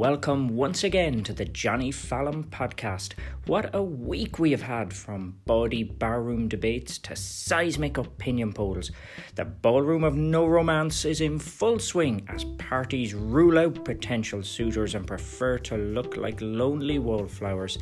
welcome once again to the Johnny Fallon podcast. What a week we have had from bawdy barroom debates to seismic opinion polls. The ballroom of no romance is in full swing as parties rule out potential suitors and prefer to look like lonely wallflowers.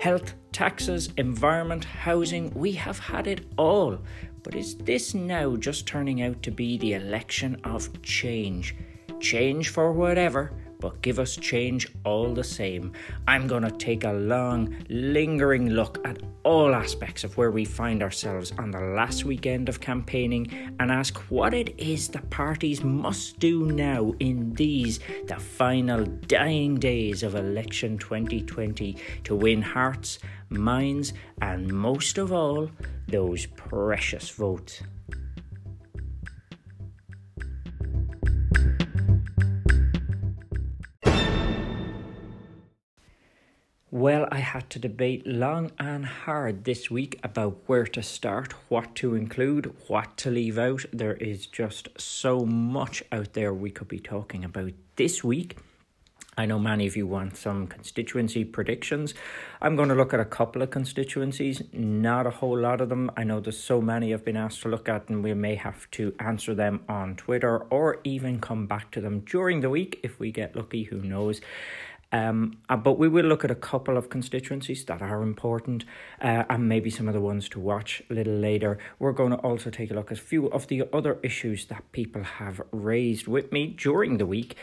Health, taxes, environment, housing, we have had it all. But is this now just turning out to be the election of change? Change for whatever, but give us change all the same. I'm going to take a long, lingering look at all aspects of where we find ourselves on the last weekend of campaigning and ask what it is the parties must do now in these, the final dying days of election 2020, to win hearts, minds, and most of all, those precious votes. Well, I had to debate long and hard this week about where to start, what to include, what to leave out. There is just so much out there we could be talking about this week. I know many of you want some constituency predictions. I'm going to look at a couple of constituencies, not a whole lot of them. I know there's so many I've been asked to look at, and we may have to answer them on Twitter or even come back to them during the week if we get lucky, who knows. Um, uh, but we will look at a couple of constituencies that are important uh, and maybe some of the ones to watch a little later. We're going to also take a look at a few of the other issues that people have raised with me during the week.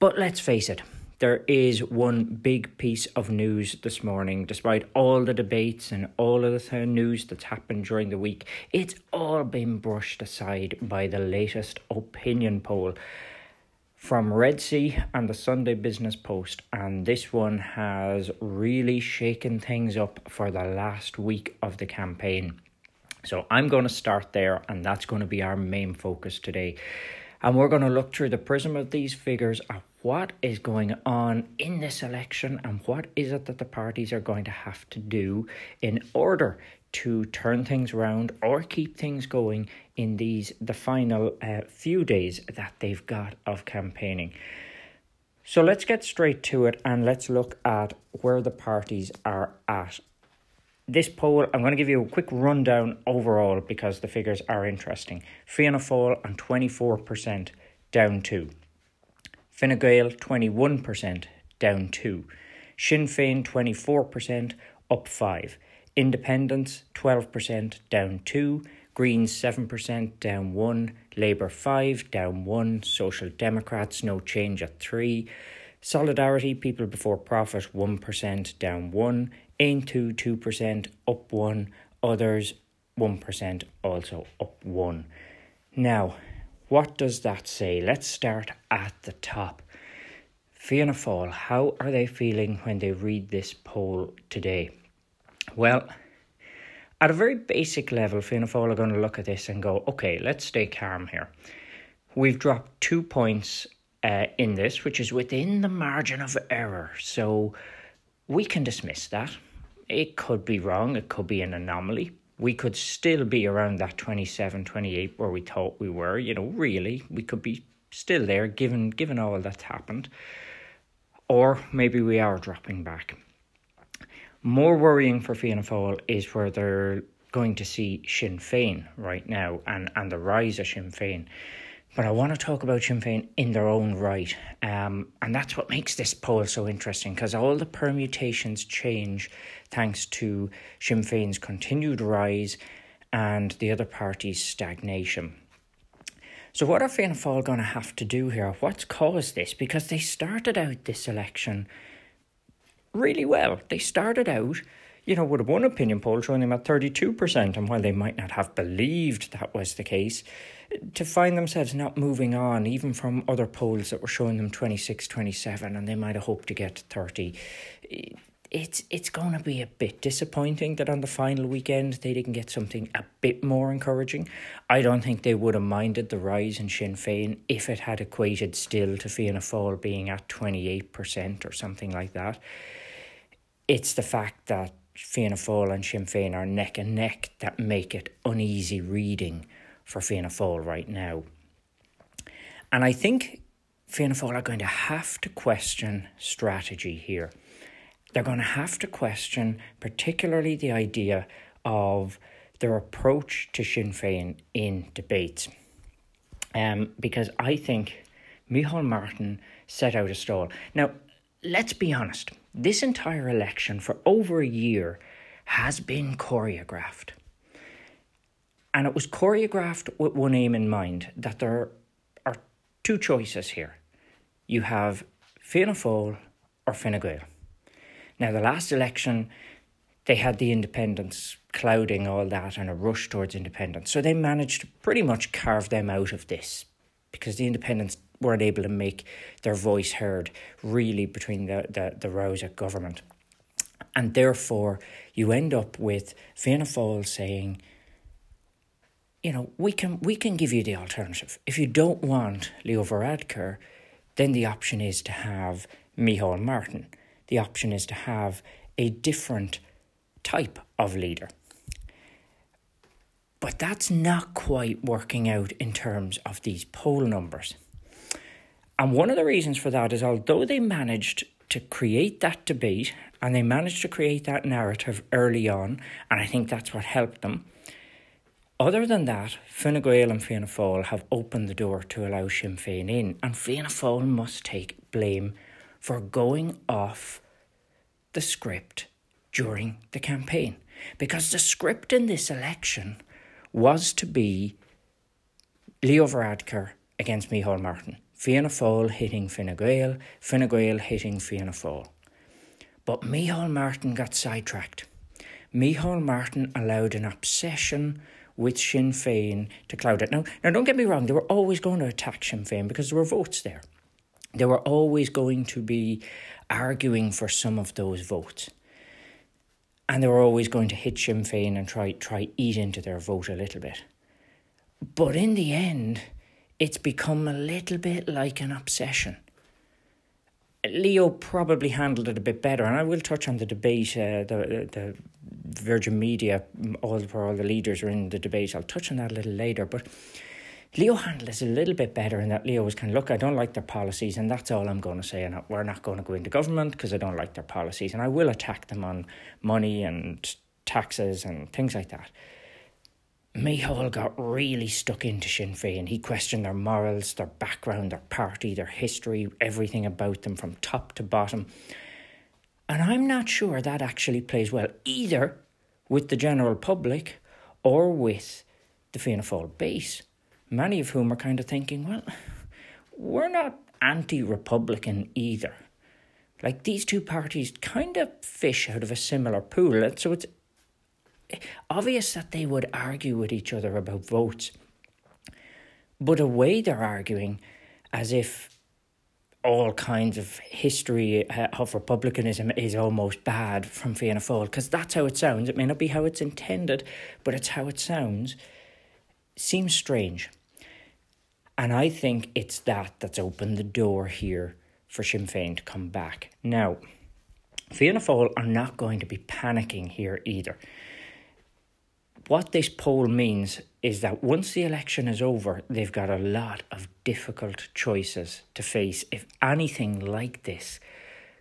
But let's face it, there is one big piece of news this morning, despite all the debates and all of the news that's happened during the week. It's all been brushed aside by the latest opinion poll from Red C and the Sunday Business Post, and this one has really shaken things up for the last week of the campaign. So I'm going to start there, and that's going to be our main focus today. And we're going to look through the prism of these figures at what is going on in this election and what is it that the parties are going to have to do in order to turn things around or keep things going in these the final uh, few days that they've got of campaigning. So let's get straight to it and let's look at where the parties are at. This poll, I'm going to give you a quick rundown overall because the figures are interesting. Fianna Fáil on 24%, down 2. Fine Gael 21%, down 2. Sinn Féin 24%, up 5. Independents 12% down 2, Greens 7% down 1, Labour 5 down 1, Social Democrats no change at 3, Solidarity People Before Profit 1% down 1, Aontú 2% up 1, others 1% also up 1. Now, what does that say? Let's start at the top. Fianna Fáil, how are they feeling when they read this poll today? Well, at a very basic level, Fianna Fáil are going to look at this and go, okay, let's stay calm here. We've dropped two points uh, in this, which is within the margin of error. So we can dismiss that. It could be wrong, it could be an anomaly. We could still be around that 27, 28 where we thought we were, you know, really. We could be still there given given all that's happened. Or maybe we are dropping back. More worrying for Fianna Fáil is where they're going to see Sinn Féin right now and, and the rise of Sinn Féin. But I want to talk about Sinn Féin in their own right. Um, and that's what makes this poll so interesting because all the permutations change thanks to Sinn Féin's continued rise and the other party's stagnation. So, what are Fianna Fáil going to have to do here? What's caused this? Because they started out this election really well. They started out, you know, with one opinion poll showing them at 32%, and while they might not have believed that was the case, to find themselves not moving on, even from other polls that were showing them 26, 27, and they might have hoped to get to 30. It's it's going to be a bit disappointing that on the final weekend they didn't get something a bit more encouraging. I don't think they would have minded the rise in Sinn Féin if it had equated still to Fianna Fáil being at 28% or something like that it's the fact that Fianna Fáil and Sinn Féin are neck and neck that make it uneasy reading for Fianna Fáil right now. And I think Fianna Fáil are going to have to question strategy here. They're going to have to question, particularly, the idea of their approach to Sinn Féin in debates. Um, because I think Micheál Martin set out a stall. Now, let's be honest, this entire election for over a year has been choreographed. And it was choreographed with one aim in mind that there are two choices here. You have Fianna Fáil or Fine Gael. Now, the last election, they had the independents clouding all that and a rush towards independence. So they managed to pretty much carve them out of this because the independents weren't able to make their voice heard really between the, the, the rows of government. And therefore, you end up with Fianna Fáil saying, you know, we can we can give you the alternative. If you don't want Leo Varadkar, then the option is to have Micheál Martin. The option is to have a different type of leader. But that's not quite working out in terms of these poll numbers. And one of the reasons for that is although they managed to create that debate and they managed to create that narrative early on, and I think that's what helped them. Other than that, Fine Gael and Fianna Fáil have opened the door to allow Sinn Féin in, and Fianna Fáil must take blame for going off the script during the campaign. Because the script in this election was to be Leo Varadkar against Micheál Martin. Fianna Fáil hitting Fine Gael, Fine Gael hitting Fianna Fáil. But Micheál Martin got sidetracked. Micheál Martin allowed an obsession with Sinn Féin to cloud it. Now, now, don't get me wrong, they were always going to attack Sinn Féin because there were votes there. They were always going to be arguing for some of those votes and they were always going to hit Sinn Féin and try try eat into their vote a little bit. But in the end, it's become a little bit like an obsession. Leo probably handled it a bit better, and I will touch on the debate. Uh, the the Virgin Media, all where all the leaders are in the debate. I'll touch on that a little later, but Leo handled this a little bit better in that Leo was kind of, look, I don't like their policies, and that's all I'm going to say. And we're not going to go into government because I don't like their policies. And I will attack them on money and taxes and things like that. Micheál got really stuck into Sinn Féin. He questioned their morals, their background, their party, their history, everything about them from top to bottom. And I'm not sure that actually plays well either with the general public or with the Fianna Fáil base many of whom are kind of thinking, well, we're not anti Republican either. Like these two parties kind of fish out of a similar pool. So it's obvious that they would argue with each other about votes. But a way they're arguing as if all kinds of history uh, of republicanism is almost bad from Fianna Fáil, because that's how it sounds. It may not be how it's intended, but it's how it sounds. Seems strange. And I think it's that that's opened the door here for Sinn Féin to come back. Now, Fianna Fáil are not going to be panicking here either. What this poll means is that once the election is over, they've got a lot of difficult choices to face if anything like this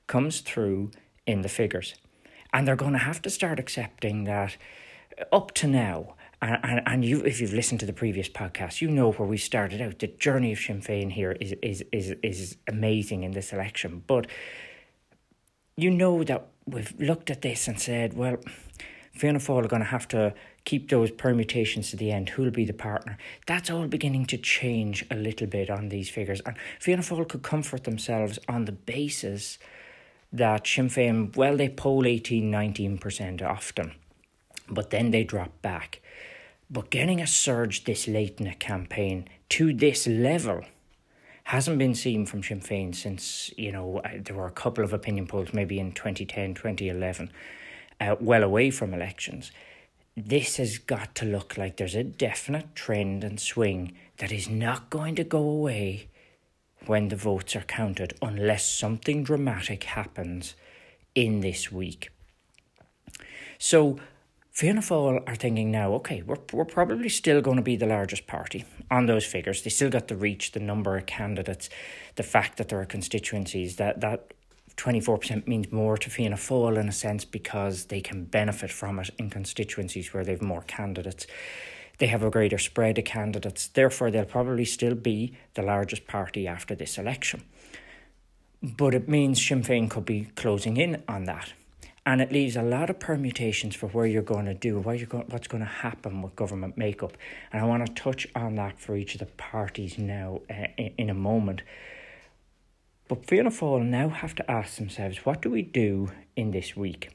comes through in the figures. And they're going to have to start accepting that up to now, and, and, and you, if you've listened to the previous podcast, you know where we started out. The journey of Sinn Féin here is, is, is, is amazing in this election. But you know that we've looked at this and said, well, Fianna Fáil are going to have to keep those permutations to the end. Who'll be the partner? That's all beginning to change a little bit on these figures. And Fianna Fáil could comfort themselves on the basis that Sinn Féin, well, they poll 18, 19% often, but then they drop back. But getting a surge this late in a campaign to this level hasn't been seen from Sinn Féin since, you know, uh, there were a couple of opinion polls maybe in 2010, 2011, uh, well away from elections. This has got to look like there's a definite trend and swing that is not going to go away when the votes are counted unless something dramatic happens in this week. So Fianna Fáil are thinking now, okay, we're, we're probably still going to be the largest party on those figures. They still got the reach, the number of candidates, the fact that there are constituencies, that, that 24% means more to Fianna Fáil in a sense because they can benefit from it in constituencies where they've more candidates. They have a greater spread of candidates, therefore, they'll probably still be the largest party after this election. But it means Sinn Féin could be closing in on that. And it leaves a lot of permutations for where you're going to do, what you're going, what's going to happen with government makeup. And I want to touch on that for each of the parties now uh, in, in a moment. But Fianna Fáil now have to ask themselves, what do we do in this week?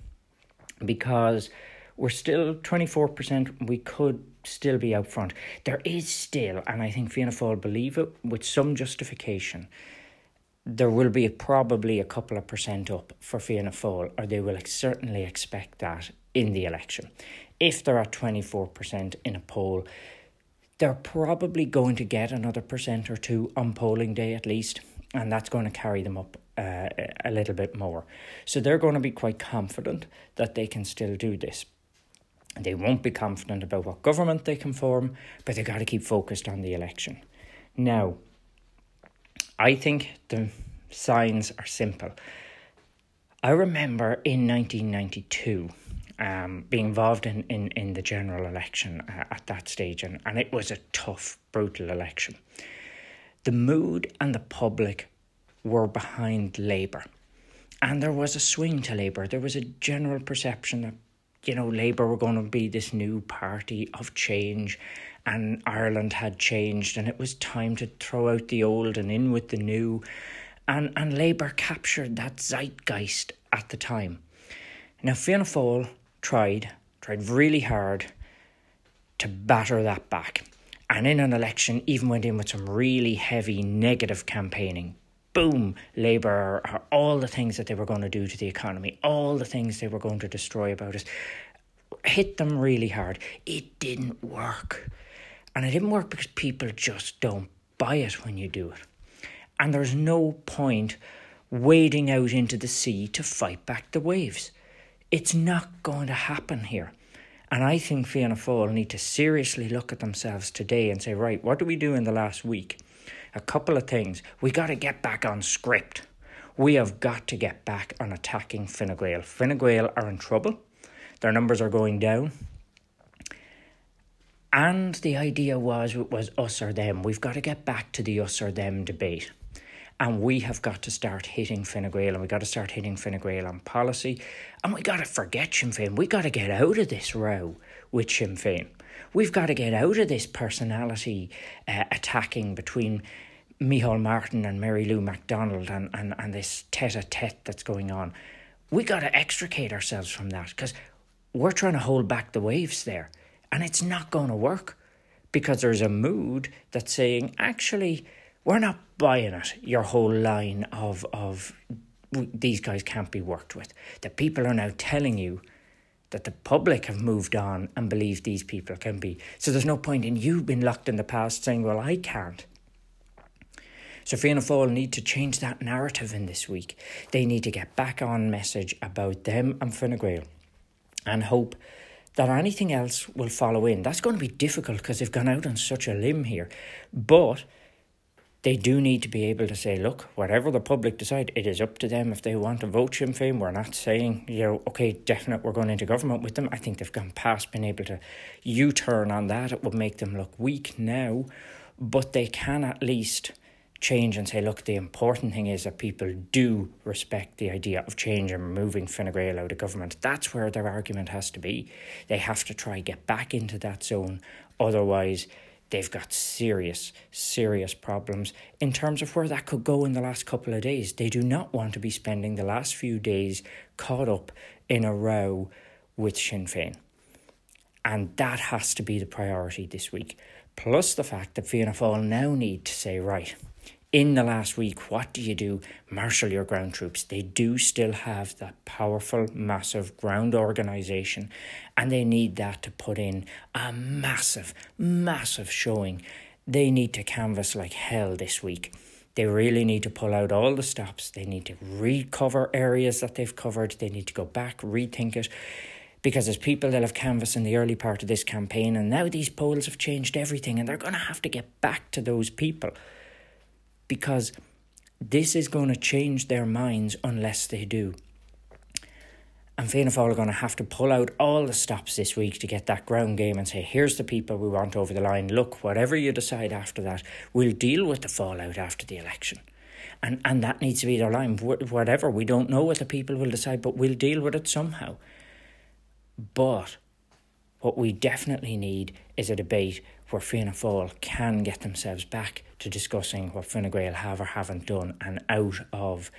Because we're still 24%, we could still be out front. There is still, and I think Fianna Fáil believe it with some justification, there will be probably a couple of percent up for Fianna Fáil, or they will certainly expect that in the election. If they're at 24% in a poll, they're probably going to get another percent or two on polling day at least and that's going to carry them up uh, a little bit more. So they're going to be quite confident that they can still do this. They won't be confident about what government they can form, but they've got to keep focused on the election. Now, I think the signs are simple. I remember in 1992 um, being involved in, in, in the general election uh, at that stage, and, and it was a tough, brutal election the mood and the public were behind Labour. And there was a swing to Labour. There was a general perception that, you know, Labour were going to be this new party of change and Ireland had changed and it was time to throw out the old and in with the new. And, and Labour captured that zeitgeist at the time. Now, Fianna Fáil tried, tried really hard to batter that back and in an election even went in with some really heavy negative campaigning. Boom, Labour are all the things that they were going to do to the economy, all the things they were going to destroy about us. Hit them really hard. It didn't work. And it didn't work because people just don't buy it when you do it. And there's no point wading out into the sea to fight back the waves. It's not going to happen here. And I think Fianna Fáil need to seriously look at themselves today and say, right, what do we do in the last week? A couple of things. We got to get back on script. We have got to get back on attacking Fine Gael. Fine Gael are in trouble. Their numbers are going down. And the idea was was us or them. We've got to get back to the us or them debate. And we have got to start hitting Fine Gael and we got to start hitting Fine Gael on policy. And we got to forget Sinn Féin. We got to get out of this row with Sinn Féin. We've got to get out of this personality uh, attacking between Micheál Martin and Mary Lou McDonald and, and, and this tete a tete that's going on. We got to extricate ourselves from that because we're trying to hold back the waves there. And it's not going to work because there's a mood that's saying, actually, we're not buying it, your whole line of, of these guys can't be worked with. The people are now telling you that the public have moved on and believe these people can be. So there's no point in you being locked in the past saying, well, I can't. So Fianna Fáil need to change that narrative in this week. They need to get back on message about them and Fine Gael and hope that anything else will follow in. That's going to be difficult because they've gone out on such a limb here. But they do need to be able to say, look, whatever the public decide, it is up to them if they want to vote Sinn Féin. We're not saying, you know, okay, definite, we're going into government with them. I think they've gone past being able to U turn on that. It would make them look weak now, but they can at least change and say, look, the important thing is that people do respect the idea of change and removing Fine Gael out of government. That's where their argument has to be. They have to try get back into that zone. Otherwise, they've got serious, serious problems in terms of where that could go in the last couple of days. They do not want to be spending the last few days caught up in a row with Sinn Féin. And that has to be the priority this week. Plus the fact that Fianna Fáil now need to say, right, in the last week, what do you do? Marshal your ground troops. They do still have that powerful, massive ground organisation, and they need that to put in a massive, massive showing. They need to canvass like hell this week. They really need to pull out all the stops. They need to recover areas that they've covered. They need to go back, rethink it. because there's people that have canvassed in the early part of this campaign, and now these polls have changed everything, and they're going to have to get back to those people because this is going to change their minds unless they do. And Fianna Fáil are going to have to pull out all the stops this week to get that ground game and say, here's the people we want over the line. Look, whatever you decide after that, we'll deal with the fallout after the election. And, and that needs to be their line. Whatever, we don't know what the people will decide, but we'll deal with it somehow. But what we definitely need is a debate where Fianna Fáil can get themselves back to discussing what Fine Gael have or haven't done and out of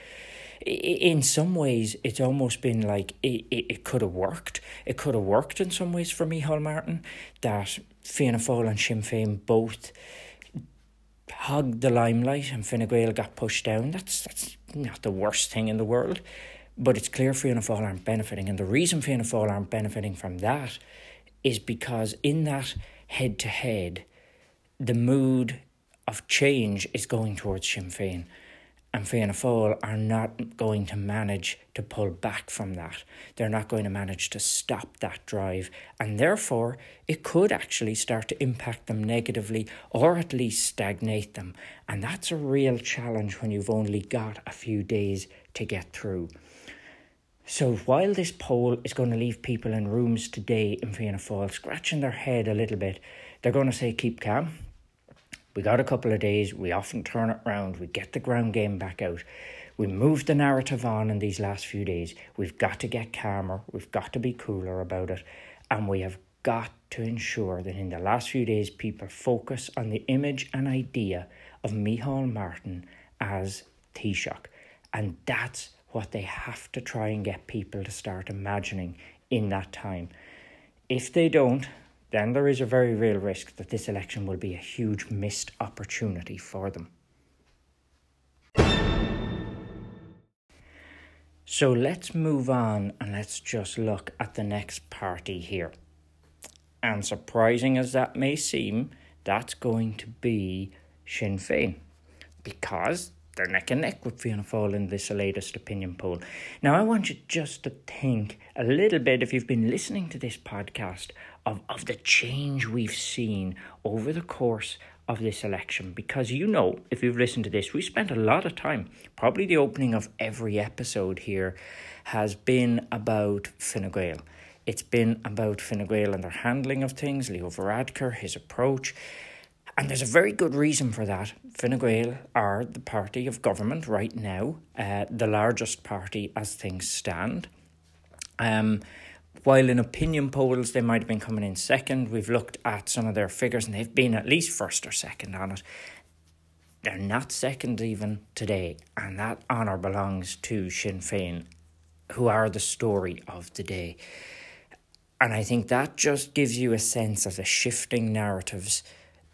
in some ways, it's almost been like it, it, it could have worked. It could have worked in some ways for Micheál Martin that Fianna Fáil and Sinn Féin both hugged the limelight and Fine Gael got pushed down. That's that's not the worst thing in the world. But it's clear Fianna Fáil aren't benefiting. And the reason Fianna Fáil aren't benefiting from that is because in that head to head, the mood of change is going towards Sinn Féin and Fianna Fáil are not going to manage to pull back from that. They're not going to manage to stop that drive, and therefore it could actually start to impact them negatively or at least stagnate them. And that's a real challenge when you've only got a few days to get through. So while this poll is going to leave people in rooms today in Fianna Fáil scratching their head a little bit, they're going to say keep calm we got a couple of days, we often turn it round, we get the ground game back out. We move the narrative on in these last few days. We've got to get calmer, we've got to be cooler about it, and we have got to ensure that in the last few days people focus on the image and idea of Micheál Martin as Taoiseach. And that's what they have to try and get people to start imagining in that time. If they don't, then there is a very real risk that this election will be a huge missed opportunity for them. So let's move on and let's just look at the next party here. And surprising as that may seem, that's going to be Sinn Féin because they're neck and neck with Fianna Fáil in this latest opinion poll. Now, I want you just to think a little bit, if you've been listening to this podcast, of, of the change we've seen over the course of this election because you know if you've listened to this we spent a lot of time probably the opening of every episode here has been about Fine Gael. It's been about Fine Gael and their handling of things, Leo Varadkar, his approach. And there's a very good reason for that. Fine Gael are the party of government right now, uh, the largest party as things stand. Um, while in opinion polls they might have been coming in second, we've looked at some of their figures and they've been at least first or second on it. They're not second even today, and that honour belongs to Sinn Féin, who are the story of the day. And I think that just gives you a sense of the shifting narratives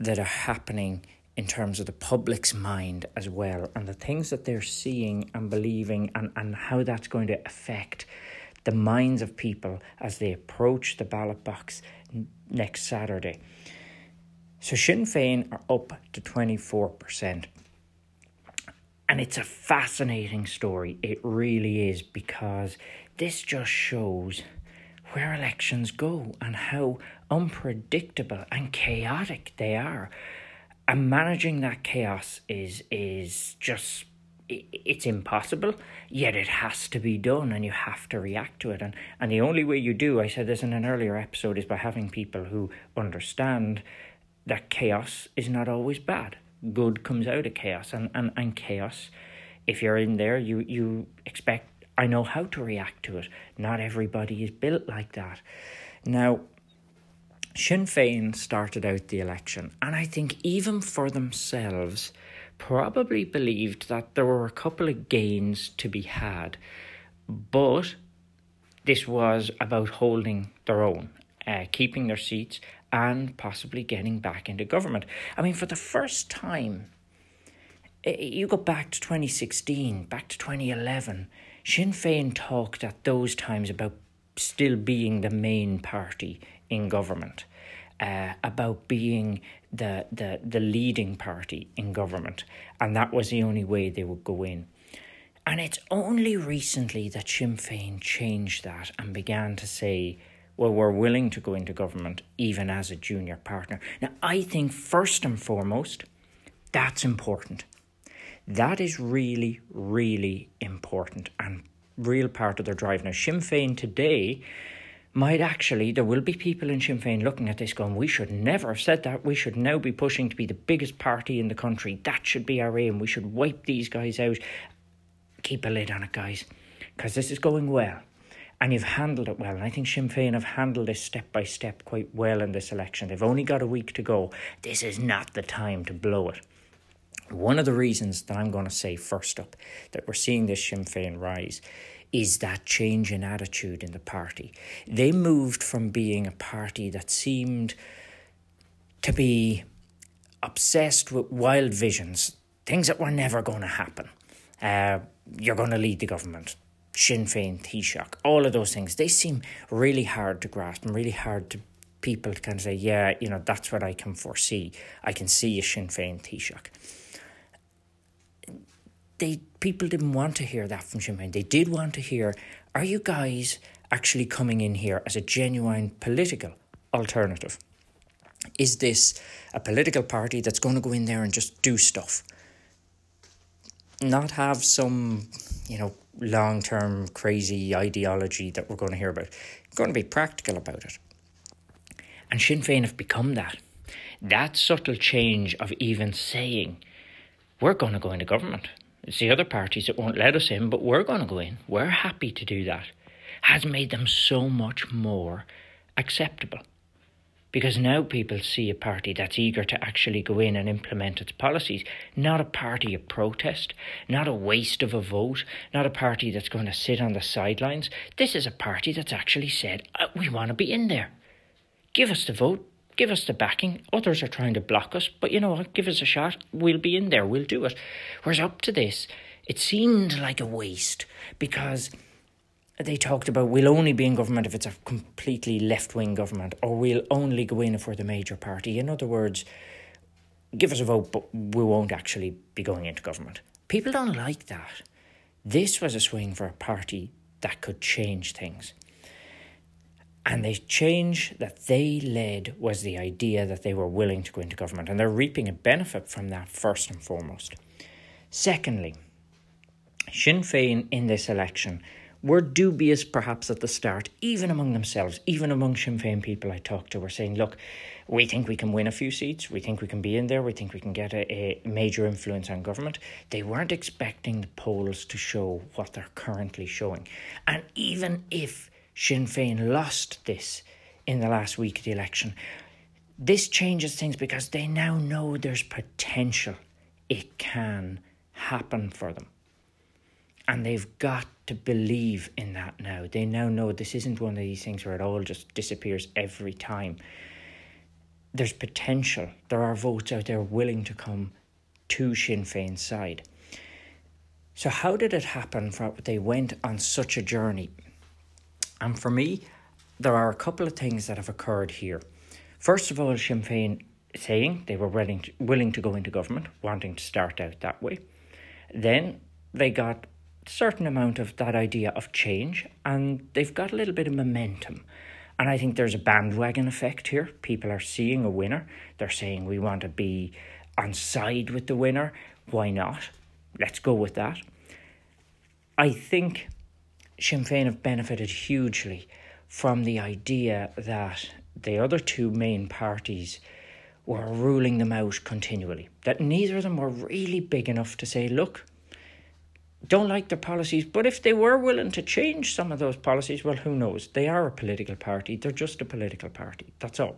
that are happening in terms of the public's mind as well, and the things that they're seeing and believing, and, and how that's going to affect the minds of people as they approach the ballot box next Saturday. So Sinn Féin are up to 24%. And it's a fascinating story. It really is because this just shows where elections go and how unpredictable and chaotic they are. And managing that chaos is is just it's impossible, yet it has to be done and you have to react to it. And, and the only way you do, I said this in an earlier episode, is by having people who understand that chaos is not always bad. Good comes out of chaos. And, and, and chaos, if you're in there, you, you expect, I know how to react to it. Not everybody is built like that. Now, Sinn Féin started out the election, and I think even for themselves, probably believed that there were a couple of gains to be had, but this was about holding their own, uh, keeping their seats, and possibly getting back into government. I mean, for the first time, you go back to 2016, back to 2011, Sinn Féin talked at those times about still being the main party in government uh, about being the, the, the leading party in government, and that was the only way they would go in. And it's only recently that Sinn Féin changed that and began to say, well, we're willing to go into government even as a junior partner. Now, I think first and foremost, that's important. That is really, really important and real part of their drive. Now, Sinn Féin today might actually, there will be people in Sinn Féin looking at this going, we should never have said that. We should now be pushing to be the biggest party in the country. That should be our aim. We should wipe these guys out. Keep a lid on it, guys, because this is going well. And you've handled it well. And I think Sinn Féin have handled this step by step quite well in this election. They've only got a week to go. This is not the time to blow it. One of the reasons that I'm going to say first up that we're seeing this Sinn Féin rise is that change in attitude in the party. They moved from being a party that seemed to be obsessed with wild visions, things that were never going to happen. Uh, you're going to lead the government. Sinn Féin, Taoiseach, all of those things, they seem really hard to grasp and really hard to people to kind of say, yeah, you know, that's what I can foresee. I can see a Sinn Féin Taoiseach they people didn't want to hear that from Sinn Féin. They did want to hear, are you guys actually coming in here as a genuine political alternative? Is this a political party that's going to go in there and just do stuff? Not have some, you know, long term crazy ideology that we're going to hear about. We're going to be practical about it. And Sinn Féin have become that. That subtle change of even saying, we're going to go into government. It's the other parties that won't let us in, but we're going to go in. We're happy to do that. Has made them so much more acceptable. Because now people see a party that's eager to actually go in and implement its policies, not a party of protest, not a waste of a vote, not a party that's going to sit on the sidelines. This is a party that's actually said, uh, we want to be in there. Give us the vote, give us the backing. Others are trying to block us, but you know what? Give us a shot. We'll be in there. We'll do it. Whereas up to this, it seemed like a waste because they talked about we'll only be in government if it's a completely left wing government, or we'll only go in if we're the major party. In other words, give us a vote, but we won't actually be going into government. People don't like that. This was a swing for a party that could change things. And the change that they led was the idea that they were willing to go into government, and they're reaping a benefit from that first and foremost. Secondly, Sinn Féin in this election were dubious perhaps at the start, even among themselves, even among Sinn Féin people I talked to, were saying, look, we think we can win a few seats, we think we can be in there, we think we can get a, a major influence on government. They weren't expecting the polls to show what they're currently showing. And even if Sinn Féin lost this in the last week of the election. This changes things because they now know there's potential. It can happen for them. And they've got to believe in that now. They now know this isn't one of these things where it all just disappears every time. There's potential. There are votes out there willing to come to Sinn Féin's side. So, how did it happen for they went on such a journey? And for me, there are a couple of things that have occurred here. First of all, Sinn Féin saying they were willing to, willing to go into government, wanting to start out that way. Then they got a certain amount of that idea of change and they've got a little bit of momentum. And I think there's a bandwagon effect here. People are seeing a winner. They're saying we want to be on side with the winner. Why not? Let's go with that. I think Sinn Féin have benefited hugely from the idea that the other two main parties were ruling them out continually. That neither of them were really big enough to say, look, don't like their policies, but if they were willing to change some of those policies, well, who knows? They are a political party. They're just a political party. That's all.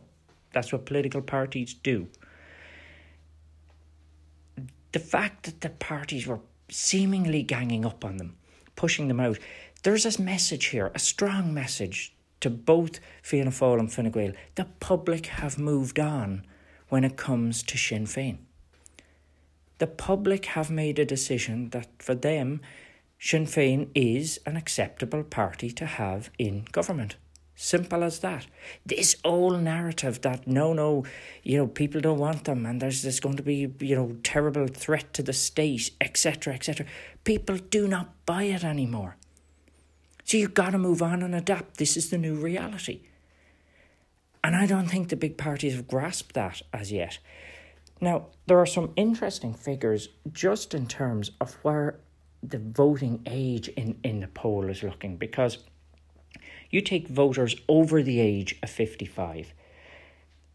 That's what political parties do. The fact that the parties were seemingly ganging up on them, pushing them out, there's this message here, a strong message to both Fianna Fáil and Fine Gael. The public have moved on when it comes to Sinn Féin. The public have made a decision that for them, Sinn Féin is an acceptable party to have in government. Simple as that. This old narrative that no, no, you know, people don't want them and there's, there's going to be, you know, terrible threat to the state, etc., etc. People do not buy it anymore. So you've got to move on and adapt. This is the new reality. And I don't think the big parties have grasped that as yet. Now, there are some interesting figures just in terms of where the voting age in, in the poll is looking because you take voters over the age of 55.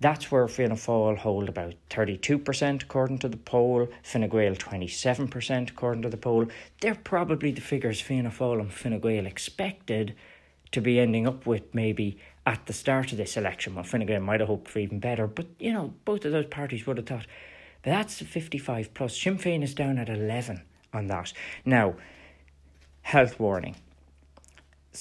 That's where Fianna Fáil hold about 32% according to the poll, Fine Gael 27% according to the poll. They're probably the figures Fianna Fáil and Fine Gael expected to be ending up with maybe at the start of this election. Well, Fine Gael might have hoped for even better, but you know, both of those parties would have thought. But that's 55 plus. Sinn Féin is down at 11 on that. Now, health warning.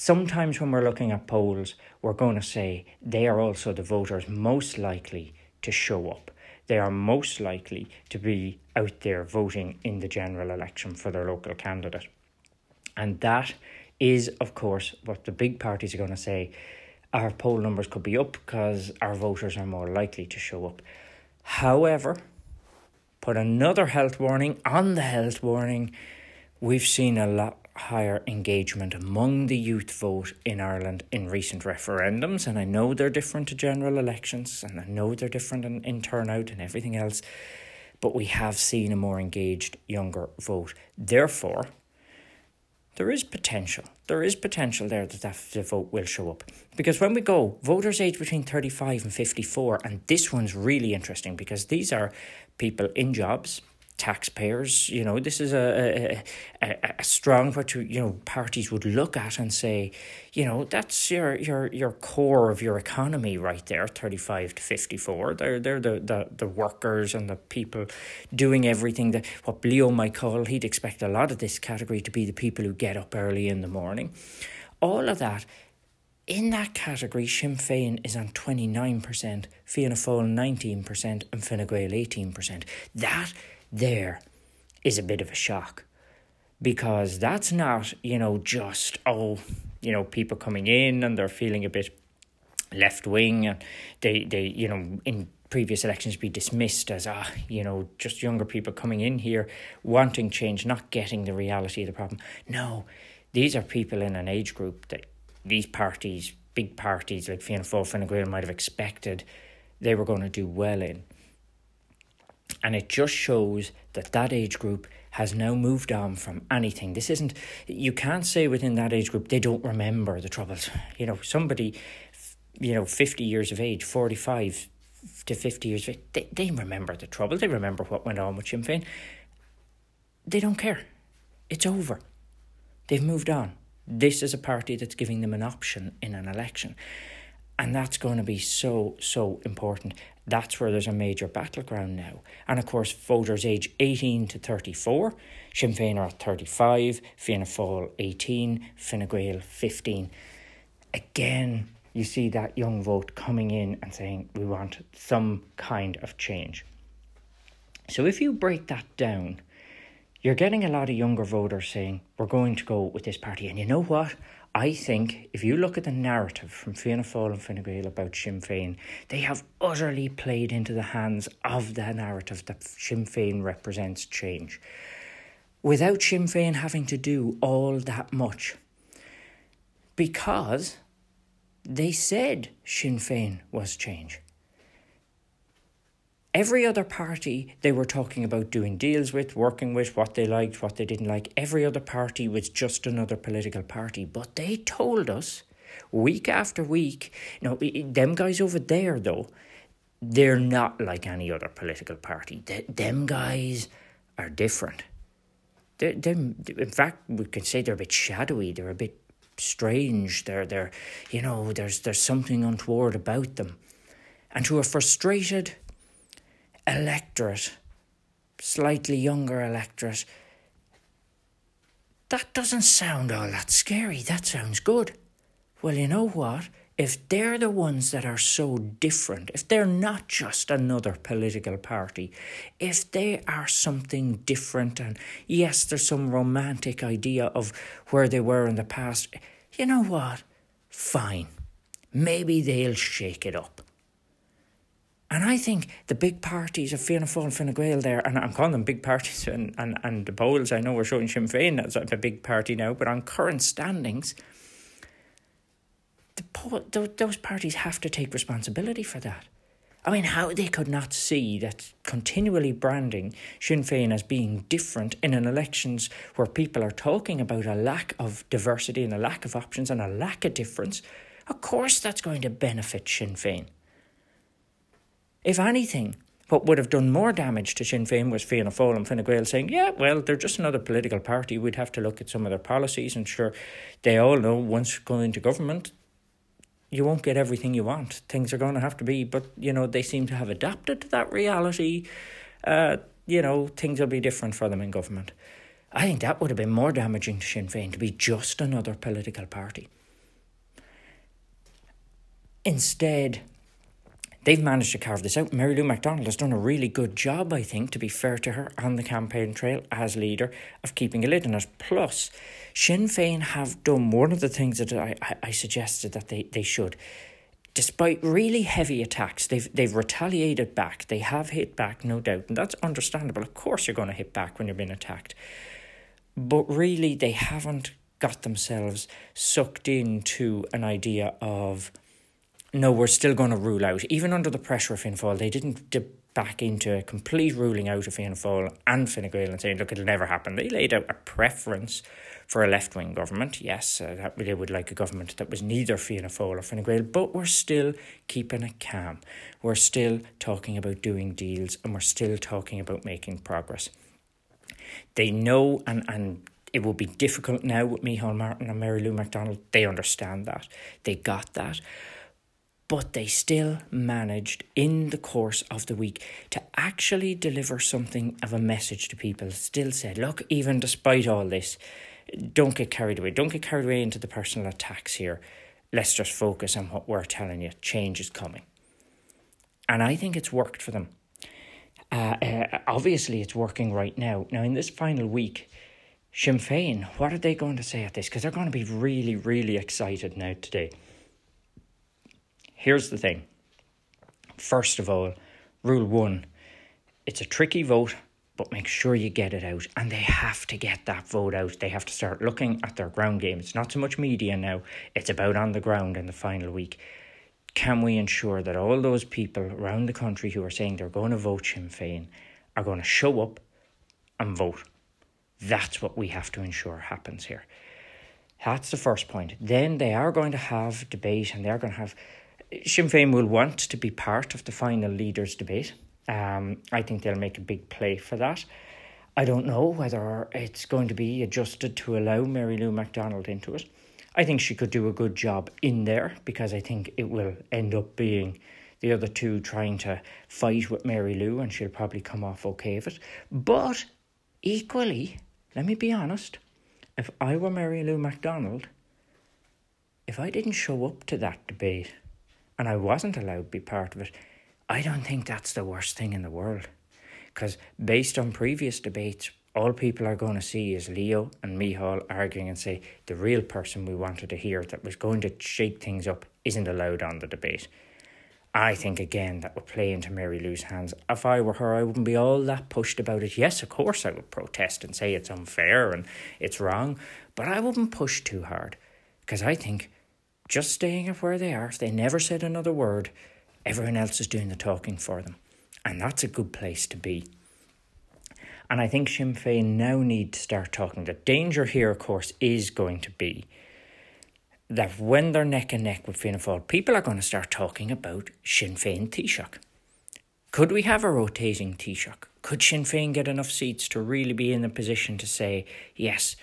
Sometimes when we're looking at polls, we're going to say they are also the voters most likely to show up. They are most likely to be out there voting in the general election for their local candidate. And that is, of course, what the big parties are going to say. Our poll numbers could be up because our voters are more likely to show up. However, put another health warning on the health warning. We've seen a lot higher engagement among the youth vote in Ireland in recent referendums, and I know they're different to general elections, and I know they're different in, in turnout and everything else, but we have seen a more engaged younger vote. Therefore, there is potential. There is potential there that, that the vote will show up. Because when we go, voters aged between 35 and 54, and this one's really interesting because these are people in jobs, taxpayers. You know, this is a, a, a, strong what you, know parties would look at and say, you know, that's your your your core of your economy right there, thirty five to fifty four. They're they're the, the the workers and the people doing everything that what Leo might call. He'd expect a lot of this category to be the people who get up early in the morning. All of that. In that category, Sinn Féin is on 29%, Fianna Fáil 19%, and Fine Gael 18%. That there is a bit of a shock because that's not, you know, just, oh, you know, people coming in and they're feeling a bit left wing and they, they, you know, in previous elections be dismissed as, ah, you know, just younger people coming in here wanting change, not getting the reality of the problem. No, these are people in an age group that these parties, big parties like Fianna Fáil, Fine Gael might have expected they were going to do well in. And it just shows that that age group has now moved on from anything. This isn't, you can't say within that age group they don't remember the troubles. You know, somebody, you know, 50 years of age, 45 to 50 years of age, they, they remember the trouble. They remember what went on with Sinn Féin. They don't care. It's over. They've moved on. This is a party that's giving them an option in an election. And that's going to be so, so important. That's where there's a major battleground now. And of course, voters age 18 to 34, Sinn Féin are at 35, Fianna Fáil 18, Fine Gael 15. Again, you see that young vote coming in and saying, we want some kind of change. So if you break that down, you're getting a lot of younger voters saying, we're going to go with this party. And you know what? I think if you look at the narrative from Fianna Fáil and Fine Gael about Sinn Féin, they have utterly played into the hands of the narrative that Sinn Féin represents change. Without Sinn Féin having to do all that much. Because they said Sinn Féin was change. Every other party they were talking about doing deals with, working with, what they liked, what they didn't like, every other party was just another political party. But they told us week after week, you know, them guys over there though, they're not like any other political party. They, them guys are different. They're, they're, in fact, we can say they're a bit shadowy. They're a bit strange. They're, they're, you know, there's, there's something untoward about them. And who are frustrated electorate, slightly younger electorate, that doesn't sound all that scary. That sounds good. Well, you know what? If they're the ones that are so different, if they're not just another political party, if they are something different, and yes, there's some romantic idea of where they were in the past, you know what? Fine. Maybe they'll shake it up. And I think the big parties of Fianna Fáil and Fine Gael there, and I'm calling them big parties, and, and, and the polls, I know we're showing Sinn Féin as a big party now, but on current standings, the, those parties have to take responsibility for that. I mean, how they could not see that continually branding Sinn Féin as being different in an elections where people are talking about a lack of diversity and a lack of options and a lack of difference, of course that's going to benefit Sinn Féin. If anything, what would have done more damage to Sinn Féin was Fianna Fáil and Fine Gael saying, yeah, well, they're just another political party. We'd have to look at some of their policies. And sure, they all know once going into government, you won't get everything you want. Things are going to have to be, but, you know, they seem to have adapted to that reality. Uh, you know, things will be different for them in government. I think that would have been more damaging to Sinn Féin to be just another political party. Instead, they've managed to carve this out. Mary Lou McDonald has done a really good job, I think, to be fair to her, on the campaign trail as leader of keeping a lid on it. Plus, Sinn Féin have done one of the things that I, I, I suggested that they, they should. Despite really heavy attacks, they've they've retaliated back. They have hit back, no doubt, and that's understandable. Of course, you're going to hit back when you're being attacked, but really, they haven't got themselves sucked into an idea of no, we're still going to rule out. Even under the pressure of Fianna Fáil, they didn't dip back into a complete ruling out of Fianna Fáil and Fine Gael and saying, look, it'll never happen. They laid out a preference for a left wing government. Yes, uh, that they would like a government that was neither Fianna Fáil or Fine Gael, but we're still keeping it calm. We're still talking about doing deals and we're still talking about making progress. They know and, and it will be difficult now with Micheál Martin and Mary Lou McDonald. They understand that. They got that but they still managed in the course of the week to actually deliver something of a message to people. Still said, look, even despite all this, don't get carried away. Don't get carried away into the personal attacks here. Let's just focus on what we're telling you. Change is coming. And I think it's worked for them. Uh, uh, obviously, it's working right now. Now, in this final week, Sinn Féin, what are they going to say at this? Because they're going to be really, really excited now today. Here's the thing. First of all, rule one it's a tricky vote, but make sure you get it out. And they have to get that vote out. They have to start looking at their ground game. It's not so much media now, it's about on the ground in the final week. Can we ensure that all those people around the country who are saying they're going to vote Sinn Féin are going to show up and vote? That's what we have to ensure happens here. That's the first point. Then they are going to have debate and they are going to have Sinn Féin will want to be part of the final leaders debate. Um, I think they'll make a big play for that. I don't know whether it's going to be adjusted to allow Mary Lou McDonald into it. I think she could do a good job in there because I think it will end up being the other two trying to fight with Mary Lou and she'll probably come off okay with it. But equally, let me be honest, if I were Mary Lou McDonald, if I didn't show up to that debate, and I wasn't allowed to be part of it, I don't think that's the worst thing in the world. Because based on previous debates, all people are going to see is Leo and Micheál arguing and say the real person we wanted to hear that was going to shake things up isn't allowed on the debate. I think again that would play into Mary Lou's hands. If I were her, I wouldn't be all that pushed about it. Yes, of course, I would protest and say it's unfair and it's wrong, but I wouldn't push too hard because I think just staying up where they are, if they never said another word, everyone else is doing the talking for them. And that's a good place to be. And I think Sinn Féin now need to start talking. The danger here, of course, is going to be that when they're neck and neck with Fianna Fáil, people are going to start talking about Sinn Féin Taoiseach. Could we have a rotating Taoiseach? Could Sinn Féin get enough seats to really be in a position to say, yes,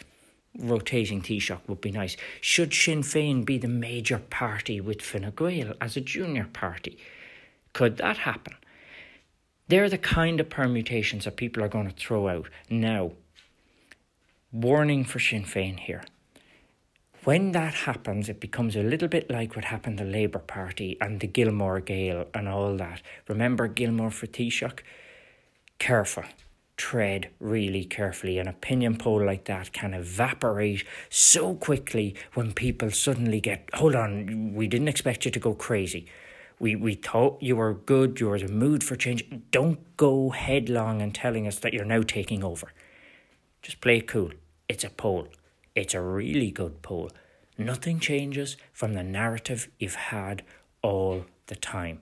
rotating Taoiseach would be nice. Should Sinn Féin be the major party with Fine Gael as a junior party? Could that happen? They're the kind of permutations that people are going to throw out. Now, warning for Sinn Féin here. When that happens, it becomes a little bit like what happened to the Labour Party and the Gilmore Gale and all that. Remember Gilmore for Taoiseach? Careful tread really carefully. An opinion poll like that can evaporate so quickly when people suddenly get, hold on, we didn't expect you to go crazy. We, we thought you were good, you were in the mood for change. Don't go headlong and telling us that you're now taking over. Just play it cool. It's a poll. It's a really good poll. Nothing changes from the narrative you've had all the time.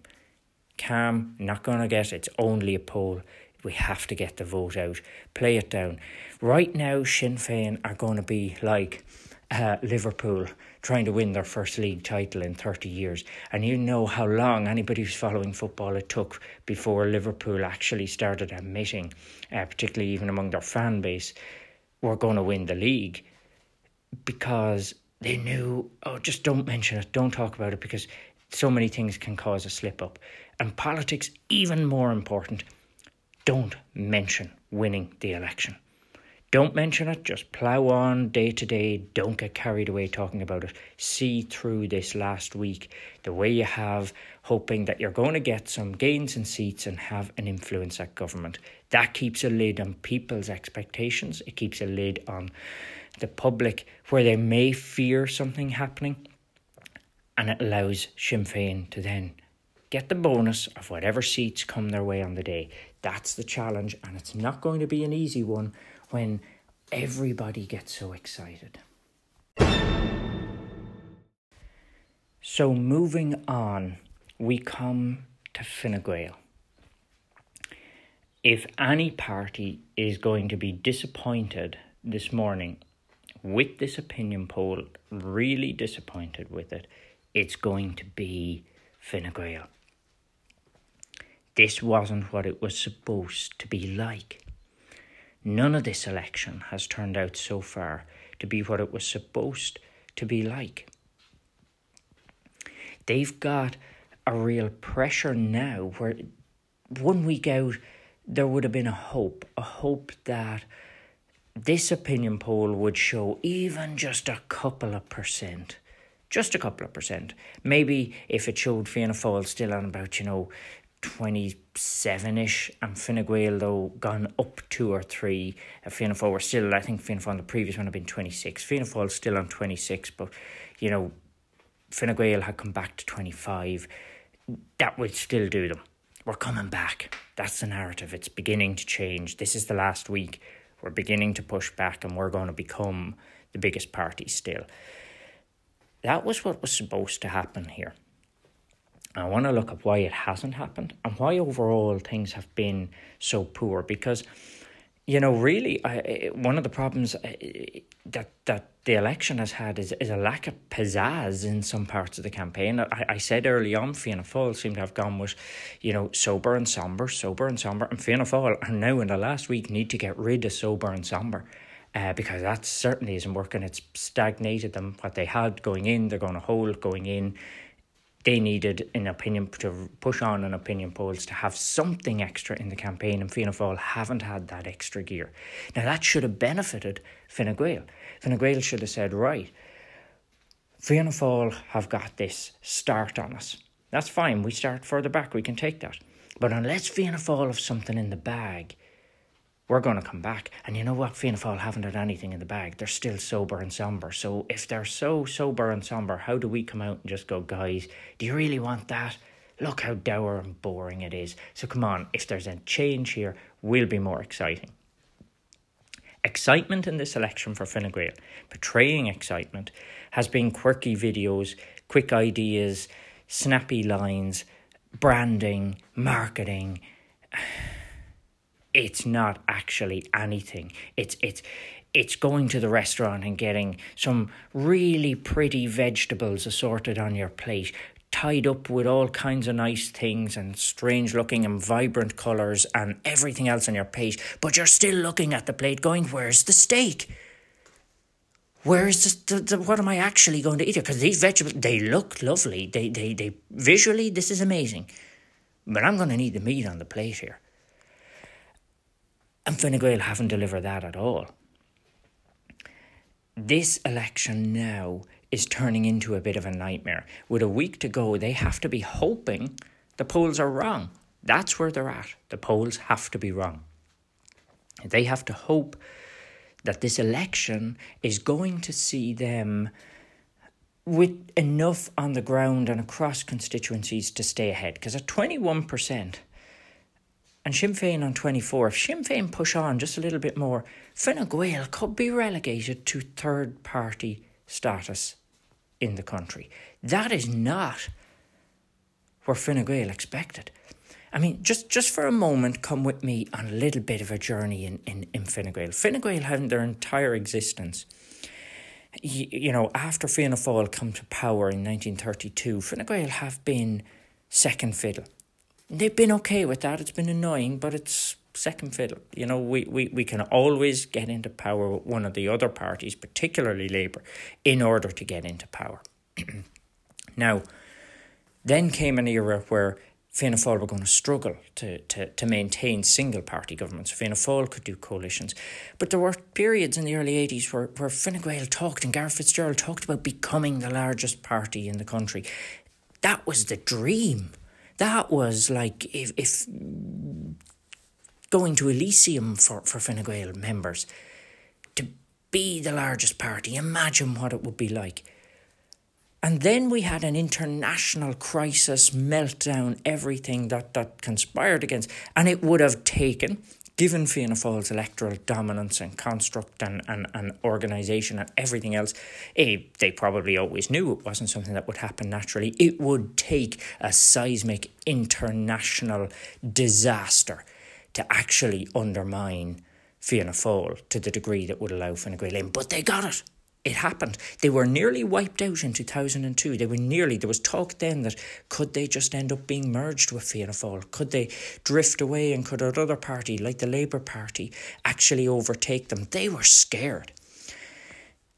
Calm, not going to get it's only a poll. We have to get the vote out. Play it down. Right now, Sinn Féin are going to be like uh, Liverpool trying to win their first league title in 30 years. And you know how long anybody who's following football it took before Liverpool actually started admitting, uh, particularly even among their fan base, we're going to win the league because they knew, oh, just don't mention it, don't talk about it because so many things can cause a slip up. And politics, even more important, don't mention winning the election. Don't mention it, just plough on day to day. Don't get carried away talking about it. See through this last week the way you have, hoping that you're going to get some gains in seats and have an influence at government. That keeps a lid on people's expectations, it keeps a lid on the public where they may fear something happening, and it allows Sinn Féin to then get the bonus of whatever seats come their way on the day. That's the challenge, and it's not going to be an easy one when everybody gets so excited. So, moving on, we come to Fine Gael. If any party is going to be disappointed this morning with this opinion poll, really disappointed with it, it's going to be Fine Gael. This wasn't what it was supposed to be like. None of this election has turned out so far to be what it was supposed to be like. They've got a real pressure now where one week out there would have been a hope, a hope that this opinion poll would show even just a couple of percent. Just a couple of percent. Maybe if it showed Fianna Fáil still on about, you know, 27 ish, and Fine Gael, though, gone up two or three. Uh, Fianna Fáil were still, I think Fianna Fáil, the previous one had been 26. Fianna Fáil still on 26, but, you know, Fine Gael had come back to 25. That would still do them. We're coming back. That's the narrative. It's beginning to change. This is the last week. We're beginning to push back, and we're going to become the biggest party still. That was what was supposed to happen here. I want to look at why it hasn't happened and why overall things have been so poor. Because, you know, really, I, one of the problems uh, that that the election has had is, is a lack of pizzazz in some parts of the campaign. I, I said early on, Fianna Fáil seemed to have gone with, you know, sober and somber, sober and somber, and Fianna Fáil are now in the last week need to get rid of sober and somber. Uh, because that certainly isn't working. It's stagnated them. What they had going in, they're going to hold going in they needed an opinion to push on an opinion polls to have something extra in the campaign, and Fianna Fáil haven't had that extra gear. Now that should have benefited Fine Gael. Fine Gael should have said, right, Fianna Fáil have got this start on us. That's fine. We start further back. We can take that. But unless Fianna Fáil have something in the bag, we're going to come back. And you know what? Fianna Fáil haven't had anything in the bag. They're still sober and somber. So if they're so sober and somber, how do we come out and just go, guys, do you really want that? Look how dour and boring it is. So come on, if there's a change here, we'll be more exciting. Excitement in this election for Fine Gael, portraying excitement, has been quirky videos, quick ideas, snappy lines, branding, marketing it's not actually anything. It's it's it's going to the restaurant and getting some really pretty vegetables assorted on your plate, tied up with all kinds of nice things and strange looking and vibrant colours and everything else on your plate, but you're still looking at the plate going, Where's the steak? Where's the, the, the what am I actually going to eat here? Because these vegetables, they look lovely. They, they, they, visually, this is amazing. But I'm going to need the meat on the plate here. And Fine Gael haven't delivered that at all. This election now is turning into a bit of a nightmare. With a week to go, they have to be hoping the polls are wrong. That's where they're at. The polls have to be wrong. They have to hope that this election is going to see them with enough on the ground and across constituencies to stay ahead. Because at 21%, and Sinn Féin on 24. If Sinn Féin push on just a little bit more, Fine Gael could be relegated to third party status in the country. That is not where Fine Gael expected. I mean, just, just for a moment, come with me on a little bit of a journey in, in, in Fine Gael. Fine Gael had their entire existence. You, know, after Fianna Fáil come to power in 1932, Fine Gael have been second fiddle. They've been okay with that. It's been annoying, but it's second fiddle. You know, we, we, we can always get into power with one of the other parties, particularly Labour, in order to get into power. now, then came an era where Fianna Fáil were going to struggle to, to, to maintain single party governments. Fianna Fáil could do coalitions. But there were periods in the early 80s where, where Fine Gael talked and Garret Fitzgerald talked about becoming the largest party in the country. That was the dream. That was like if, if going to Elysium for, for Fine Gael members to be the largest party. Imagine what it would be like. And then we had an international crisis, meltdown, everything that, that conspired against. And it would have taken, given Fianna Fáil's electoral dominance and construct and, and, and organisation and everything else, eh, they probably always knew it wasn't something that would happen naturally. It would take a seismic international disaster to actually undermine Fianna Fáil to the degree that would allow Fine Gael in. But they got it it happened. They were nearly wiped out in 2002. They were nearly, there was talk then that could they just end up being merged with Fianna Fáil? Could they drift away and could another party, like the Labour Party, actually overtake them? They were scared.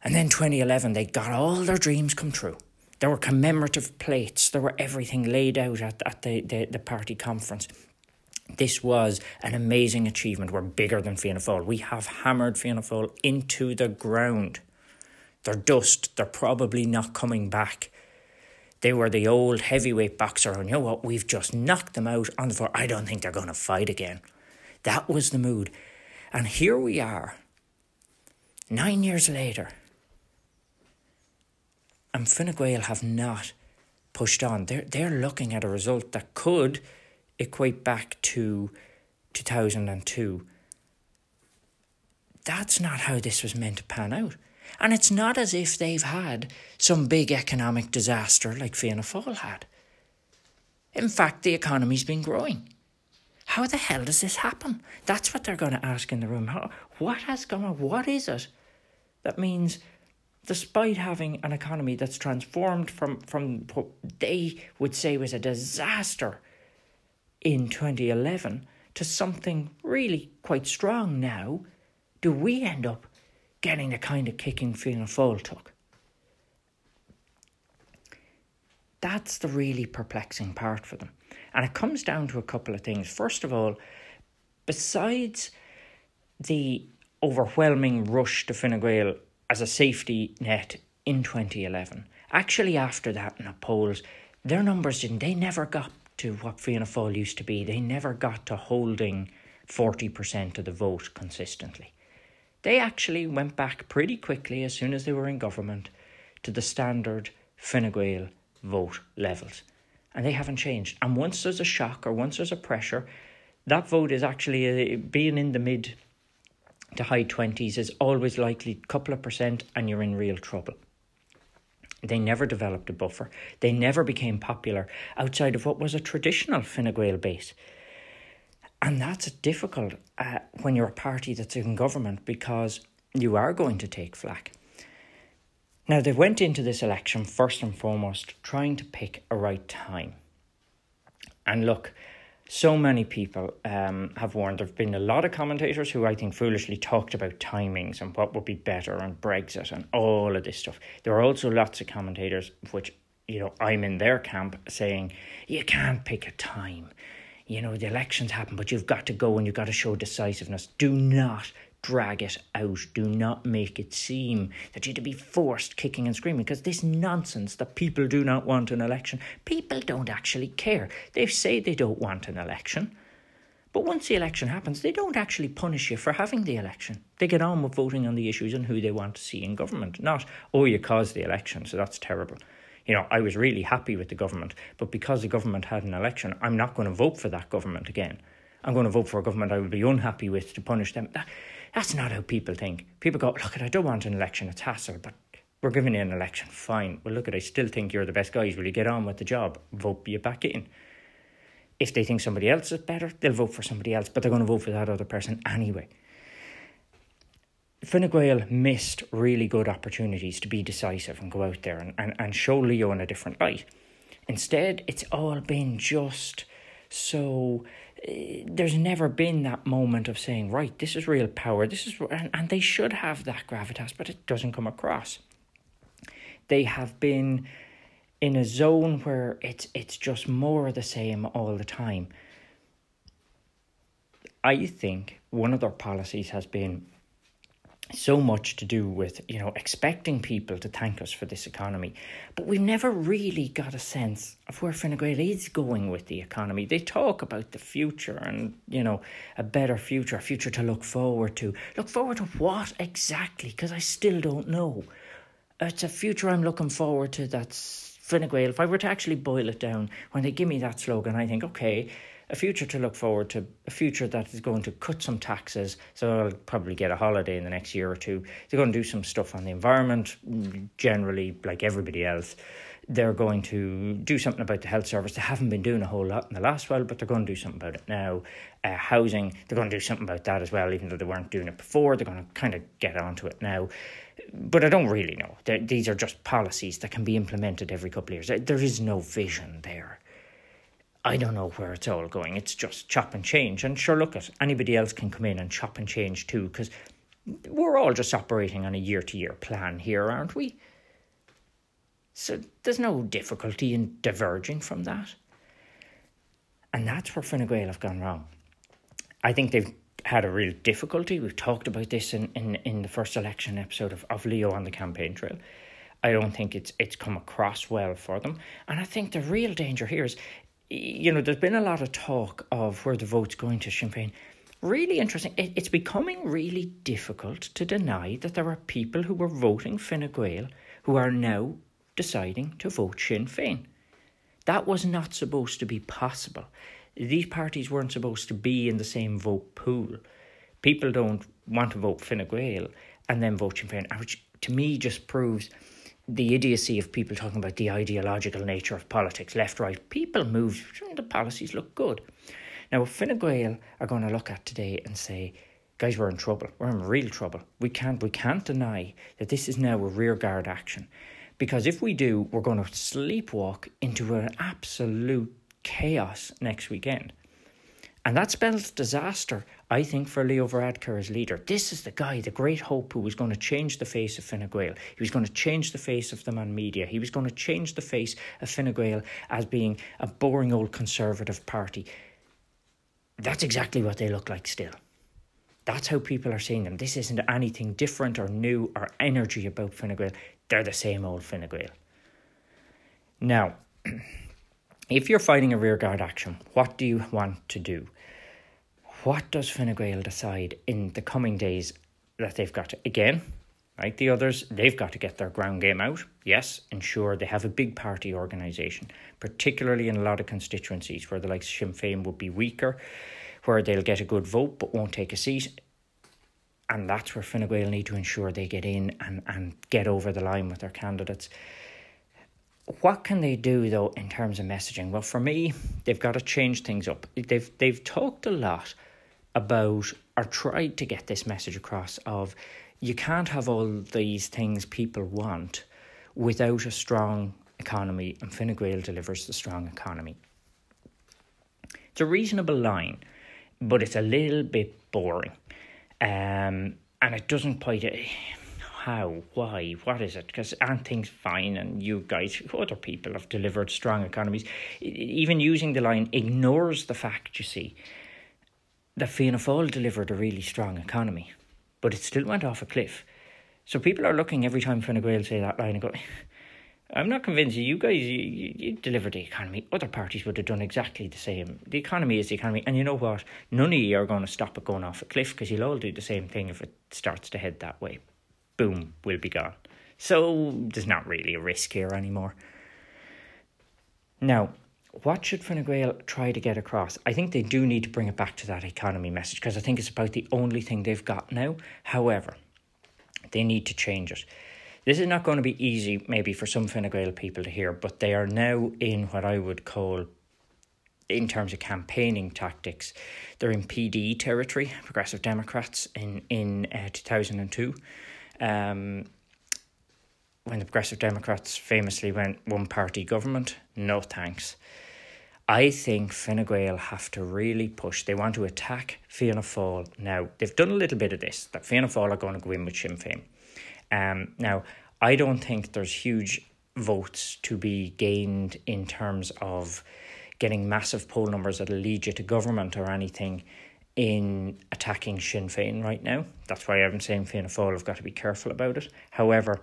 And then 2011, they got all their dreams come true. There were commemorative plates, there were everything laid out at, at the, the, the party conference. This was an amazing achievement. We're bigger than Fianna Fáil. We have hammered Fianna Fáil into the ground. They're dust. They're probably not coming back. They were the old heavyweight boxer, and you know what? We've just knocked them out on the floor. I don't think they're going to fight again. That was the mood. And here we are, nine years later, and Fine Gael have not pushed on. They're, they're looking at a result that could equate back to 2002. That's not how this was meant to pan out. And it's not as if they've had some big economic disaster like Fianna Fáil had. In fact, the economy's been growing. How the hell does this happen? That's what they're going to ask in the room. What has gone on? What is it? That means, despite having an economy that's transformed from, from what they would say was a disaster in 2011 to something really quite strong now, do we end up getting the kind of kicking Fianna Fáil took. That's the really perplexing part for them. And it comes down to a couple of things. First of all, besides the overwhelming rush to Fine Gael as a safety net in 2011, actually after that in the polls, their numbers didn't, they never got to what Fianna Fáil used to be. They never got to holding 40% of the vote consistently. They actually went back pretty quickly as soon as they were in government to the standard Fine Gael vote levels. And they haven't changed. And once there's a shock or once there's a pressure, that vote is actually uh, being in the mid to high 20s is always likely a couple of percent and you're in real trouble. They never developed a buffer. They never became popular outside of what was a traditional Fine Gael base. And that's difficult uh, when you're a party that's in government because you are going to take flack. Now, they went into this election first and foremost trying to pick a right time. And look, so many people um, have warned. There have been a lot of commentators who I think foolishly talked about timings and what would be better and Brexit and all of this stuff. There are also lots of commentators, which, you know, I'm in their camp, saying you can't pick a time you know, the elections happen, but you've got to go and you've got to show decisiveness. Do not drag it out. Do not make it seem that you're to be forced kicking and screaming because this nonsense that people do not want an election, people don't actually care. They say they don't want an election. But once the election happens, they don't actually punish you for having the election. They get on with voting on the issues and who they want to see in government. Not, oh, you caused the election, so that's terrible you know, I was really happy with the government, but because the government had an election, I'm not going to vote for that government again. I'm going to vote for a government I would be unhappy with to punish them. That, that's not how people think. People go, look, I don't want an election, it's hassle, but We're giving you an election. Fine. Well, look at I still think you're the best guys. Will you get on with the job? Vote you back in. If they think somebody else is better, they'll vote for somebody else, but they're going to vote for that other person anyway. Fine missed really good opportunities to be decisive and go out there and, and, and show Leo in a different light. Instead, it's all been just so. Uh, there's never been that moment of saying, right, this is real power, this is, and, and they should have that gravitas, but it doesn't come across. They have been in a zone where it's it's just more the same all the time. I think one of their policies has been so much to do with you know expecting people to thank us for this economy. But we've never really got a sense of where Fine Gael is going with the economy. They talk about the future and you know a better future a future to look forward to. Look forward to what exactly? Because I still don't know. It's a future I'm looking forward to that's Fine Gael. If I were to actually boil it down when they give me that slogan I think okay a future to look forward to, a future that is going to cut some taxes. So I'll probably get a holiday in the next year or two. They're going to do some stuff on the environment, generally, like everybody else. They're going to do something about the health service. They haven't been doing a whole lot in the last while, but they're going to do something about it now. Uh, housing, they're going to do something about that as well, even though they weren't doing it before. They're going to kind of get onto it now. But I don't really know. They're, these are just policies that can be implemented every couple of years. There is no vision there. I don't know where it's all going. It's just chop and change. And sure, look at anybody else can come in and chop and change too, because we're all just operating on a year to year plan here, aren't we? So there's no difficulty in diverging from that. And that's where Fine Gael have gone wrong. I think they've had a real difficulty. We've talked about this in, in, in the first election episode of, of Leo on the campaign trail. I don't think it's it's come across well for them. And I think the real danger here is you know, there's been a lot of talk of where the vote's going to Sinn Féin. Really interesting. It, it's becoming really difficult to deny that there are people who were voting Fine Gael who are now deciding to vote Sinn Féin. That was not supposed to be possible. These parties weren't supposed to be in the same vote pool. People don't want to vote Fine Gael and then vote Sinn Féin, which to me just proves the idiocy of people talking about the ideological nature of politics, left, right. People move, the policies look good. Now, Fine Gael are going to look at today and say, guys, we're in trouble. We're in real trouble. We can't, we can't deny that this is now a rearguard action. Because if we do, we're going to sleepwalk into an absolute chaos next weekend. And that spells disaster, I think, for Leo Varadkar as leader. This is the guy, the great hope, who was going to change the face of Fine Gael. He was going to change the face of the man media. He was going to change the face of Fine Gael as being a boring old conservative party. That's exactly what they look like still. That's how people are seeing them. This isn't anything different or new or energy about Fine Gael. They're the same old Fine Gael. Now, if you're fighting a rearguard action, what do you want to do? What does Fine Gael decide in the coming days that they've got again, like the others, they've got to get their ground game out. Yes, ensure they have a big party organisation, particularly in a lot of constituencies where the likes of Sinn Féin would be weaker, where they'll get a good vote but won't take a seat. And that's where Fine Gael need to ensure they get in and, and get over the line with their candidates. What can they do though in terms of messaging? Well, for me, they've got to change things up. They've they've talked a lot about or tried to get this message across of you can't have all these things people want without a strong economy, and Fine delivers the strong economy. It's a reasonable line, but it's a little bit boring. Um, and it doesn't quite. Uh, how? Why? What is it? Because aren't things fine? And you guys, other people have delivered strong economies. Even using the line ignores the fact, you see, that Fianna Fáil delivered a really strong economy, but it still went off a cliff. So people are looking every time Fine Gael say that line and go, I'm not convinced you guys, you, you delivered the economy. Other parties would have done exactly the same. The economy is the economy. And you know what? None of you are going to stop it going off a cliff because you'll all do the same thing if it starts to head that way. Boom, we'll be gone. So there's not really a risk here anymore. Now, what should Fine try to get across? I think they do need to bring it back to that economy message because I think it's about the only thing they've got now. However, they need to change it. This is not going to be easy, maybe for some Fine Gael people to hear, but they are now in what I would call, in terms of campaigning tactics, they're in PD territory, Progressive Democrats, in, in uh, 2002. Um, when the Progressive Democrats famously went one party government, no thanks. I think Fine Gael have to really push. They want to attack Fianna Fáil now. They've done a little bit of this, that Fianna Fáil are going to go in with Sinn Féin. Um, now, I don't think there's huge votes to be gained in terms of getting massive poll numbers that'll lead you to government or anything in attacking Sinn Féin right now. That's why I'm saying Fianna Fáil have got to be careful about it. However,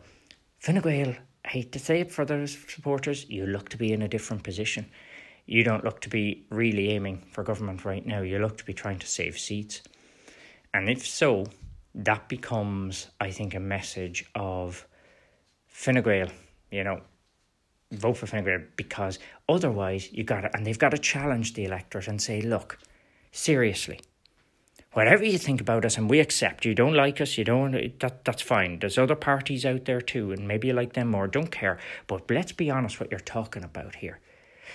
Fine Gael, I hate to say it for their supporters, you look to be in a different position. You don't look to be really aiming for government right now. You look to be trying to save seats. And if so, that becomes, I think, a message of Fine Gael, you know, vote for Fine Gael because otherwise you got to, and they've got to challenge the electorate and say, look, seriously, whatever you think about us and we accept you don't like us you don't that that's fine there's other parties out there too and maybe you like them more don't care but let's be honest what you're talking about here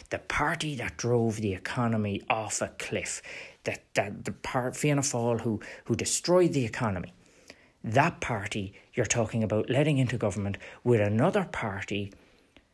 the party that drove the economy off a cliff that, that the part Fianna Fáil who who destroyed the economy that party you're talking about letting into government with another party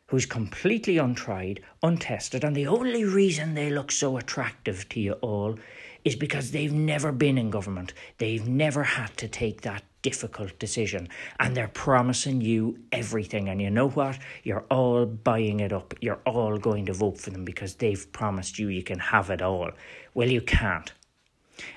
who's completely untried, untested, and the only reason they look so attractive to you all is because they've never been in government. They've never had to take that difficult decision and they're promising you everything. And you know what? You're all buying it up. You're all going to vote for them because they've promised you you can have it all. Well, you can't.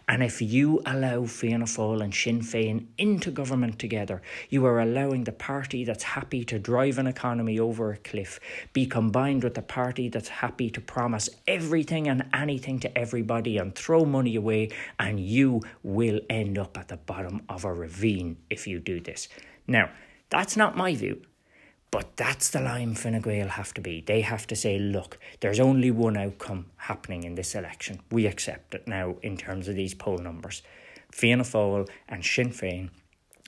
And if you allow Fianna Fáil and Sinn Féin into government together, you are allowing the party that's happy to drive an economy over a cliff be combined with the party that's happy to promise everything and anything to everybody and throw money away, and you will end up at the bottom of a ravine if you do this. Now, that's not my view. But that's the line Fine Gael have to be. They have to say, look, there's only one outcome happening in this election. We accept it now in terms of these poll numbers. Fianna Fáil and Sinn Féin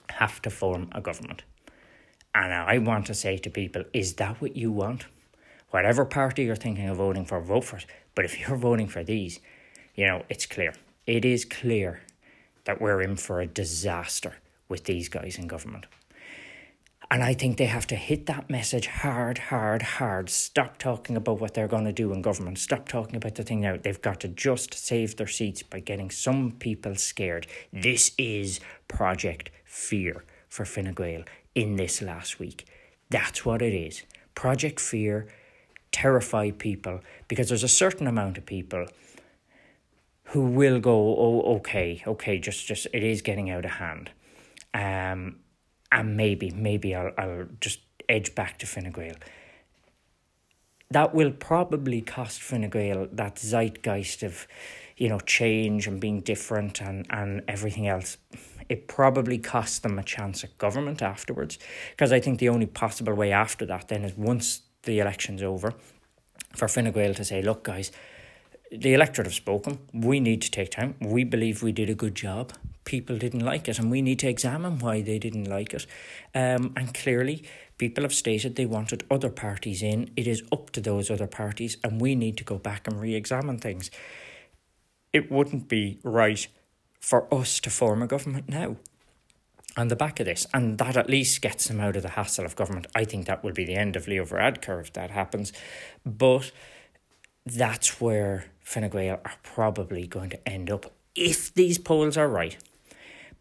have to form a government. And I want to say to people, is that what you want? Whatever party you're thinking of voting for, vote for it. But if you're voting for these, you know, it's clear. It is clear that we're in for a disaster with these guys in government. And I think they have to hit that message hard, hard, hard. Stop talking about what they're going to do in government. Stop talking about the thing now. They've got to just save their seats by getting some people scared. This is Project Fear for Fine Gael in this last week. That's what it is. Project Fear terrify people because there's a certain amount of people who will go, oh, okay, okay, just, just, it is getting out of hand. Um, and maybe, maybe I'll, I'll just edge back to Fine. That will probably cost Fine that zeitgeist of, you know, change and being different and, and everything else. It probably costs them a chance at government afterwards. Because I think the only possible way after that then is once the election's over, for Fine to say, look, guys, the electorate have spoken. We need to take time. We believe we did a good job. People didn't like it, and we need to examine why they didn't like it. Um, and clearly, people have stated they wanted other parties in. It is up to those other parties, and we need to go back and re examine things. It wouldn't be right for us to form a government now on the back of this, and that at least gets them out of the hassle of government. I think that will be the end of Leo Varadkar if that happens. But that's where Fine Gael are probably going to end up if these polls are right.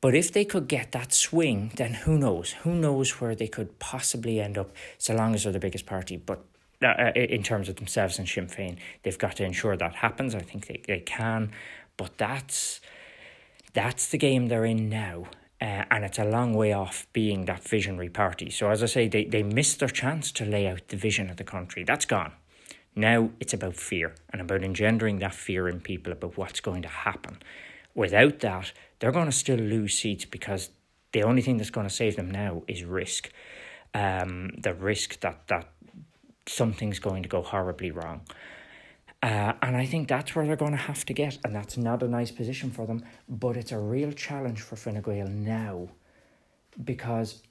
But if they could get that swing, then who knows? Who knows where they could possibly end up, so long as they're the biggest party. But uh, uh in terms of themselves and Sinn Féin, they've got to ensure that happens. I think they, they can. But that's that's the game they're in now. Uh, and it's a long way off being that visionary party. So, as I say, they, they missed their chance to lay out the vision of the country. That's gone. Now it's about fear and about engendering that fear in people about what's going to happen. Without that, they're going to still lose seats because the only thing that's going to save them now is risk. Um, the risk that, that something's going to go horribly wrong. Uh, and I think that's where they're going to have to get, and that's not a nice position for them, but it's a real challenge for Fine Gael now because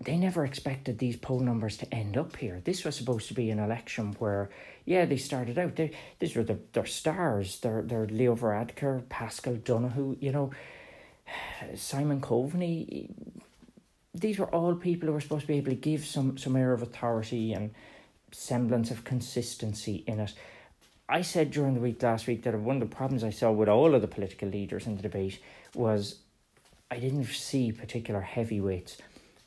they never expected these poll numbers to end up here. This was supposed to be an election where, yeah, they started out. They, these were the, their stars. They're, Leo Varadkar, Paschal Donohoe, you know, Simon Coveney. These were all people who were supposed to be able to give some, some air of authority and semblance of consistency in it. I said during the week last week that one of the problems I saw with all of the political leaders in the debate was I didn't see particular heavyweights.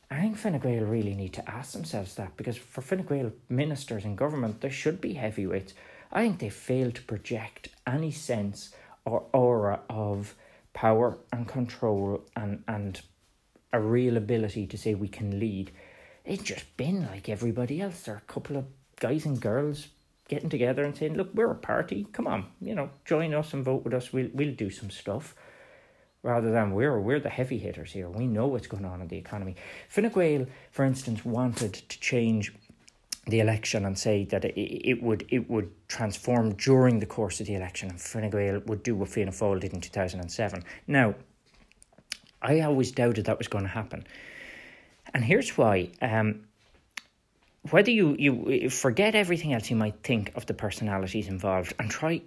I think Fine Gael really need to ask themselves that because for Fine Gael ministers in government, there should be heavyweights. I think they fail to project any sense or aura of power and control and, and a real ability to say we can lead. It's just been like everybody else. There are a couple of guys and girls getting together and saying, "Look, we're a party. Come on, you know, join us and vote with us. We'll we'll do some stuff." Rather than we're we're the heavy hitters here. We know what's going on in the economy. Fine Gael, for instance, wanted to change the election and say that it, it would it would transform during the course of the election and Fine Gael would do what Fianna Fáil did in 2007. Now, I always doubted that was going to happen. And here's why. Um, whether you, you forget everything else you might think of the personalities involved and try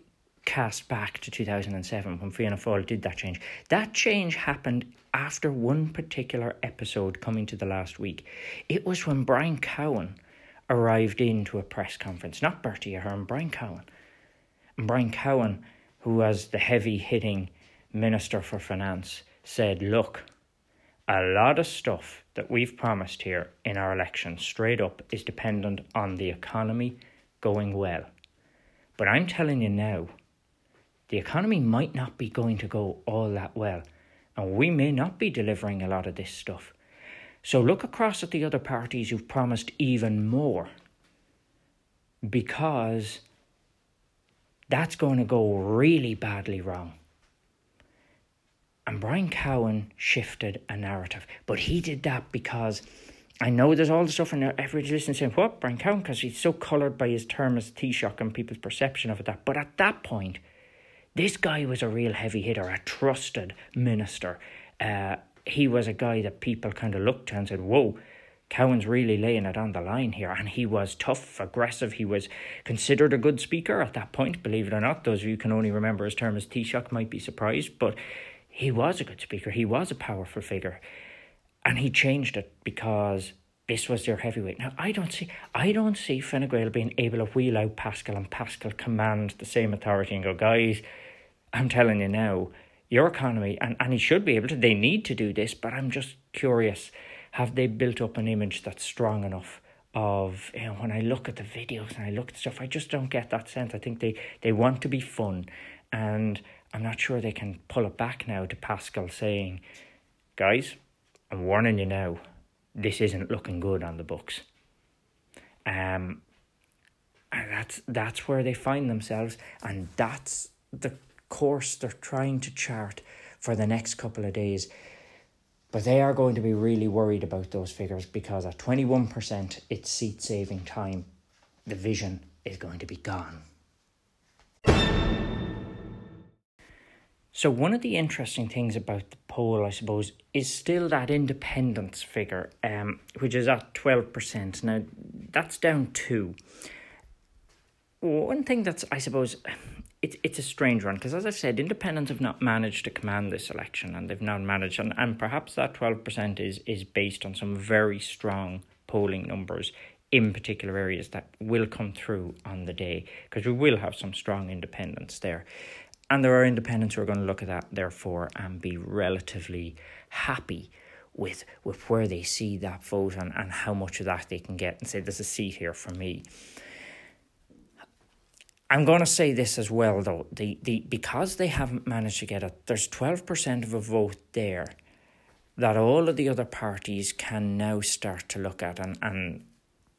cast back to 2007 when Fianna Fáil did that change. That change happened after one particular episode coming to the last week. It was when Brian Cowen arrived into a press conference, not Bertie Ahern, Brian Cowen. And Brian Cowen, who was the heavy hitting Minister for Finance, said, Look, a lot of stuff that we've promised here in our election, straight up, is dependent on the economy going well. But I'm telling you now, the economy might not be going to go all that well, and we may not be delivering a lot of this stuff. So look across at the other parties who've promised even more, because that's going to go really badly wrong. And Brian Cowen shifted a narrative. But he did that because I know there's all the stuff in there. everybody listening saying, What, Brian Cowen? Because he's so coloured by his term as Taoiseach and people's perception of. That. But at that point, this guy was a real heavy hitter, a trusted minister. Uh, he was a guy that people kind of looked to and said, Whoa, Cowen's really laying it on the line here. And he was tough, aggressive. He was considered a good speaker at that point, believe it or not. Those of you can only remember his term as Taoiseach might be surprised. But he was a good speaker, he was a powerful figure, and he changed it because this was their heavyweight. Now I don't see I don't see Fine being able to wheel out Paschal and Paschal command the same authority and go, guys, I'm telling you now, your economy and, and he should be able to, they need to do this, but I'm just curious, have they built up an image that's strong enough? of you know when I look at the videos and I look at stuff I just don't get that sense I think they they want to be fun and I'm not sure they can pull it back now to Paschal saying, guys, I'm warning you now, this isn't looking good on the books. Um, and that's that's where they find themselves, and that's the course they're trying to chart for the next couple of days. But they are going to be really worried about those figures because at 21%, it's seat saving time. The vision is going to be gone. So, one of the interesting things about the poll, I suppose, is still that independents figure, um, which is at 12%. Now, that's down two. One thing that's, I suppose, it, it's a strange one because, as I've said, independents have not managed to command this election and they've not managed, and, and perhaps that 12% is, is based on some very strong polling numbers in particular areas that will come through on the day because we will have some strong independents there. And there are independents who are going to look at that, therefore, and be relatively happy with with where they see that vote and, and how much of that they can get and say there's a seat here for me. I'm going to say this as well though. The the because they haven't managed to get it, there's twelve percent of a vote there that all of the other parties can now start to look at and, and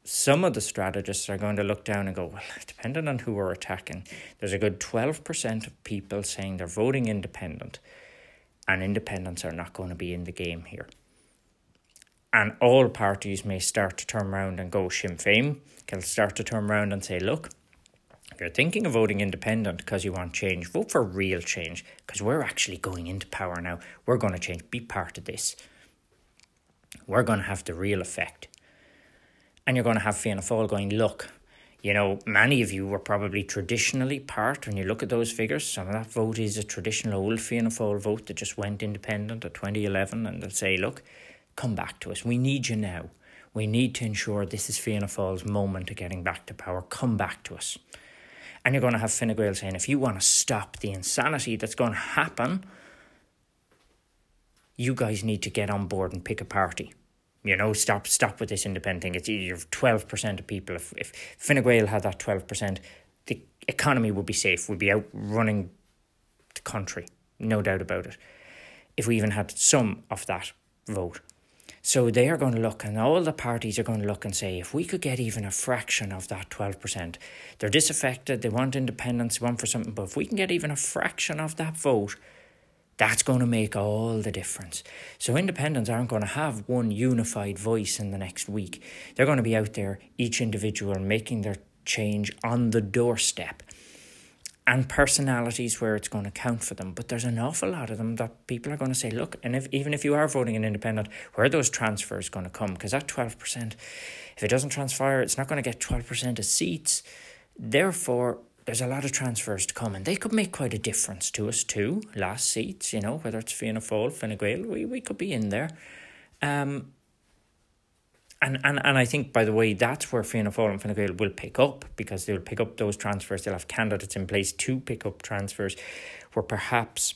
some of the strategists are going to look down and go, well, depending on who we're attacking, there's a good 12% of people saying they're voting independent, and independents are not going to be in the game here. And all parties may start to turn around and go Sinn Féin, can start to turn around and say, look, if you're thinking of voting independent because you want change, vote for real change because we're actually going into power now. We're going to change, be part of this. we're going to have the real effect. And you're going to have Fianna Fáil going, look, you know, many of you were probably traditionally part, when you look at those figures, some of that vote is a traditional old Fianna Fáil vote that just went independent at 2011, and they'll say, look, come back to us. We need you now. We need to ensure this is Fianna Fáil's moment of getting back to power. Come back to us. And you're going to have Fine Gael saying, if you want to stop the insanity that's going to happen, you guys need to get on board and pick a party. You know, stop stop with this independent thing. It's you're twelve percent of people. If if Fine Gael had that twelve percent, the economy would be safe. Would be out running the country, no doubt about it. If we even had some of that vote, so they are going to look, and all the parties are going to look and say, if we could get even a fraction of that 12%, they're disaffected, they want independence, they want for something, but if we can get even a fraction of that vote, that's going to make all the difference. So independents aren't going to have one unified voice in the next week. They're going to be out there, each individual, making their change on the doorstep and personalities where it's going to count for them. But there's an awful lot of them that people are going to say, look, and if, even if you are voting an independent, where those transfers going to come? Because that 12%, if it doesn't transfer, it's not going to get 12% of seats. Therefore, there's a lot of transfers to come, and they could make quite a difference to us too. Last seats, you know, whether it's Fianna Fáil, Fine Gael, we, we could be in there. Um, and, and and I think, by the way, that's where Fianna Fáil and Fine Gael will pick up because they'll pick up those transfers. They'll have candidates in place to pick up transfers where perhaps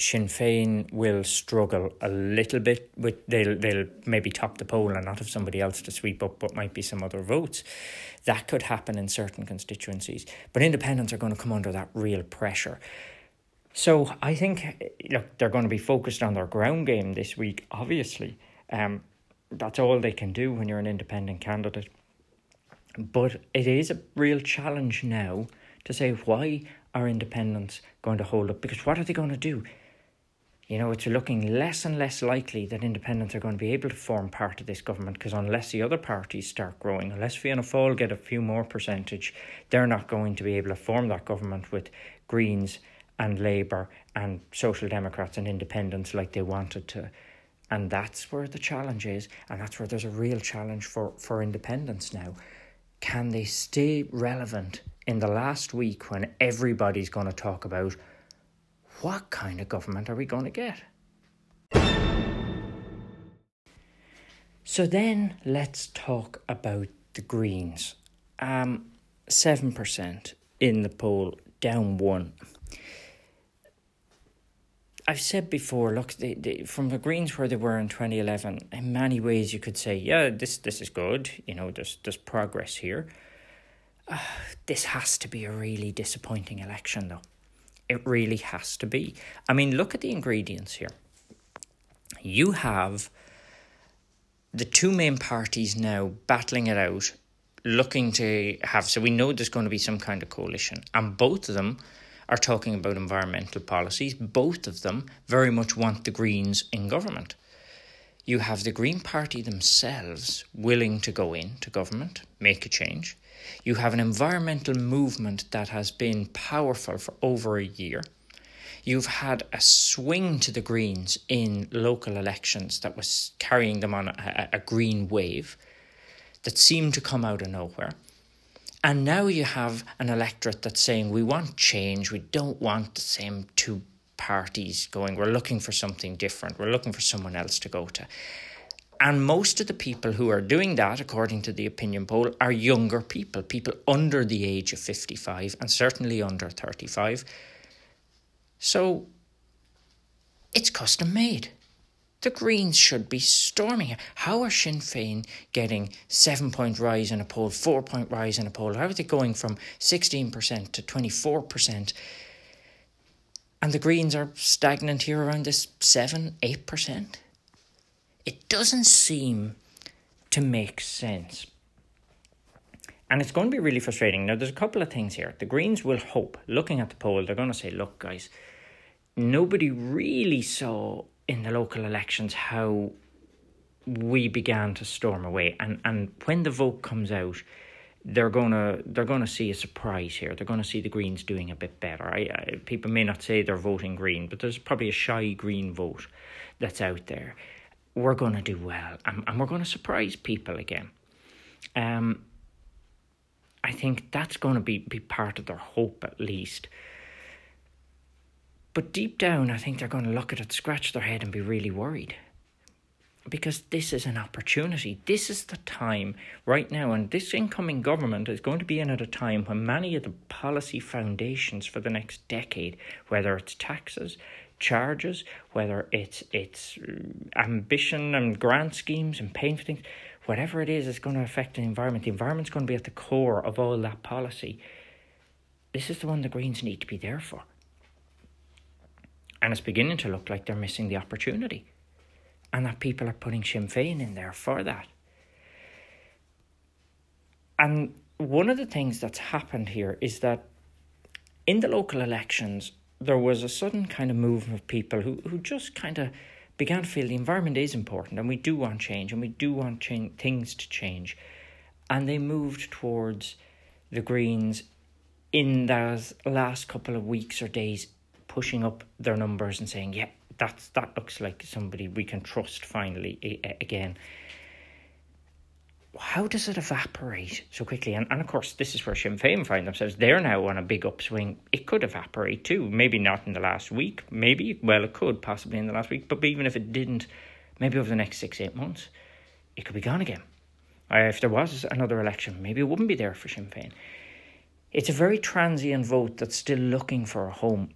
Sinn Féin will struggle a little bit with they'll they'll maybe top the poll and not have somebody else to sweep up what might be some other votes. That could happen in certain constituencies. But independents are going to come under that real pressure. So I think look, they're going to be focused on their ground game this week, obviously. Um, that's all they can do when you're an independent candidate. But it is a real challenge now to say why are independents going to hold up? Because what are they going to do? You know, it's looking less and less likely that independents are going to be able to form part of this government because unless the other parties start growing, unless Fianna Fáil get a few more percentage, they're not going to be able to form that government with Greens and Labour and Social Democrats and independents like they wanted to. And that's where the challenge is, and that's where there's a real challenge for, for independents now. Can they stay relevant in the last week when everybody's going to talk about what kind of government are we going to get? So then let's talk about the Greens. Um, 7% in the poll, down one. I've said before, look, they, they, from the Greens where they were in 2011, in many ways you could say, yeah, this this is good. You know, there's there's progress here. Uh, this has to be a really disappointing election, though. It really has to be. I mean, look at the ingredients here. You have the two main parties now battling it out, looking to have. So we know there's going to be some kind of coalition, and both of them are talking about environmental policies. Both of them very much want the Greens in government. You have the Green Party themselves willing to go into government, make a change. You have an environmental movement that has been powerful for over a year. You've had a swing to the Greens in local elections that was carrying them on a, a green wave that seemed to come out of nowhere. And now you have an electorate that's saying we want change, we don't want the same two parties going, we're looking for something different, we're looking for someone else to go to. And most of the people who are doing that, according to the opinion poll, are younger people, people under the age of 55 and certainly under 35. So it's custom made. The Greens should be storming here. How are Sinn Féin getting seven point rise in a poll, four point rise in a poll? How are they going from 16% to 24%? And the Greens are stagnant here around this 7 8%? It doesn't seem to make sense. And it's going to be really frustrating. Now, there's a couple of things here. The Greens will hope, looking at the poll, they're going to say, look, guys, nobody really saw in the local elections how we began to storm away and and when the vote comes out they're gonna they're gonna see a surprise here. They're gonna see the Greens doing a bit better. I, I, people may not say they're voting Green, but there's probably a shy Green vote that's out there. We're going to do well and, and we're going to surprise people again. Um, I think that's going to be, be part of their hope at least. But deep down, I think they're going to look at it, scratch their head, and be really worried. Because this is an opportunity. This is the time right now, and this incoming government is going to be in at a time when many of the policy foundations for the next decade, whether it's taxes, charges, whether it's it's mm, ambition and grant schemes and paying for things, whatever it is, is going to affect the environment. The environment's going to be at the core of all that policy. This is the one the Greens need to be there for. And it's beginning to look like they're missing the opportunity. And that people are putting Sinn Féin in there for that. And one of the things that's happened here is that in the local elections, there was a sudden kind of movement of people who, who just kind of began to feel the environment is important and we do want change and we do want things to change. And they moved towards the Greens in those last couple of weeks or days, pushing up their numbers and saying, yeah, that's, that looks like somebody we can trust finally eh, eh, again how does it evaporate so quickly? And, and of course, this is where Sinn Féin find themselves. They're now on a big upswing. It could evaporate too. Maybe not in the last week. Maybe, well, it could possibly in the last week. But even if it didn't, maybe over the next six, eight months, it could be gone again. Uh, if there was another election, maybe it wouldn't be there for Sinn Féin. It's a very transient vote that's still looking for a home.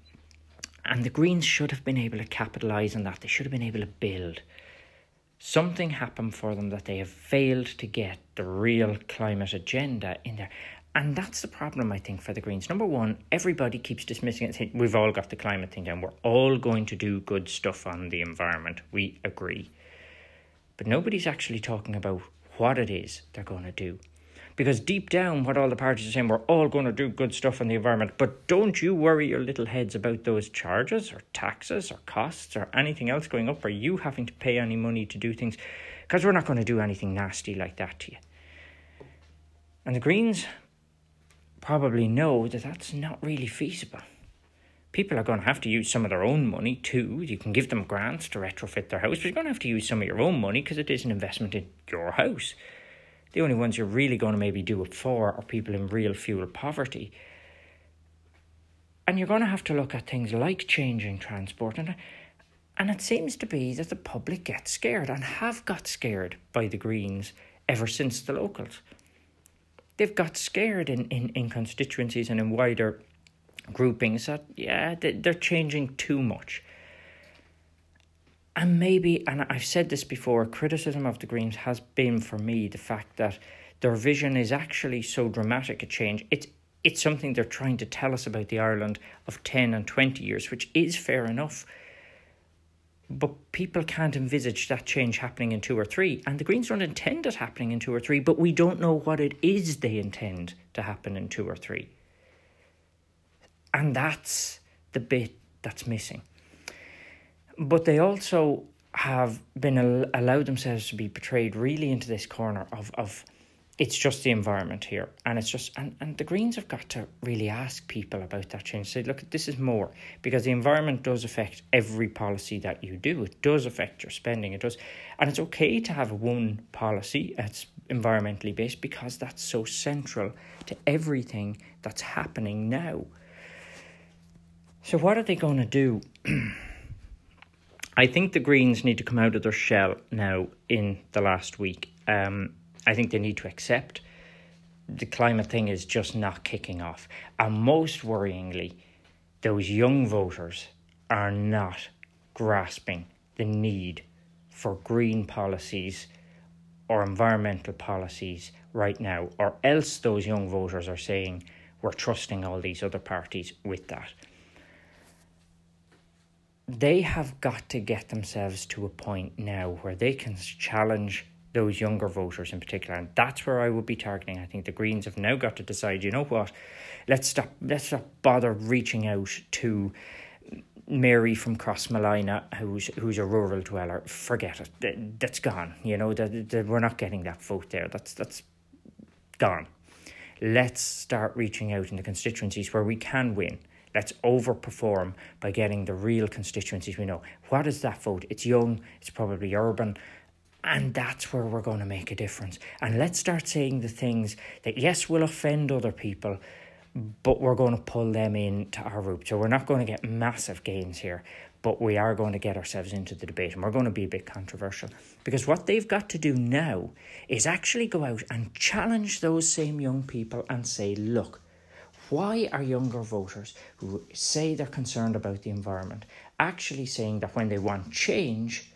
And the Greens should have been able to capitalise on that. They should have been able to build something happened for them that they have failed to get the real climate agenda in there. And that's the problem, I think, for the Greens. Number one, everybody keeps dismissing it, saying, we've all got the climate thing down. We're all going to do good stuff on the environment. We agree. But nobody's actually talking about what it is they're going to do. Because deep down, what all the parties are saying, we're all going to do good stuff on the environment, but don't you worry your little heads about those charges or taxes or costs or anything else going up or you having to pay any money to do things, because we're not going to do anything nasty like that to you. And the Greens probably know that that's not really feasible. People are going to have to use some of their own money too. You can give them grants to retrofit their house, but you're going to have to use some of your own money because it is an investment in your house the only ones you're really going to maybe do it for are people in real fuel poverty. And you're going to have to look at things like changing transport. And, and it seems to be that the public gets scared and have got scared by the Greens ever since the locals. They've got scared in, in, in constituencies and in wider groupings that, yeah, they're changing too much. And maybe, and I've said this before, criticism of the Greens has been for me the fact that their vision is actually so dramatic a change. It's it's something they're trying to tell us about the Ireland of 10 and 20 years, which is fair enough. But people can't envisage that change happening in two or three. And the Greens don't intend it happening in two or three, but we don't know what it is they intend to happen in two or three. And that's the bit that's missing but they also have been al- allowed themselves to be portrayed really into this corner of of it's just the environment here. And it's just and, and the greens have got to really ask people about that change. Say look this is more because the environment does affect every policy that you do. It does affect your spending. It does. And it's okay to have one policy that's environmentally based because that's so central to everything that's happening now. So what are they going to do I think the Greens need to come out of their shell now in the last week. Um, I think they need to accept the climate thing is just not kicking off. And most worryingly, those young voters are not grasping the need for green policies or environmental policies right now, or else those young voters are saying we're trusting all these other parties with that they have got to get themselves to a point now where they can challenge those younger voters in particular, and that's where I would be targeting. I think the Greens have now got to decide. You know what? Let's stop. Let's not bother reaching out to Mary from Crossmolina, who's who's a rural dweller. Forget it. That's gone. You know that, that we're not getting that vote there. That's that's gone. Let's start reaching out in the constituencies where we can win Let's overperform by getting the real constituencies we know. What is that vote? It's young, it's probably urban, and that's where we're going to make a difference. And let's start saying the things that, yes, will offend other people, but we're going to pull them into our group. So we're not going to get massive gains here, but we are going to get ourselves into the debate and we're going to be a bit controversial. Because what they've got to do now is actually go out and challenge those same young people and say, look, why are younger voters who say they're concerned about the environment actually saying that when they want change,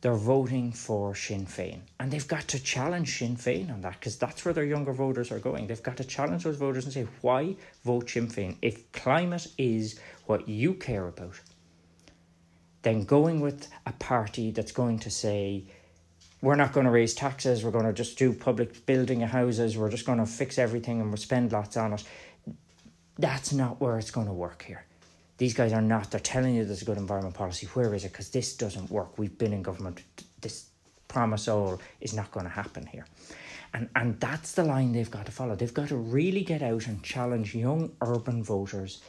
they're voting for Sinn Féin. And they've got to challenge Sinn Féin on that because that's where their younger voters are going. They've got to challenge those voters and say, why vote Sinn Féin? If climate is what you care about, then going with a party that's going to say, we're not going to raise taxes, we're going to just do public building of houses, we're just going to fix everything and we'll spend lots on it. That's not where it's going to work here. These guys are not. They're telling you there's a good environment policy. Where is it? Because this doesn't work. We've been in government. This promise all is not going to happen here. And, and that's the line they've got to follow. They've got to really get out and challenge young urban voters.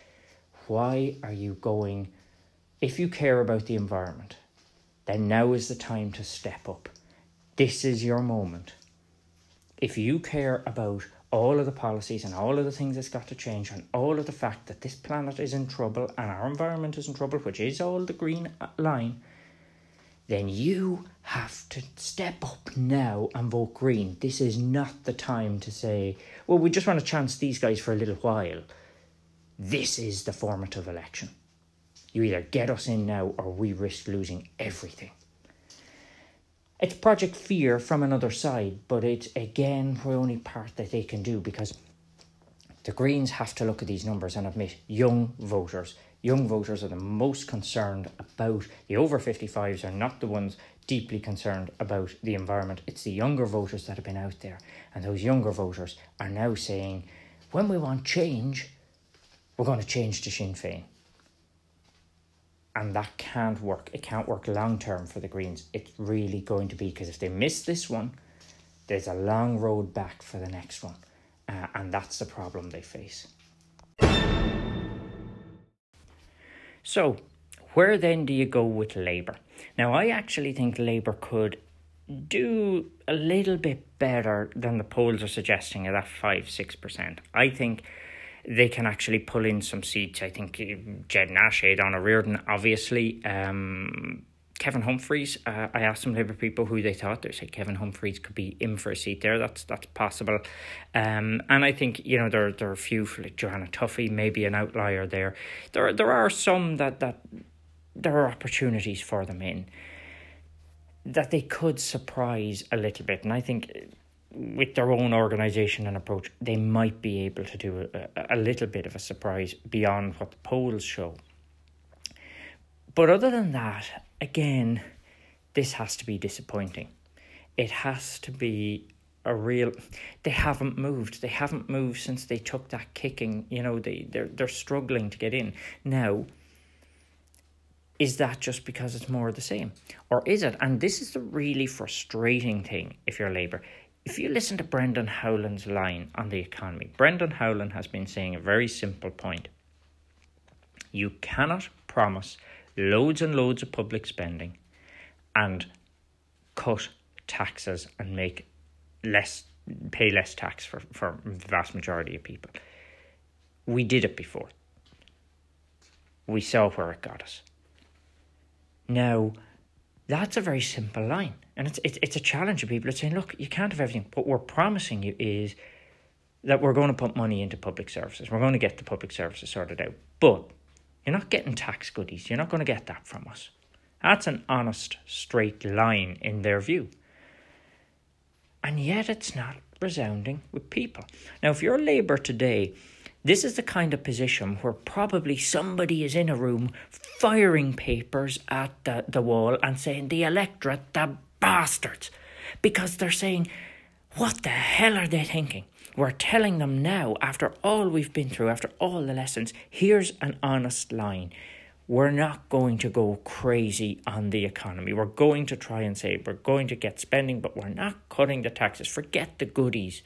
Why are you going? If you care about the environment, then now is the time to step up. This is your moment. If you care about all of the policies and all of the things that's got to change and all of the fact that this planet is in trouble and our environment is in trouble, which is all the green line, then you have to step up now and vote green. This is not the time to say, well, we just want to chance these guys for a little while. This is the formative election. You either get us in now or we risk losing everything. It's Project Fear from another side, but it's again the only part that they can do because the Greens have to look at these numbers and admit young voters. Young voters are the most concerned about the over 55s are not the ones deeply concerned about the environment. It's the younger voters that have been out there, and those younger voters are now saying, when we want change, we're going to change to Sinn Féin and that can't work. It can't work long term for the Greens. It's really going to be because if they miss this one, there's a long road back for the next one, uh, and that's the problem they face. So, where then do you go with Labour? Now, I actually think Labour could do a little bit better than the polls are suggesting at that 5 6%. I think they can actually pull in some seats. I think Jed Ged Nash, Donna Reardon, obviously. Um, Kevin Humphreys, uh, I asked some Labour people who they thought. They said Kevin Humphreys could be in for a seat there. That's that's possible. Um, and I think you know there there are a few like Joanna Tuffy, maybe an outlier there. There there are some that that there are opportunities for them in that they could surprise a little bit, and I think with their own organisation and approach, they might be able to do a, a little bit of a surprise beyond what the polls show. But other than that, again, this has to be disappointing. It has to be a real they haven't moved. They haven't moved since they took that kicking. You know, they, they're they're struggling to get in. Now is that just because it's more of the same? Or is it? And this is the really frustrating thing if you're Labour if you listen to Brendan Howlin's line on the economy, Brendan Howlin has been saying a very simple point. You cannot promise loads and loads of public spending and cut taxes and make less pay less tax for, for the vast majority of people. We did it before. We saw where it got us. Now, that's a very simple line. And it's, it's, it's a challenge to people. It's saying, look, you can't have everything. What we're promising you is that we're going to put money into public services. We're going to get the public services sorted out. But you're not getting tax goodies. You're not going to get that from us. That's an honest, straight line in their view. And yet it's not resounding with people. Now, if you're Labour today, this is the kind of position where probably somebody is in a room firing papers at the, the wall and saying, the electorate, the bastards because they're saying, What the hell are they thinking? We're telling them now, after all we've been through, after all the lessons, here's an honest line. We're not going to go crazy on the economy. We're going to try and save. We're going to get spending, but we're not cutting the taxes. Forget the goodies.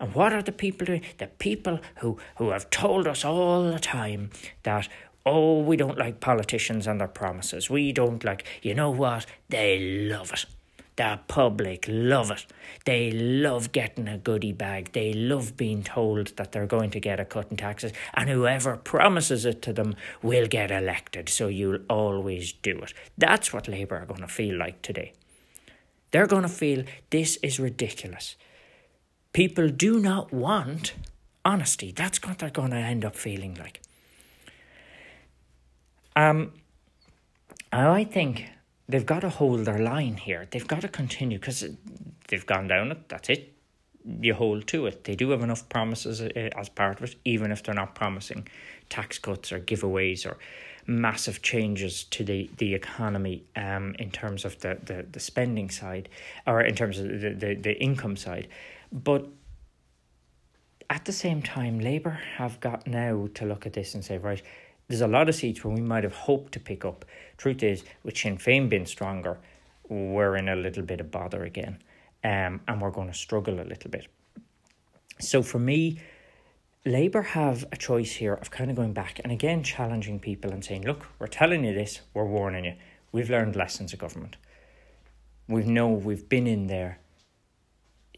And what are the people doing? The people who, who have told us all the time that, oh, we don't like politicians and their promises. We don't like, you know what? They love it. The public love it. They love getting a goodie bag. They love being told that they're going to get a cut in taxes. And whoever promises it to them will get elected. So you'll always do it. That's what Labour are going to feel like today. They're going to feel this is ridiculous. People do not want honesty. That's what they're going to end up feeling like. Um, I think they've got to hold their line here. They've got to continue because they've gone down it. That's it. You hold to it. They do have enough promises uh, as part of it, even if they're not promising tax cuts or giveaways or massive changes to the, the economy um, in terms of the, the, the spending side or in terms of the, the, the income side. But at the same time, Labour have got now to look at this and say, right, there's a lot of seats where we might have hoped to pick up. Truth is, with Sinn Féin being stronger, we're in a little bit of bother again, um, and we're going to struggle a little bit. So for me, Labour have a choice here of kind of going back and again challenging people and saying, look, we're telling you this, we're warning you. We've learned lessons of government. We know we've been in there.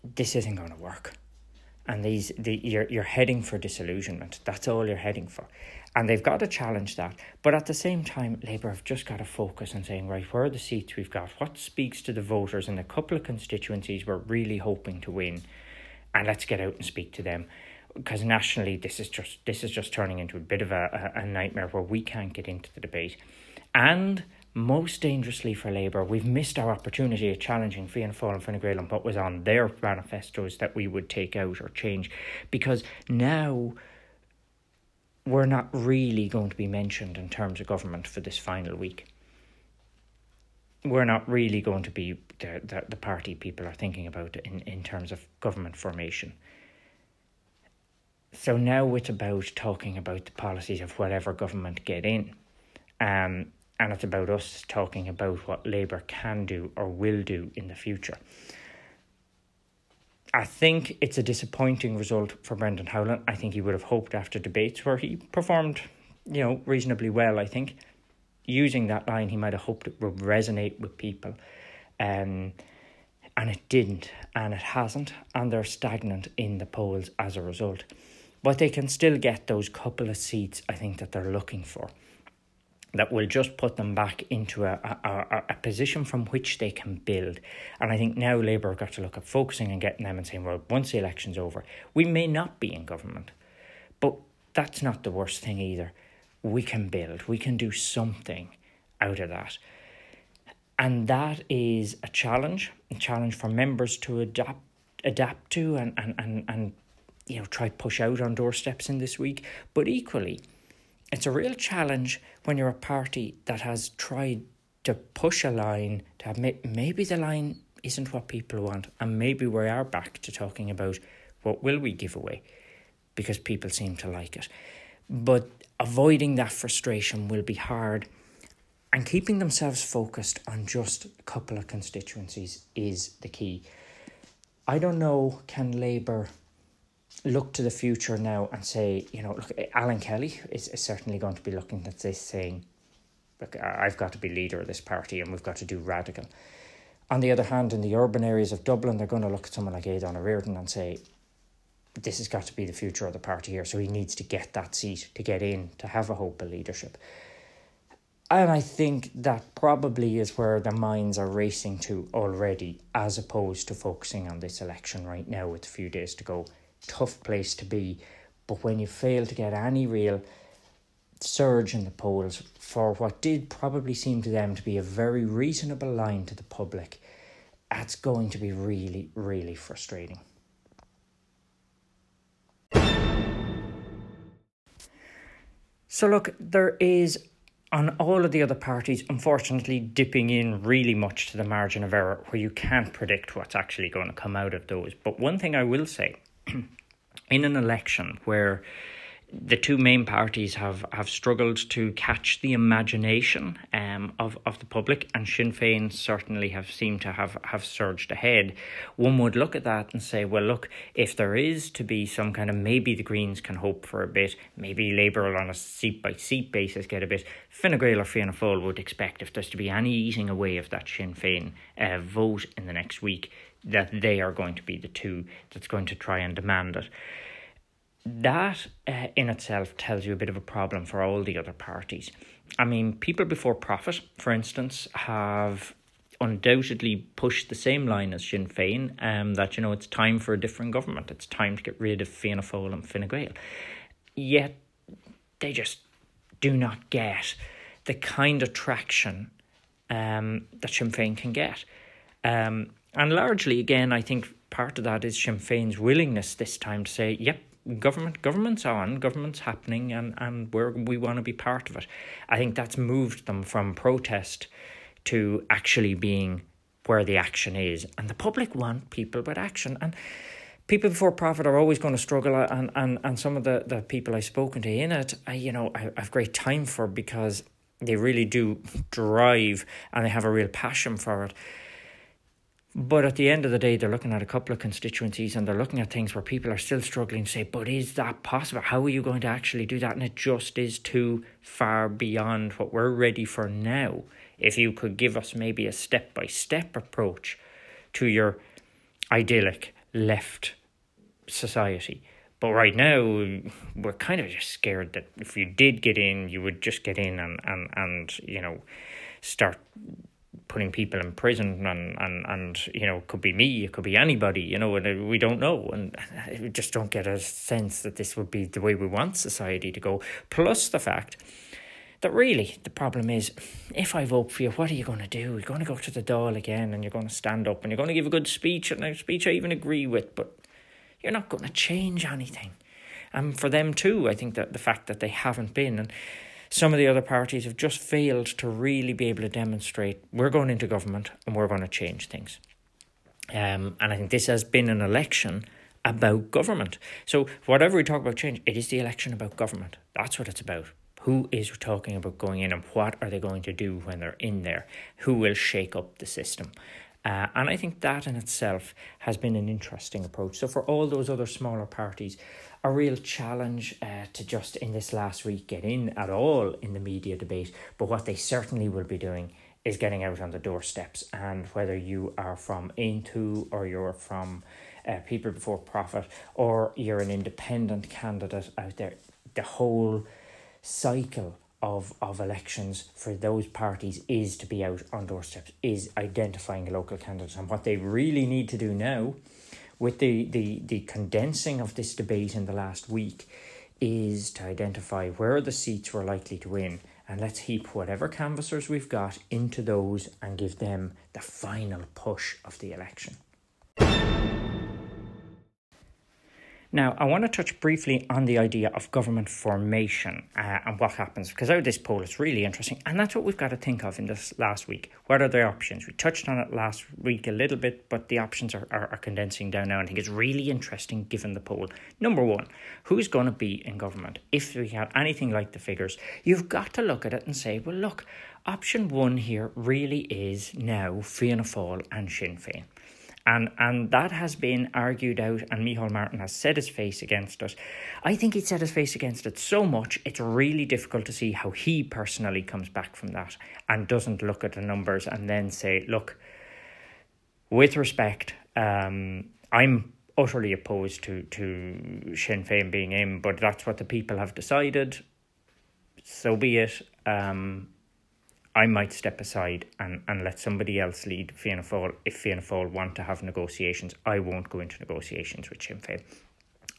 This isn't going to work. And these the you're you're heading for disillusionment. That's all you're heading for. And they've got to challenge that. But at the same time, Labour have just got to focus on saying, right, where are the seats we've got? What speaks to the voters in a couple of constituencies we're really hoping to win? And let's get out and speak to them because nationally this is just this is just turning into a bit of a, a, a nightmare where we can't get into the debate. And most dangerously for Labour, we've missed our opportunity of challenging Fianna Fáil and Fine Gael on what was on their manifestos that we would take out or change, because now we're not really going to be mentioned in terms of government for this final week. We're not really going to be the, the, the party people are thinking about in, in terms of government formation. So now it's about talking about the policies of whatever government get in. Um, and it's about us talking about what Labour can do or will do in the future. I think it's a disappointing result for Brendan Howlin. I think he would have hoped after debates where he performed, you know, reasonably well. I think using that line, he might have hoped it would resonate with people, um, and it didn't, and it hasn't, and they're stagnant in the polls as a result but they can still get those couple of seats I think that they're looking for that will just put them back into a, a, a, position from which they can build. And I think now Labour have got to look at focusing and getting them and saying, well, once the election's over, we may not be in government, but that's not the worst thing either. We can build, we can do something out of that. And that is a challenge, a challenge for members to adapt adapt to and, and, and, and you know, try push out on doorsteps in this week. But equally, it's a real challenge when you're a party that has tried to push a line to admit maybe the line isn't what people want, and maybe we are back to talking about what will we give away because people seem to like it. But avoiding that frustration will be hard, and keeping themselves focused on just a couple of constituencies is the key. I don't know, can Labour look to the future now and say, you know, look, Alan Kelly is, is certainly going to be looking at this saying, look, I've got to be leader of this party and we've got to do radical. On the other hand, in the urban areas of Dublin, they're going to look at someone like Aodhán Ó Ríordáin and say, this has got to be the future of the party here. So he needs to get that seat to get in, to have a hope of leadership. And I think that probably is where the minds are racing to already, as opposed to focusing on this election right now with a few days to go tough place to be. But when you fail to get any real surge in the polls for what did probably seem to them to be a very reasonable line to the public, that's going to be really, really frustrating. So, look, there is on all of the other parties, unfortunately, dipping in really much to the margin of error where you can't predict what's actually going to come out of those. But one thing I will say in an election where the two main parties have, have struggled to catch the imagination um, of, of the public, and Sinn Féin certainly have seemed to have, have surged ahead. One would look at that and say, well, look, if there is to be some kind of maybe the Greens can hope for a bit, maybe Labour will on a seat by seat basis get a bit, Fine Gael or Fianna Fáil would expect if there's to be any easing away of that Sinn Féin uh, vote in the next week, that they are going to be the two that's going to try and demand it that uh, in itself tells you a bit of a problem for all the other parties. I mean, people before profit, for instance, have undoubtedly pushed the same line as Sinn Féin um, that, you know, it's time for a different government. It's time to get rid of Fianna Fáil and Fine Gael. Yet they just do not get the kind of traction um, that Sinn Féin can get. Um, and largely, again, I think part of that is Sinn Féin's willingness this time to say, yep, government government's on, government's happening, and and we we want to be part of it. I think that's moved them from protest to actually being where the action is, and the public want people with action and. People before profit are always going to struggle, uh, and, and, and some of the, the people I've spoken to in it, I, you know, I, I have great time for because they really do drive and they have a real passion for it. But at the end of the day, they're looking at a couple of constituencies and they're looking at things where people are still struggling to say, but is that possible? How are you going to actually do that? And it just is too far beyond what we're ready for now. If you could give us maybe a step by step approach to your idyllic left society. But right now, we're kind of just scared that if you did get in, you would just get in and, and, and you know, start putting people in prison and, and, and you know, it could be me, it could be anybody, you know, and uh, we don't know. And we just don't get a sense that this would be the way we want society to go. Plus the fact that really the problem is if I vote for you, what are you going to do? You're going to go to the Dáil again and you're going to stand up and you're going to give a good speech and a speech I even agree with, but you're not going to change anything. And for them too, I think that the fact that they haven't been and some of the other parties have just failed to really be able to demonstrate we're going into government and we're going to change things. Um, and I think this has been an election about government. So, whatever we talk about change, it is the election about government. That's what it's about. Who is talking about going in and what are they going to do when they're in there? Who will shake up the system? Uh, and I think that in itself has been an interesting approach. So, for all those other smaller parties, a real challenge uh, to just in this last week get in at all in the media debate. But what they certainly will be doing is getting out on the doorsteps. And whether you are from Aontú or you're from uh, People Before Profit or you're an independent candidate out there, the whole cycle of, of elections for those parties is to be out on doorsteps, is identifying local candidates. And what they really need to do now with the, the, the condensing of this debate in the last week is to identify where the seats were likely to win and let's heap whatever canvassers we've got into those and give them the final push of the election. Now, I want to touch briefly on the idea of government formation uh, and what happens, because out of this poll, it's really interesting. And that's what we've got to think of in this last week. What are the options? We touched on it last week a little bit, but the options are, are, are condensing down now. I think it's really interesting given the poll. Number one, who's going to be in government? If we have anything like the figures, you've got to look at it and say, well, look, option one here really is now Fianna Fáil and Sinn Féin. And and that has been argued out, and Micheál Martin has set his face against it. I think he'd set his face against it so much, it's really difficult to see how he personally comes back from that and doesn't look at the numbers and then say, look, with respect, um, I'm utterly opposed to, to Sinn Féin being in, but that's what the people have decided. So be it. Um, I might step aside and, and let somebody else lead Fianna Fáil if Fianna Fáil want to have negotiations. I won't go into negotiations with Sinn Féin.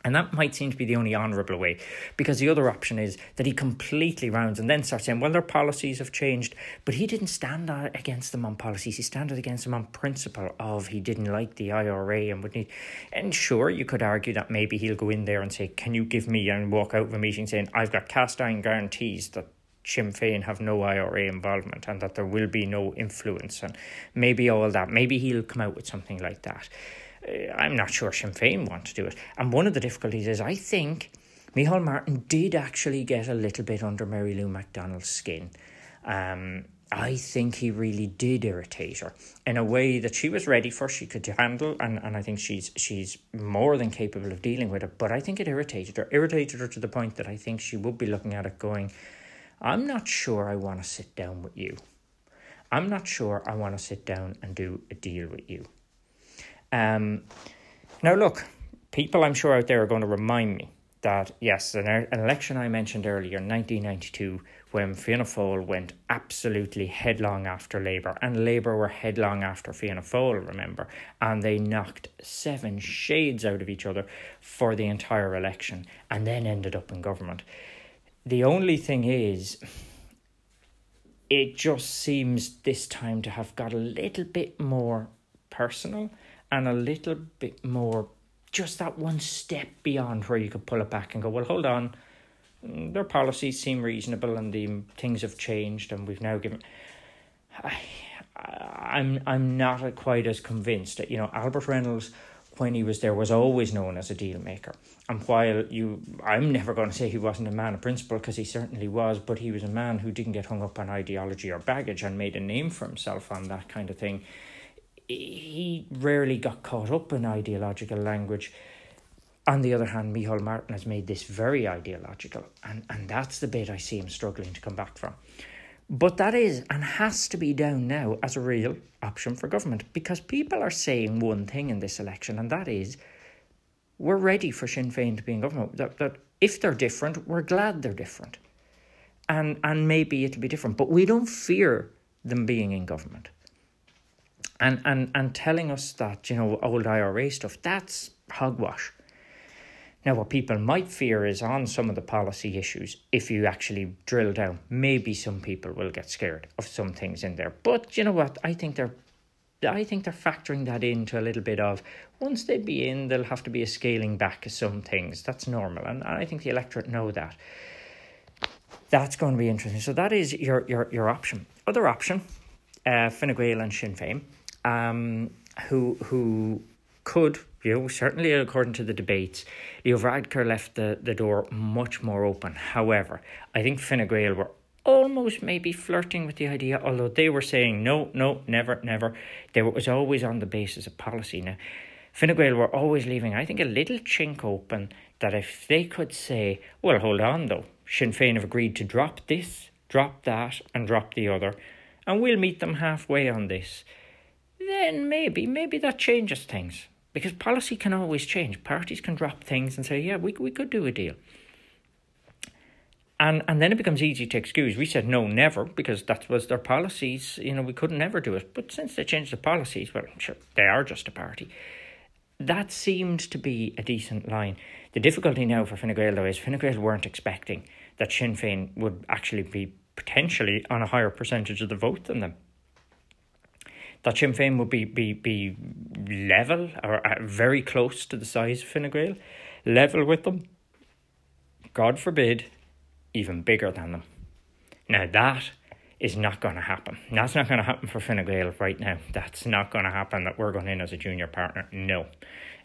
And that might seem to be the only honourable way, because the other option is that he completely rounds and then starts saying, well, their policies have changed, but he didn't stand against them on policies. He stood against them on principle of he didn't like the IRA and would need. And sure, you could argue that maybe he'll go in there and say, can you give me, and walk out of a meeting saying, I've got cast iron guarantees that Sinn Féin have no IRA involvement and that there will be no influence and maybe all that. Maybe he'll come out with something like that. Uh, I'm not sure Sinn Féin want to do it. And one of the difficulties is I think Micheál Martin did actually get a little bit under Mary Lou McDonald's skin. Um, I think he really did irritate her in a way that she was ready for, she could handle, and, and I think she's she's more than capable of dealing with it. But I think it irritated her, irritated her to the point that I think she would be looking at it going, I'm not sure I want to sit down with you. I'm not sure I want to sit down and do a deal with you. Um, now, look, people I'm sure out there are going to remind me that, yes, an, an election I mentioned earlier, 1992, when Fianna Fáil went absolutely headlong after Labour, and Labour were headlong after Fianna Fáil, remember, and they knocked seven shades out of each other for the entire election and then ended up in government. The only thing is, it just seems this time to have got a little bit more personal and a little bit more just that one step beyond where you could pull it back and go, well, hold on, their policies seem reasonable and the things have changed and we've now given. I, I'm I'm not quite as convinced that you know Albert Reynolds when he was there was always known as a deal maker. And while you, I'm never going to say he wasn't a man of principle because he certainly was, but he was a man who didn't get hung up on ideology or baggage and made a name for himself on that kind of thing he rarely got caught up in ideological language. On the other hand, Micheál Martin has made this very ideological, and, and that's the bit I see him struggling to come back from. But that is and has to be down now as a real option for government because people are saying one thing in this election, and that is we're ready for Sinn Féin to be in government. That, that if they're different, we're glad they're different. And, and maybe it'll be different, but we don't fear them being in government and and and telling us that you know old IRA stuff that's hogwash. Now, what people might fear is on some of the policy issues, if you actually drill down, maybe some people will get scared of some things in there. But you know what? I think they're I think they're factoring that into a little bit of once they be in, there'll have to be a scaling back of some things. That's normal. And I think the electorate know that. That's going to be interesting. So that is your your, your option. Other option, uh, Fine Gael and Sinn Féin um, who who could, you know, certainly according to the debates, Leo Varadkar left the, the door much more open. However, I think Fine Gael were almost maybe flirting with the idea, although they were saying no, no, never, never. They were, was always on the basis of policy. Now, Fine Gael were always leaving, I think, a little chink open that if they could say, well, hold on though, Sinn Féin have agreed to drop this, drop that, and drop the other, and we'll meet them halfway on this then maybe, maybe that changes things. Because policy can always change. Parties can drop things and say, yeah, we, we could do a deal. And, and then it becomes easy to excuse. We said no, never, because that was their policies. You know, we couldn't never do it. But since they changed the policies, well, sure, they are just a party. That seemed to be a decent line. The difficulty now for Fine Gael, though, is Fine Gael weren't expecting that Sinn Féin would actually be potentially on a higher percentage of the vote than them that Sinn Féin would be, be, be level or uh, very close to the size of Fine Gael, level with them, God forbid, even bigger than them. Now that is not going to happen. That's not going to happen for Fine Gael right now. That's not going to happen that we're going in as a junior partner. No,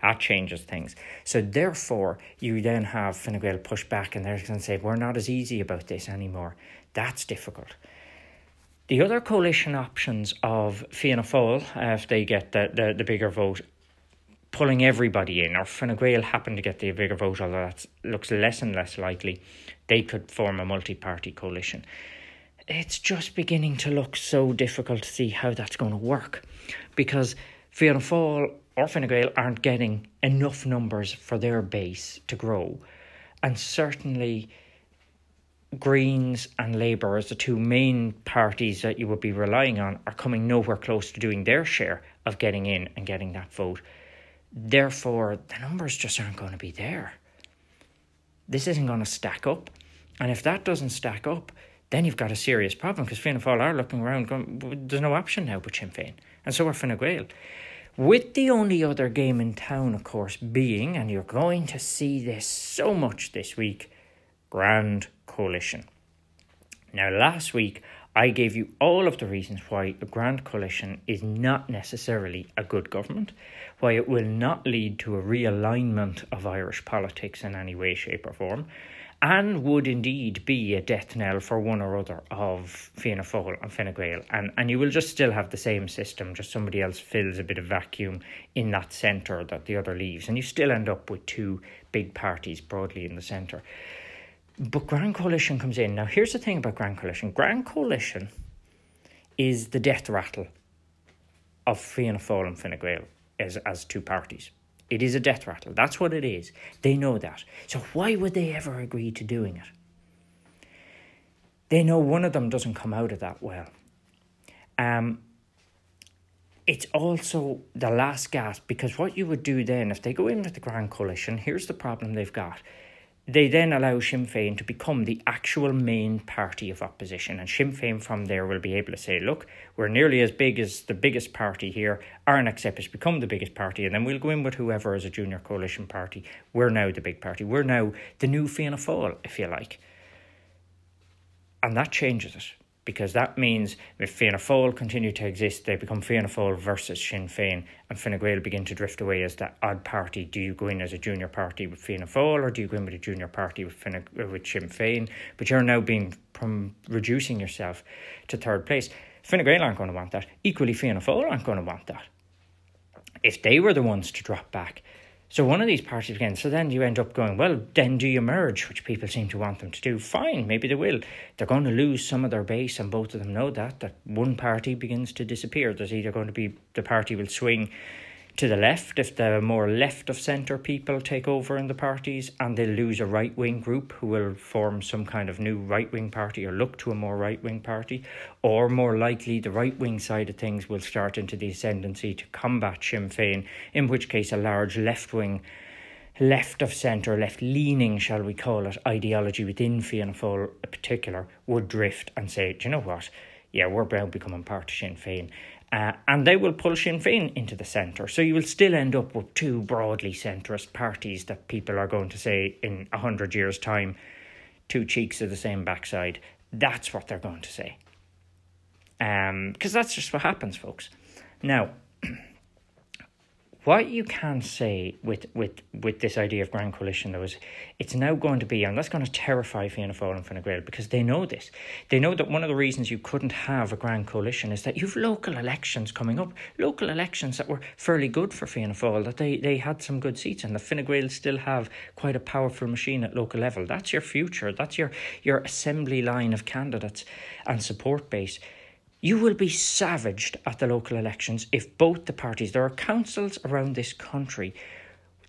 that changes things. So therefore, you then have Fine Gael push back and they're going to say, we're not as easy about this anymore. That's difficult. The other coalition options of Fianna Fáil, uh, if they get the, the, the bigger vote, pulling everybody in, or Fine Gael happen to get the bigger vote, although that looks less and less likely, they could form a multi party coalition. It's just beginning to look so difficult to see how that's going to work because Fianna Fáil or Fine Gael aren't getting enough numbers for their base to grow. And certainly, Greens and Labour as the two main parties that you would be relying on are coming nowhere close to doing their share of getting in and getting that vote. Therefore, the numbers just aren't going to be there. This isn't going to stack up. And if that doesn't stack up, then you've got a serious problem because Fianna Fáil are looking around going, there's no option now but Sinn Féin. And so are Fine Gael. With the only other game in town, of course, being, and you're going to see this so much this week, Grand Coalition. Now, last week I gave you all of the reasons why a grand coalition is not necessarily a good government, why it will not lead to a realignment of Irish politics in any way, shape, or form, and would indeed be a death knell for one or other of Fianna Fáil and Fine Gael. And, and you will just still have the same system, just somebody else fills a bit of vacuum in that centre that the other leaves. And you still end up with two big parties broadly in the centre. But Grand Coalition comes in. Now, here's the thing about Grand Coalition Grand Coalition is the death rattle of Fianna Fáil and Fine Gael as, as two parties. It is a death rattle. That's what it is. They know that. So why would they ever agree to doing it? They know one of them doesn't come out of that well. Um, it's also the last gasp because what you would do then, if they go in with the Grand Coalition, here's the problem they've got they then allow Sinn Féin to become the actual main party of opposition. And Sinn Féin from there will be able to say, look, we're nearly as big as the biggest party here. Our next step is become the biggest party. And then we'll go in with whoever is a junior coalition party. We're now the big party. We're now the new Fianna Fáil, if you like. And that changes it because that means if Fianna Fáil continue to exist, they become Fianna Fáil versus Sinn Féin, and Fine Gael begin to drift away as that odd party. Do you go in as a junior party with Fianna Fáil, or do you go in with a junior party with, Fine, uh, with Sinn Féin? But you're now being from reducing yourself to third place. Fine Gael aren't going to want that. Equally, Fianna Fáil aren't going to want that. If they were the ones to drop back, so one of these parties again. So then you end up going, well, then do you merge, which people seem to want them to do? Fine, maybe they will. They're going to lose some of their base, and both of them know that. That one party begins to disappear. There's either going to be the party will swing to the left if the more left of centre people take over in the parties and they lose a right wing group who will form some kind of new right wing party or look to a more right wing party, or more likely the right wing side of things will start into the ascendancy to combat Sinn Féin, in which case a large left wing. Left of centre, left leaning, shall we call it, ideology within Fianna Fáil in particular would drift and say, Do you know what? Yeah, we're now becoming part of Sinn Féin uh, and they will pull Sinn Féin into the centre. So you will still end up with two broadly centrist parties that people are going to say in a hundred years' time, two cheeks of the same backside. That's what they're going to say. Because um, that's just what happens, folks. Now, what you can say with, with, with this idea of Grand Coalition, though, is it's now going to be, and that's going to terrify Fianna Fáil and Fine Gael because they know this. They know that one of the reasons you couldn't have a Grand Coalition is that you've local elections coming up, local elections that were fairly good for Fianna Fáil, that they, they had some good seats, and the Fine Gael still have quite a powerful machine at local level. That's your future. That's your, your assembly line of candidates and support base. You will be savaged at the local elections if both the parties, there are councils around this country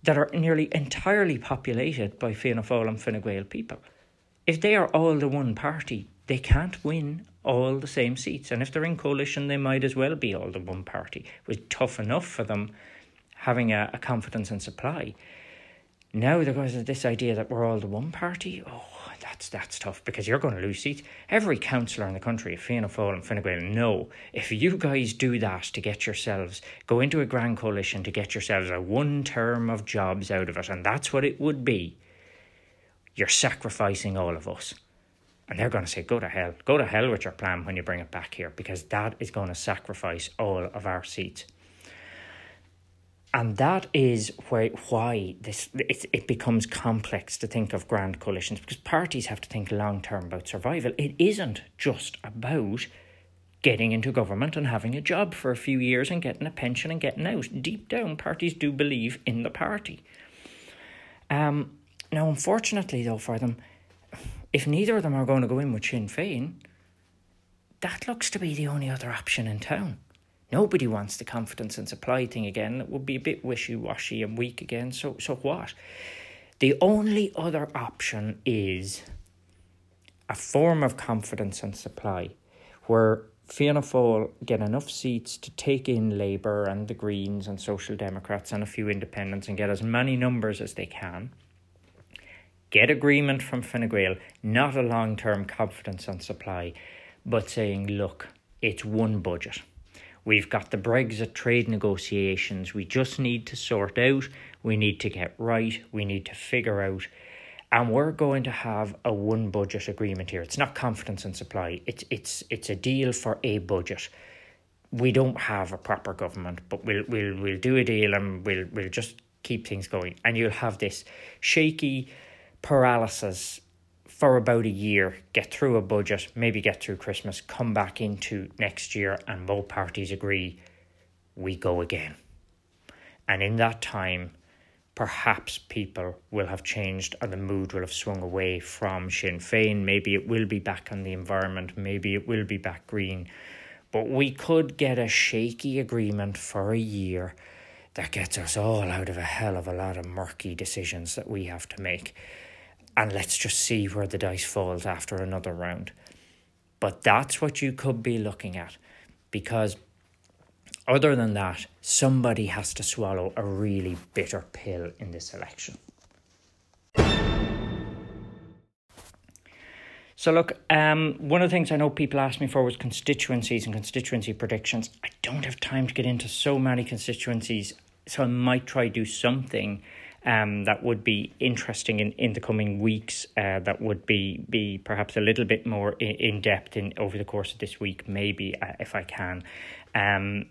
that are nearly entirely populated by Fianna Fáil and Fine Gael people. If they are all the one party, they can't win all the same seats. And if they're in coalition, they might as well be all the one party. It was tough enough for them having a, a confidence and supply. Now there goes this idea that we're all the one party. Oh, that's that's tough because you're going to lose seats. Every councillor in the country, Fianna Fáil and Fine Gael, know if you guys do that to get yourselves go into a grand coalition to get yourselves a one term of jobs out of it, and that's what it would be. You're sacrificing all of us. And they're going to say, go to hell. Go to hell with your plan when you bring it back here, because that is going to sacrifice all of our seats and that is why why this it, it becomes complex to think of grand coalitions because parties have to think long term about survival. It isn't just about getting into government and having a job for a few years and getting a pension and getting out. Deep down, parties do believe in the party. Um, now, unfortunately, though, for them, if neither of them are going to go in with Sinn Féin, that looks to be the only other option in town. Nobody wants the confidence and supply thing again. It would be a bit wishy washy and weak again. So, so what? The only other option is a form of confidence and supply where Fianna Fáil get enough seats to take in Labour and the Greens and Social Democrats and a few independents and get as many numbers as they can. Get agreement from Fine Gael, not a long term confidence and supply, but saying, look, it's one budget. We've got the Brexit trade negotiations we just need to sort out. We need to get right. We need to figure out and we're going to have a one budget agreement here. It's not confidence and supply. It's it's it's a deal for a budget. We don't have a proper government, but we'll we'll we'll do a deal and we'll we'll just keep things going. And you'll have this shaky paralysis for about a year, get through a budget, maybe get through Christmas, come back into next year, and both parties agree we go again. And in that time, perhaps people will have changed and the mood will have swung away from Sinn Féin. Maybe it will be back on the environment, maybe it will be back green. But we could get a shaky agreement for a year that gets us all out of a hell of a lot of murky decisions that we have to make. And let's just see where the dice falls after another round. But that's what you could be looking at because other than that, somebody has to swallow a really bitter pill in this election. So, look, um, one of the things I know people asked me for was constituencies and constituency predictions. I don't have time to get into so many constituencies, so I might try to do something um, that would be interesting in, in the coming weeks. Uh, that would be be perhaps a little bit more in, in depth in over the course of this week, maybe uh, if I can. Um,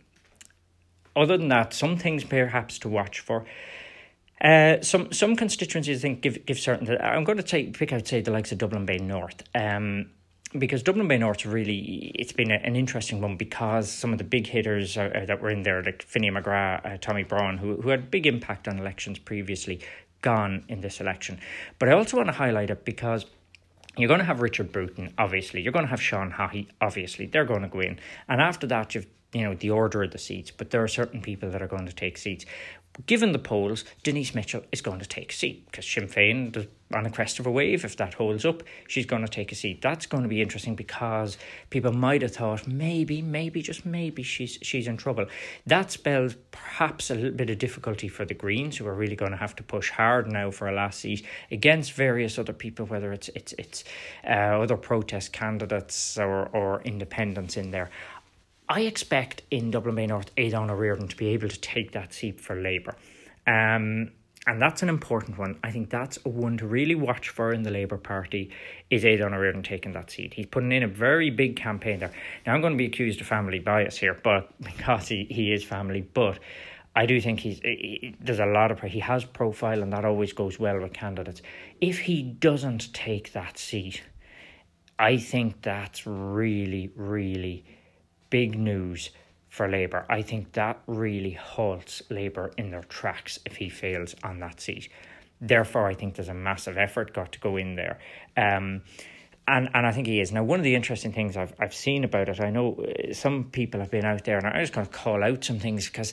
other than that, some things perhaps to watch for. Uh, some some constituencies I think give give certain. I'm going to take pick out say the likes of Dublin Bay North. Um, because Dublin Bay North really it's been a, an interesting one because some of the big hitters that were in there like Finian McGrath, uh, Tommy Broughan, who who had big impact on elections previously, gone in this election. But I also want to highlight it because you're going to have Richard Bruton, obviously. You're going to have Sean Haughey, obviously. They're going to go in. And after that, you've you know the order of the seats, but there are certain people that are going to take seats. Given the polls, Denise Mitchell is going to take a seat because Sinn Féin on the crest of a wave. If that holds up, she's going to take a seat. That's going to be interesting because people might have thought maybe, maybe, just maybe she's she's in trouble. That spells perhaps a little bit of difficulty for the Greens, who are really going to have to push hard now for a last seat against various other people, whether it's it's it's uh, other protest candidates or or independents in there. I expect in Dublin Bay North, Aodhán Ó Ríordáin to be able to take that seat for Labour. Um, and that's an important one. I think that's a one to really watch for in the Labour Party is Aodhán Ó Ríordáin taking that seat. He's putting in a very big campaign there. Now I'm going to be accused of family bias here, but because he, he is family, but I do think he's he, there's a lot of he has profile and that always goes well with candidates. If he doesn't take that seat, I think that's really really big news for Labour. I think that really halts Labour in their tracks if he fails on that seat. Therefore, I think there's a massive effort got to go in there. Um, and and I think he is now. One of the interesting things I've I've seen about it, I know uh, some people have been out there, and I'm just going to call out some things because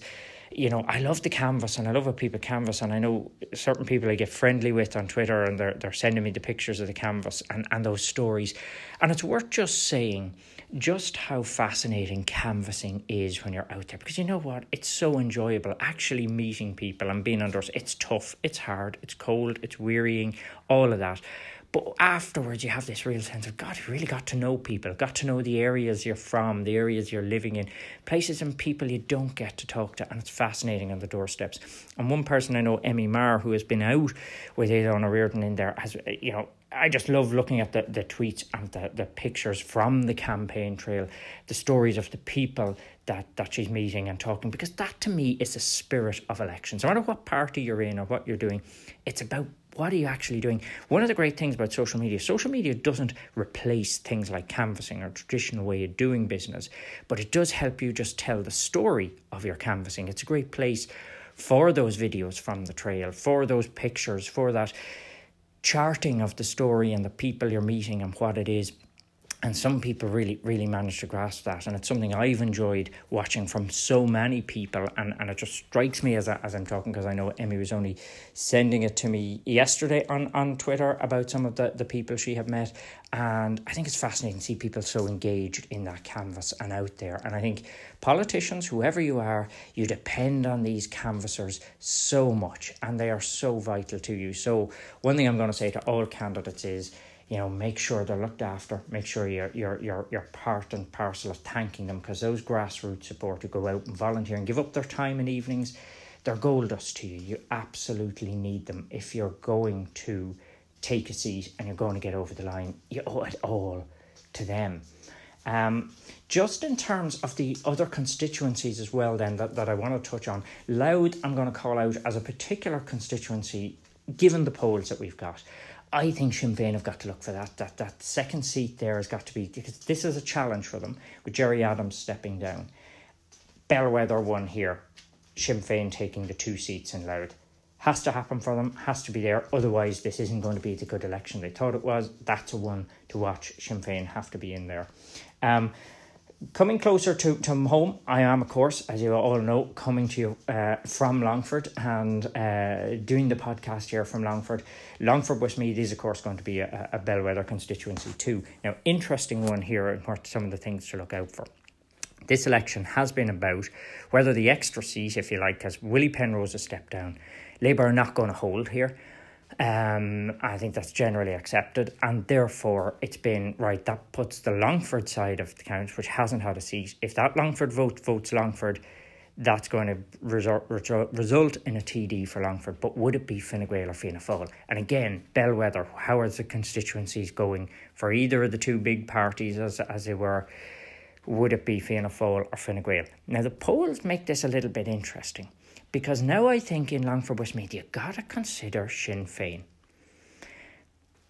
you know, I love the canvas and I love what people canvas and I know certain people I get friendly with on Twitter and they're they're sending me the pictures of the canvas and, and those stories. And it's worth just saying just how fascinating canvassing is when you're out there because you know what? It's so enjoyable actually meeting people and being outdoors. It's tough, it's hard, it's cold, it's wearying, all of that. But afterwards, you have this real sense of God, you really got to know people, got to know the areas you're from, the areas you're living in, places and people you don't get to talk to. And it's fascinating on the doorsteps. And one person I know, Emmy Marr, who has been out with Aodhán Ó Ríordáin in there, has, you know, I just love looking at the, the tweets and the, the pictures from the campaign trail, the stories of the people that, that she's meeting and talking, because that to me is the spirit of elections. No matter what party you're in or what you're doing, it's about what are you actually doing? One of the great things about social media, social media doesn't replace things like canvassing or traditional way of doing business, but it does help you just tell the story of your canvassing. It's a great place for those videos from the trail, for those pictures, for that charting of the story and the people you're meeting and what it is and some people really really manage to grasp that. And it's something i've enjoyed watching from so many people. And, and it just strikes me as, a, as i'm talking because i know emmy was only sending it to me yesterday on, on twitter about some of the, the people she had met. And i think it's fascinating to see people so engaged in that canvas and out there. And i think politicians whoever you are you depend on these canvassers so much. And they are so vital to you. So one thing i'm going to say to all candidates is you know, make sure they're looked after. Make sure you're you're you're you're part and parcel of thanking them because those grassroots support who go out and volunteer and give up their time in evenings, they're gold dust to you. You absolutely need them if you're going to take a seat, and you're going to get over the line. You owe it all to them. Um, just in terms of the other constituencies as well, then that, that I want to touch on, Louth I'm going to call out as a particular constituency, given the polls that we've got. I think Sinn Féin have got to look for that. That that second seat there has got to be because this is a challenge for them with Gerry Adams stepping down. Bellwether won here. Sinn Féin taking the two seats in Louth. Has to happen for them, has to be there. Otherwise, this isn't going to be the good election they thought it was. That's a one to watch. Sinn Féin have to be in there. Um, coming closer to, to home, I am, of course, as you all know, coming to you uh, from Longford and uh, doing the podcast here from Longford. Longford Westmeath is, of course, going to be a, a bellwether constituency too. Now, interesting one here and what some of the things to look out for. This election has been about whether the extra seat, if you like, because Willie Penrose has stepped down. Labour are not going to hold here. Um, I think that's generally accepted, and therefore it's been right. That puts the Longford side of the count, which hasn't had a seat. If that Longford vote votes Longford, that's going to result, result in a TD for Longford. But would it be Fine Gael or Fianna Fáil? And again, bellwether. How are the constituencies going for either of the two big parties, as as they were? Would it be Fianna Fáil or Fine Gael? Now the polls make this a little bit interesting because now I think in Longford Westmeath, you got to consider Sinn Féin.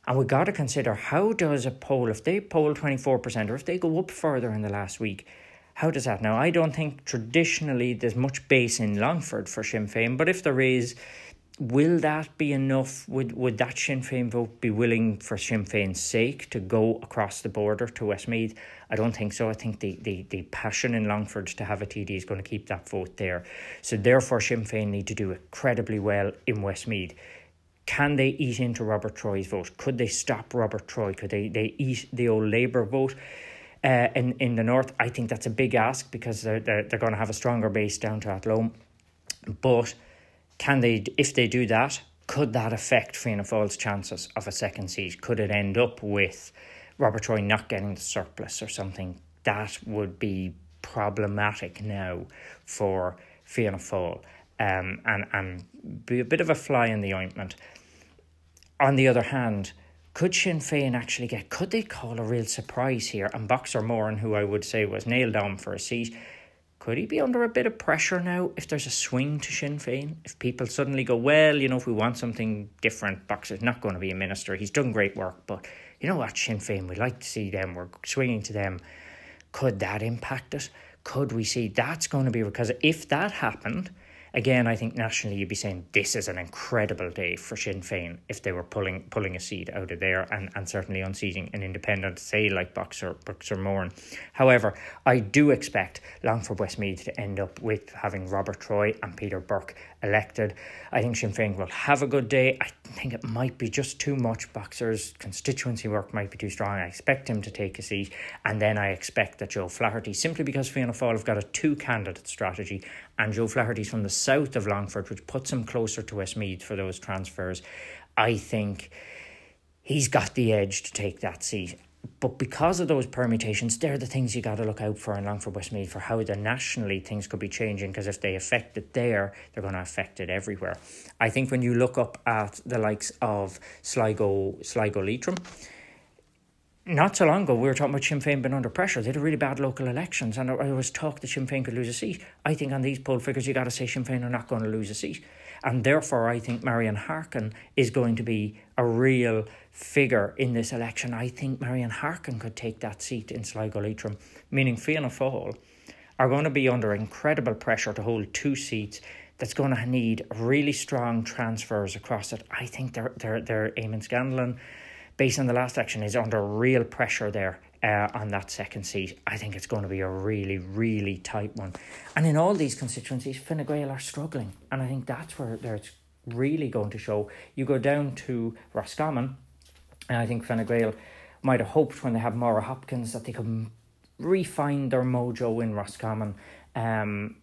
And we got to consider how does a poll, if they poll 24% or if they go up further in the last week, how does that? Now, I don't think traditionally there's much base in Longford for Sinn Féin, but if there is, will that be enough? Would would that Sinn Féin vote be willing for Sinn Féin's sake to go across the border to Westmeath? I don't think so. I think the, the, the passion in Longford to have a TD is going to keep that vote there. So therefore Sinn Féin need to do incredibly well in Westmeath. Can they eat into Robert Troy's vote? Could they stop Robert Troy? Could they, they eat the old Labour vote? Uh, in, in the north, I think that's a big ask because they're, they're, they're going to have a stronger base down to Athlone. But can they, if they do that, could that affect Fianna Fáil's chances of a second seat? Could it end up with Robert Troy not getting the surplus or something? That would be problematic now for Fianna Fáil um, and, and be a bit of a fly in the ointment. On the other hand, could Sinn Féin actually get, could they call a real surprise here? And Boxer Moran, who I would say was nailed on for a seat, could he be under a bit of pressure now if there's a swing to Sinn Féin? If people suddenly go, well, you know, if we want something different, Boxer's not going to be a minister. He's done great work, but you know what, Sinn Féin, we'd like to see them, we're swinging to them. Could that impact it? Could we see that's going to be because if that happened, again, I think nationally you'd be saying this is an incredible day for Sinn Féin if they were pulling pulling a seat out of there and, and certainly unseating an independent, say like Boxer Boxer Moran. However, I do expect Longford Westmeath to end up with having Robert Troy and Peter Burke elected. I think Sinn Féin will have a good day. I think it might be just too much. Boxer's constituency work might be too strong. I expect him to take a seat, and then I expect that Joe Flaherty, simply because Fianna Fáil have got a two candidate strategy, and Joe Flaherty's from the south of Longford, which puts him closer to Westmeath for those transfers. I think he's got the edge to take that seat. But because of those permutations, they're the things you got to look out for in Longford Westmeath for how the nationally things could be changing. Because if they affect it there, they're going to affect it everywhere. I think when you look up at the likes of Sligo, Sligo Leitrim, not so long ago, we were talking about Sinn Féin being under pressure. They had really bad local elections, and there was talk that Sinn Féin could lose a seat. I think on these poll figures, you got to say Sinn Féin are not going to lose a seat. And therefore, I think Marian Harkin is going to be a real figure in this election. I think Marian Harkin could take that seat in Sligo Leitrim, meaning Fianna Fáil are going to be under incredible pressure to hold two seats that's going to need really strong transfers across it. I think they're, they're, they're Eamon Scanlon based on the last election, is under real pressure there uh, on that second seat. I think it's going to be a really, really tight one. And in all these constituencies, Fine Gael are struggling. And I think that's where it's really going to show. You go down to Roscommon, and I think Fine Gael might have hoped when they have Maura Hopkins that they could refine their mojo in Roscommon. Um,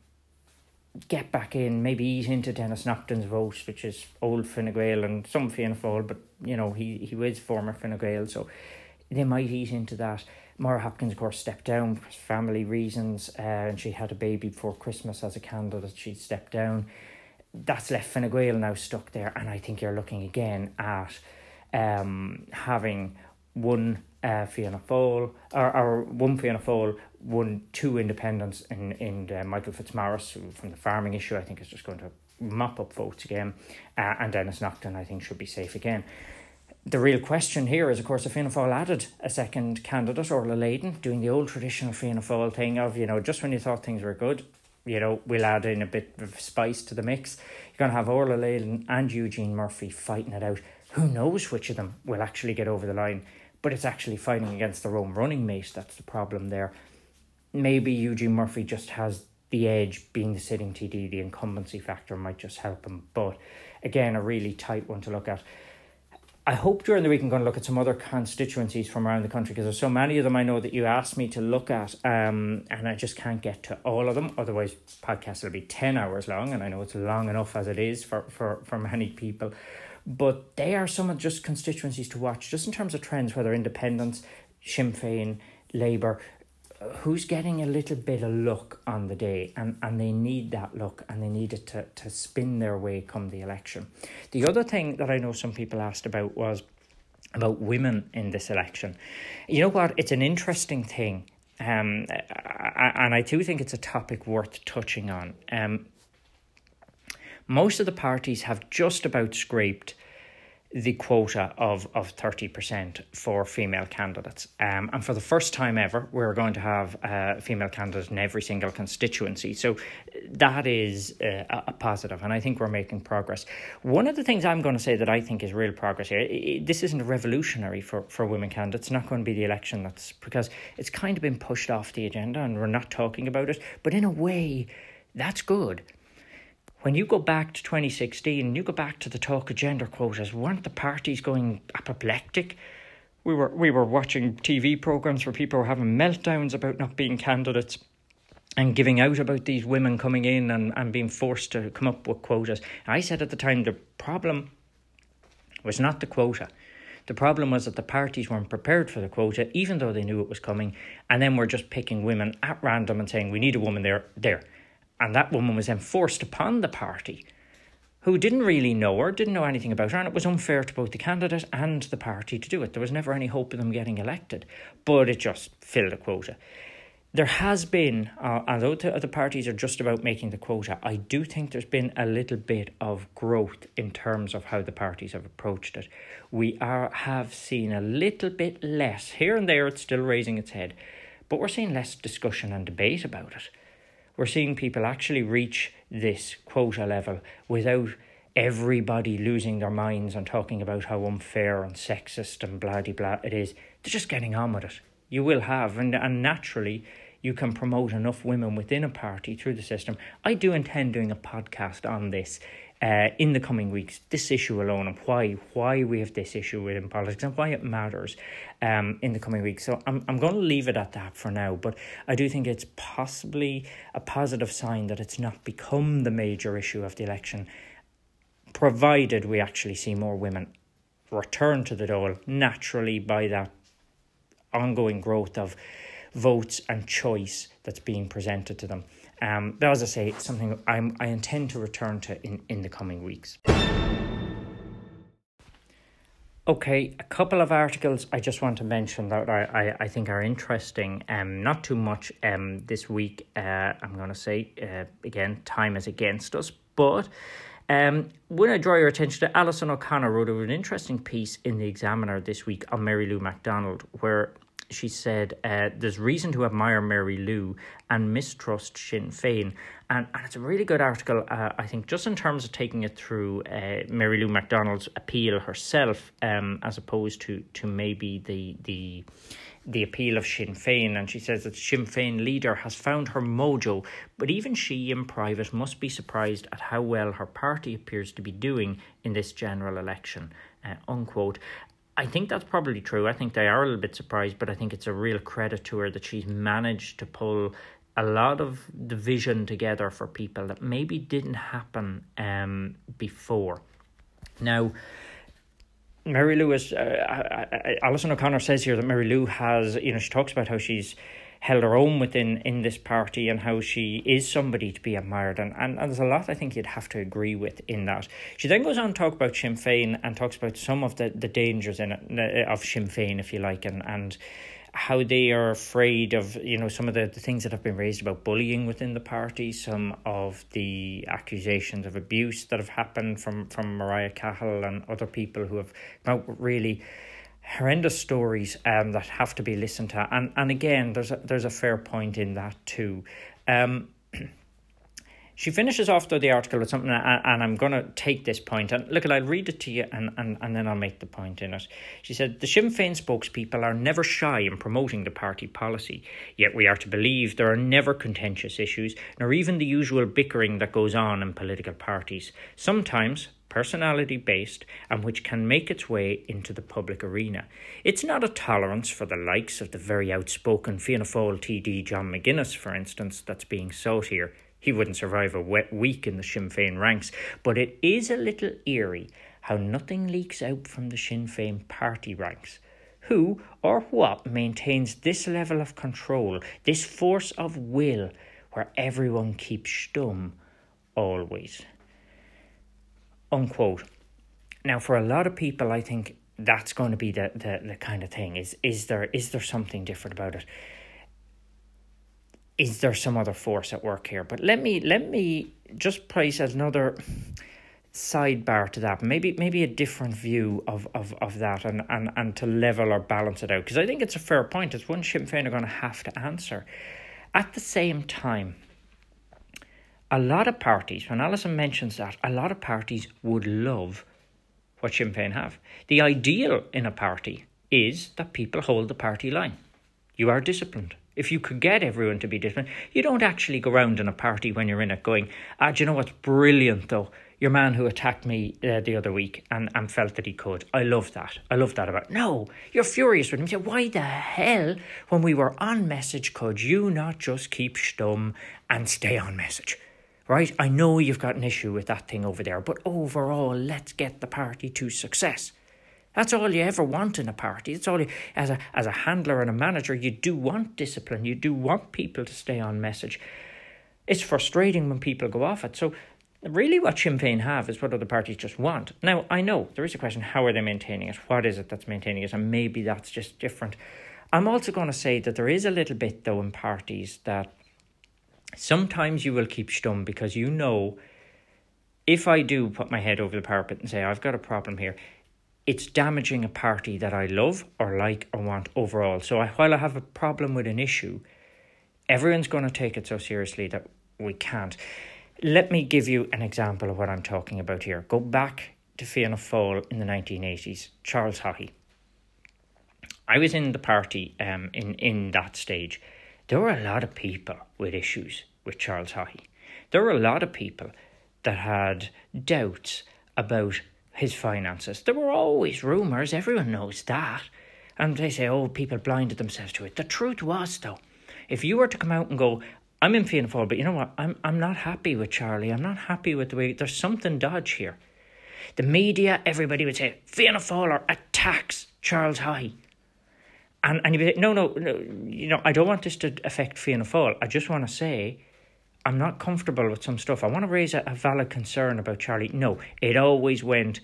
get back in, maybe eat into Denis Naughten's vote, which is old Fine Gael and some Fianna Fáil, but you know, he, he was former Fine Gael, so they might eat into that. Maura Hopkins, of course, stepped down for family reasons, uh, and she had a baby before Christmas as a candidate. she'd stepped down. That's left Fine Gael now stuck there, and I think you're looking again at um, having one uh, Fianna Fáil, or, or one Fianna Fáil, one, two independents in, in uh, Michael Fitzmaurice from the farming issue, I think is just going to mop up votes again. Uh, and Denis Naughten, I think, should be safe again. The real question here is, of course, if Fianna Fáil added a second candidate, Orla Leyden, doing the old traditional Fianna Fáil thing of, you know, just when you thought things were good, you know, we'll add in a bit of spice to the mix. You're going to have Orla and Eugene Murphy fighting it out. Who knows which of them will actually get over the line? But it's actually fighting against their own running mate. That's the problem there. Maybe Eugene Murphy just has the edge, being the sitting TD, the incumbency factor might just help him. But again, a really tight one to look at. I hope during the week I'm going to look at some other constituencies from around the country because there's so many of them I know that you asked me to look at, um, and I just can't get to all of them. Otherwise, podcast will be ten hours long, and I know it's long enough as it is for for for many people. But they are some of just constituencies to watch, just in terms of trends, whether independence, Sinn Féin, Labour, who's getting a little bit of luck on the day and, and they need that luck and they need it to, to spin their way come the election. The other thing that I know some people asked about was about women in this election. You know what? It's an interesting thing. Um, and I do think it's a topic worth touching on. Um, most of the parties have just about scraped the quota of, of 30% for female candidates. Um, and for the first time ever, we're going to have a female candidate in every single constituency. So that is uh, a positive, and I think we're making progress. One of the things I'm going to say that I think is real progress here, it, this isn't revolutionary for, for women candidates. It's not going to be the election that's because it's kind of been pushed off the agenda and we're not talking about it. But in a way, that's good when you go back to 2016, you go back to the talk of gender quotas, weren't the parties going apoplectic? We were we were watching TV programs where people were having meltdowns about not being candidates and giving out about these women coming in and, and being forced to come up with quotas. I said at the time the problem was not the quota. The problem was that the parties weren't prepared for the quota, even though they knew it was coming, and then we're just picking women at random and saying we need a woman there there. And that woman was then forced upon the party, who didn't really know her, didn't know anything about her, and it was unfair to both the candidate and the party to do it. There was never any hope of them getting elected, but it just filled a quota. There has been, uh, although the, the parties are just about making the quota, I do think there's been a little bit of growth in terms of how the parties have approached it. We are have seen a little bit less here and there. It's still raising its head, but we're seeing less discussion and debate about it we're seeing people actually reach this quota level without everybody losing their minds and talking about how unfair and sexist and blah blah it is. They're just getting on with it. You will have, and, and naturally, you can promote enough women within a party through the system. I do intend doing a podcast on this uh, in the coming weeks, this issue alone and why why we have this issue within politics and why it matters um, in the coming weeks. So I'm I'm going to leave it at that for now, but I do think it's possibly a positive sign that it's not become the major issue of the election, provided we actually see more women return to the Dáil naturally by that ongoing growth of votes and choice that's being presented to them. Um, but as I say, it's something I'm, I intend to return to in, in the coming weeks. Okay, a couple of articles I just want to mention that I, I, I think are interesting. Um, not too much um, this week. Uh, I'm going to say, uh, again, time is against us. But um, when I draw your attention to Alison O'Connor wrote an interesting piece in the Examiner this week on Mary Lou McDonald, where she said uh, there's reason to admire Mary Lou and mistrust Sinn Féin. And, and it's a really good article, uh, I think, just in terms of taking it through uh, Mary Lou McDonald's appeal herself, um, as opposed to, to maybe the the the appeal of Sinn Féin. And she says that Sinn Féin leader has found her mojo, but even she in private must be surprised at how well her party appears to be doing in this general election. Uh, unquote. I think that's probably true. I think they are a little bit surprised, but I think it's a real credit to her that she's managed to pull a lot of division together for people that maybe didn't happen um, before. Now, Mary Lou is, uh, Alison O'Connor says here that Mary Lou has, you know, she talks about how she's held her own within in this party and how she is somebody to be admired. And, and, and there's a lot I think you'd have to agree with in that. She then goes on to talk about Sinn Féin and talks about some of the, the dangers in it, of Sinn Féin, if you like, and, and how they are afraid of you know some of the, the things that have been raised about bullying within the party, some of the accusations of abuse that have happened from from Máiría Cahill and other people who have out really horrendous stories um, that have to be listened to. And and again, there's a, there's a fair point in that too. Um, she finishes off though the article with something, and, and I'm going to take this point and look, I'll read it to you, and, and, and then I'll make the point in it. She said the Sinn Féin spokespeople are never shy in promoting the party policy, yet we are to believe there are never contentious issues, nor even the usual bickering that goes on in political parties. Sometimes personality based, and which can make its way into the public arena. It's not a tolerance for the likes of the very outspoken Fianna Fáil TD John McGuinness, for instance, that's being sought here. He wouldn't survive a wet week in the Sinn Féin ranks, but it is a little eerie how nothing leaks out from the Sinn Féin party ranks. Who or what maintains this level of control, this force of will, where everyone keeps stum always? Unquote. Now, for a lot of people, I think that's going to be the, the, the kind of thing. Is is there is there something different about it? Is there some other force at work here? But let me let me just place another sidebar to that. Maybe maybe a different view of, of, of that and, and, and to level or balance it out. Because I think it's a fair point. It's one Sinn Féin are going to have to answer. At the same time, a lot of parties, when Alison mentions that, a lot of parties would love what Sinn Féin have. The ideal in a party is that people hold the party line. You are disciplined. If you could get everyone to be disciplined, you don't actually go around in a party when you're in it going, ah, do you know what's brilliant though? Your man who attacked me uh, the other week and, and felt that he could. I love that. I love that about. No, you're furious with him. You say, why the hell, when we were on message, could you not just keep stum and stay on message? Right? I know you've got an issue with that thing over there, but overall, let's get the party to success. That's all you ever want in a party. It's all you, as a as a handler and a manager, you do want discipline. You do want people to stay on message. It's frustrating when people go off it. So really what Sinn Féin have is what other parties just want. Now, I know there is a question, how are they maintaining it? What is it that's maintaining it? And maybe that's just different. I'm also going to say that there is a little bit, though, in parties that sometimes you will keep stum because you know if I do put my head over the parapet and say, I've got a problem here, it's damaging a party that I love or like or want overall. So I, while I have a problem with an issue, everyone's going to take it so seriously that we can't. Let me give you an example of what I'm talking about here. Go back to Fianna Fáil in the 1980s, Charles Haughey. I was in the party um, in, in that stage there were a lot of people with issues with Charles Haughey. There were a lot of people that had doubts about his finances. There were always rumours, everyone knows that. And they say, oh, people blinded themselves to it. The truth was, though, if you were to come out and go, I'm in Fianna Fáil, but you know what? I'm, I'm not happy with Charlie. I'm not happy with the way there's something dodge here. The media, everybody would say, Fianna Fáil attacks Charles Haughey. And and you'd be like, no, no, no, you know, I don't want this to affect Fianna Fáil. I just want to say I'm not comfortable with some stuff. I want to raise a, a valid concern about Charlie. No, it always went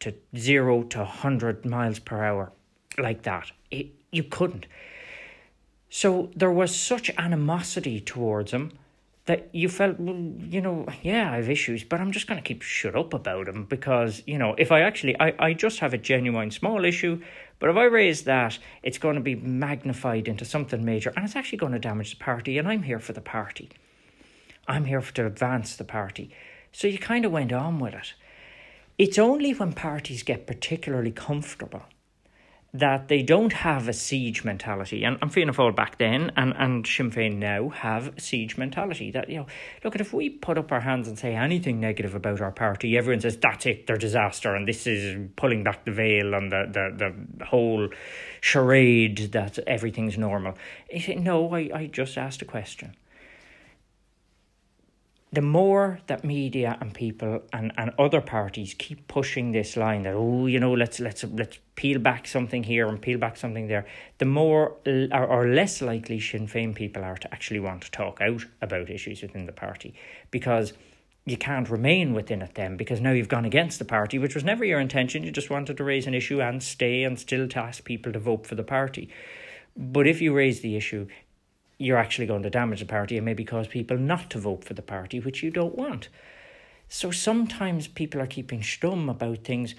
to zero to 100 miles per hour like that. It, you couldn't. So there was such animosity towards him that you felt, well, you know, yeah, I have issues, but I'm just going to keep shut up about him because, you know, if I actually, I, I just have a genuine small issue, but if I raise that, it's going to be magnified into something major and it's actually going to damage the party, and I'm here for the party. I'm here to advance the party. So you kind of went on with it. It's only when parties get particularly comfortable that they don't have a siege mentality. And I'm Fianna Fáil back then and, and Sinn Féin now have siege mentality. That, you know, look, at if we put up our hands and say anything negative about our party, everyone says that's it, they're disaster, and this is pulling back the veil and the, the, the whole charade that everything's normal. No, I, I just asked a question. The more that media and people and, and other parties keep pushing this line that oh you know let's let's let's peel back something here and peel back something there, the more or, or less likely Sinn Féin people are to actually want to talk out about issues within the party because you can't remain within it then because now you've gone against the party, which was never your intention. You just wanted to raise an issue and stay and still to ask people to vote for the party. But if you raise the issue, you're actually going to damage the party and maybe cause people not to vote for the party, which you don't want. So sometimes people are keeping stum about things,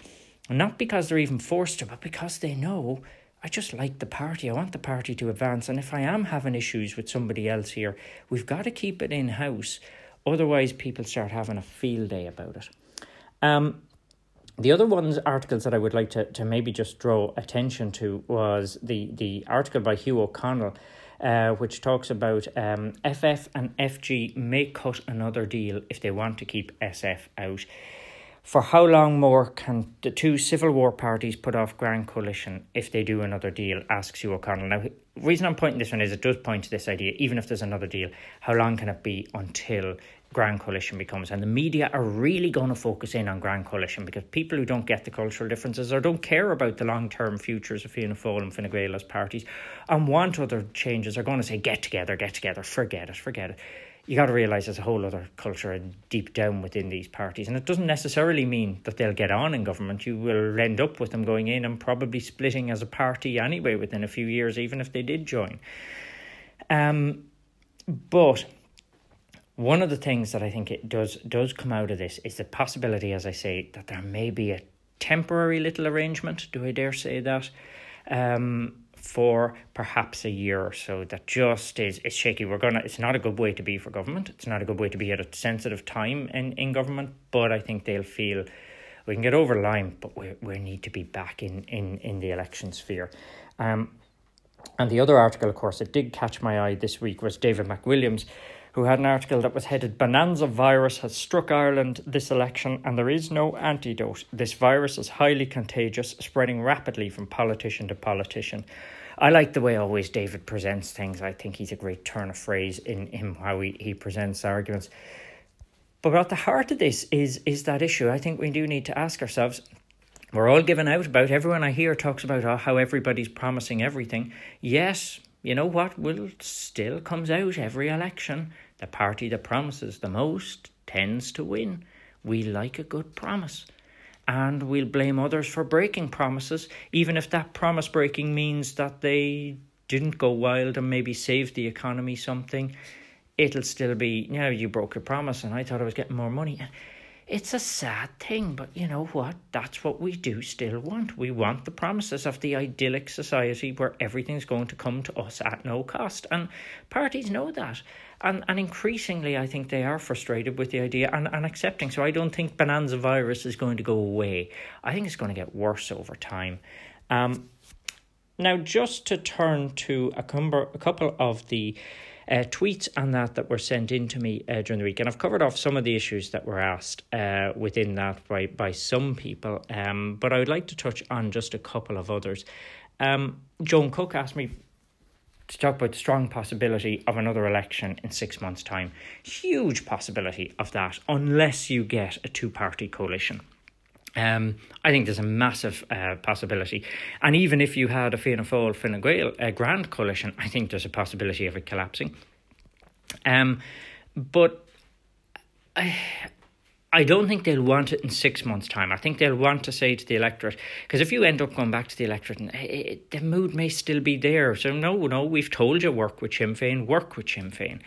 not because they're even forced to, but because they know I just like the party. I want the party to advance. And if I am having issues with somebody else here, we've got to keep it in house. Otherwise, people start having a field day about it. Um, the other ones articles that I would like to, to maybe just draw attention to was the, the article by Hugh O'Connell uh, which talks about um, FF and FG may cut another deal if they want to keep SF out. For how long more can the two civil war parties put off Grand Coalition if they do another deal? asks Hugh O'Connell. Now, the reason I'm pointing this one is it does point to this idea, even if there's another deal, how long can it be until Grand Coalition becomes. And the media are really going to focus in on Grand Coalition because people who don't get the cultural differences or don't care about the long term futures of Fianna Fáil and Fine Gael as parties and want other changes are going to say, get together, get together, forget it, forget it. You got to realise there's a whole other culture deep down within these parties, and it doesn't necessarily mean that they'll get on in government. You will end up with them going in and probably splitting as a party anyway within a few years, even if they did join. Um, but one of the things that I think it does does come out of this is the possibility, as I say, that there may be a temporary little arrangement. Do I dare say that? Um, for perhaps a year or so that just is, is shaky. We're gonna it's not a good way to be for government. It's not a good way to be at a sensitive time in, in government, but I think they'll feel we can get over line, but we we need to be back in, in, in the election sphere. Um and the other article, of course, that did catch my eye this week was David McWilliams who had an article that was headed Bonanza virus has struck Ireland this election and there is no antidote. This virus is highly contagious, spreading rapidly from politician to politician. I like the way always David presents things. I think he's a great turn of phrase in, in how he, he presents arguments. But at the heart of this is is that issue. I think we do need to ask ourselves we're all given out about everyone I hear talks about how everybody's promising everything. Yes, you know what will still comes out every election the party that promises the most tends to win. We like a good promise. And we'll blame others for breaking promises, even if that promise breaking means that they didn't go wild and maybe saved the economy something. It'll still be, you you broke your promise and I thought I was getting more money. It's a sad thing, but you know what? That's what we do still want. We want the promises of the idyllic society where everything's going to come to us at no cost. And parties know that. And, and increasingly, I think they are frustrated with the idea and, and accepting. So I don't think Bonanza virus is going to go away. I think it's going to get worse over time. Um, now, just to turn to a, cumber, a couple of the uh, tweets on that that were sent in to me uh, during the week, and I've covered off some of the issues that were asked uh, within that by by some people. Um, but I would like to touch on just a couple of others. Um, Joan Cook asked me to talk about the strong possibility of another election in six months' time. Huge possibility of that, unless you get a two party coalition. Um, I think there's a massive uh, possibility. And even if you had a Fianna Fáil, Fine Gael, a grand coalition, I think there's a possibility of it collapsing. Um, but I, I don't think they'll want it in six months' time. I think they'll want to say to the electorate, because if you end up going back to the electorate, it, eh, it, eh, the mood may still be there. So, no, no, we've told you work with Sinn Féin, work with Sinn Féin.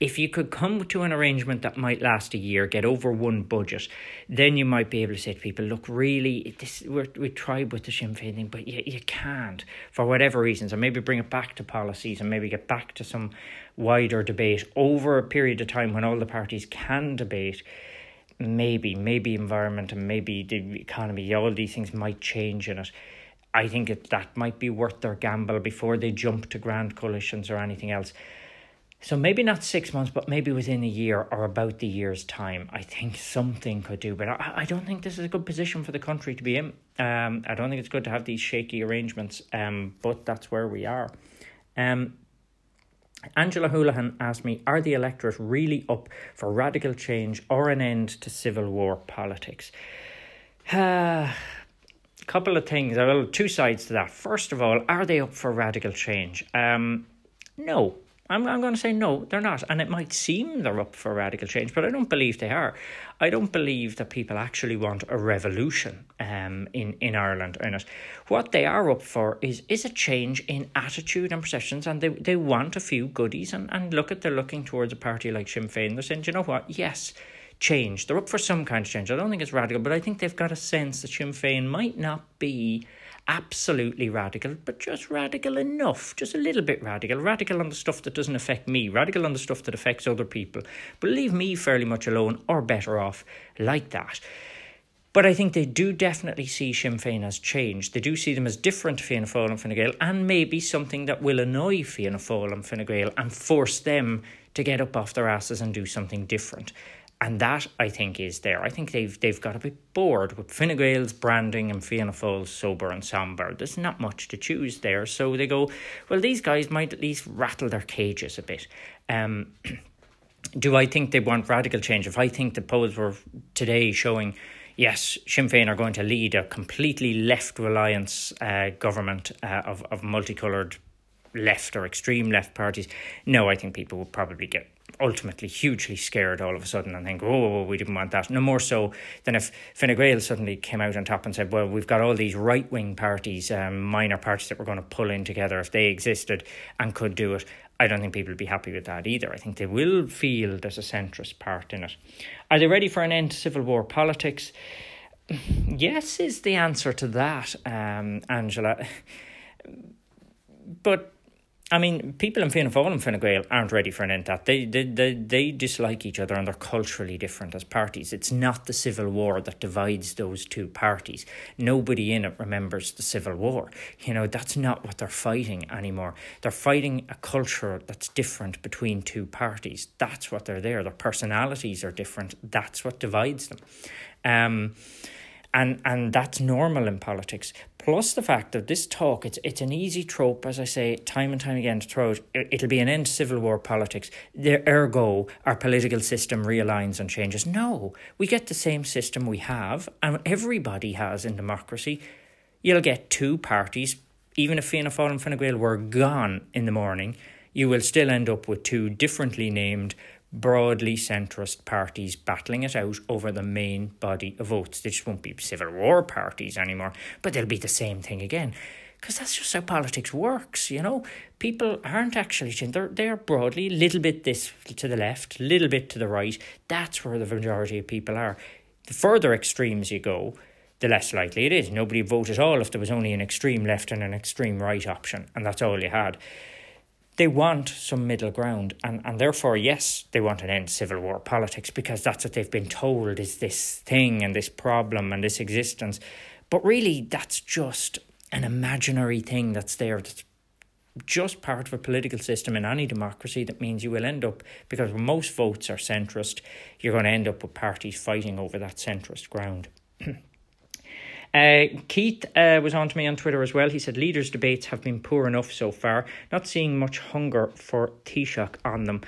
If you could come to an arrangement that might last a year, get over one budget, then you might be able to say to people, look, really, this we're, we tried with the Sinn Féin thing, but you, you can't for whatever reasons, and maybe bring it back to policies and maybe get back to some wider debate over a period of time when all the parties can debate maybe, maybe environment and maybe the economy, all these things might change in it. I think it, that might be worth their gamble before they jump to grand coalitions or anything else. So maybe not six months, but maybe within a year or about the year's time, I think something could do. But I, I don't think this is a good position for the country to be in. Um, I don't think it's good to have these shaky arrangements. Um, but that's where we are. Um, Angela Houlihan asked me, Are the electorate really up for radical change or an end to civil war politics? Uh, a couple of things, well, two sides to that. First of all, are they up for radical change? Um, no. I'm, I'm going to say no, they're not. And it might seem they're up for radical change, but I don't believe they are. I don't believe that people actually want a revolution um, in, in Ireland. It. What they are up for is, is a change in attitude and perceptions, and they, they want a few goodies. And, and look at, they're looking towards a party like Sinn Féin. They're saying, you know what? Yes, change. They're up for some kind of change. I don't think it's radical, but I think they've got a sense that Sinn Féin might not be absolutely radical, but just radical enough, just a little bit radical. Radical on the stuff that doesn't affect me, radical on the stuff that affects other people, but leave me fairly much alone or better off like that. But I think they do definitely see Sinn Féin as changed. They do see them as different to Fianna Fáil and Fine Gael, and maybe something that will annoy Fianna Fáil and Fine Gael and force them to get up off their asses and do something different and that I think is there. I think they've they've got a bit bored with Fine Gael's branding and Fianna sober and somber. There's not much to choose there, so they go, well, these guys might at least rattle their cages a bit. Um, do I think they want radical change? If I think the polls were today showing, yes, Sinn Féin are going to lead a completely left reliance uh, government uh, of of multicoloured left or extreme left parties, no, I think people would probably get ultimately hugely scared all of a sudden and think, oh, we didn't want that. No more so than if Fine Gael suddenly came out on top and said, well, we've got all these right wing parties, um, minor parties that we're going to pull in together if they existed and could do it. I don't think people would be happy with that either. I think they will feel there's a centrist part in it. Are they ready for an end to civil war politics? Yes, is the answer to that, um, Angela. But I mean, people in Fianna Fáil and Fine Gael aren't ready for an end that. They, they, they, they dislike each other and they're culturally different as parties. It's not the Civil War that divides those two parties. Nobody in it remembers the Civil War. You know, that's not what they're fighting anymore. They're fighting a culture that's different between two parties. That's what they're there. Their personalities are different. That's what divides them. Um, and and that's normal in politics. Plus the fact that this talk, it's it's an easy trope, as I say time and time again to throw it. It'll be an end to civil war politics. Ergo, our political system realigns and changes. No, we get the same system we have, and everybody has in democracy. You'll get two parties, even if Fianna Fáil and Fine Gael were gone in the morning. You will still end up with two differently named broadly centrist parties battling it out over the main body of votes. They just won't be civil war parties anymore, but they'll be the same thing again. Because that's just how politics works, you know. People aren't actually they're they're broadly a little bit this to the left, a little bit to the right. That's where the majority of people are. The further extremes you go, the less likely it is. Nobody would vote at all if there was only an extreme left and an extreme right option, and that's all you had they want some middle ground and, and therefore yes they want an end to civil war politics because that's what they've been told is this thing and this problem and this existence. But really that's just an imaginary thing that's there that's just part of a political system in any democracy that means you will end up because most votes are centrist you're going to end up with parties fighting over that centrist ground Uh, Keith uh, was on to me on Twitter as well. He said leaders' debates have been poor enough so far, not seeing much hunger for Taoiseach on them.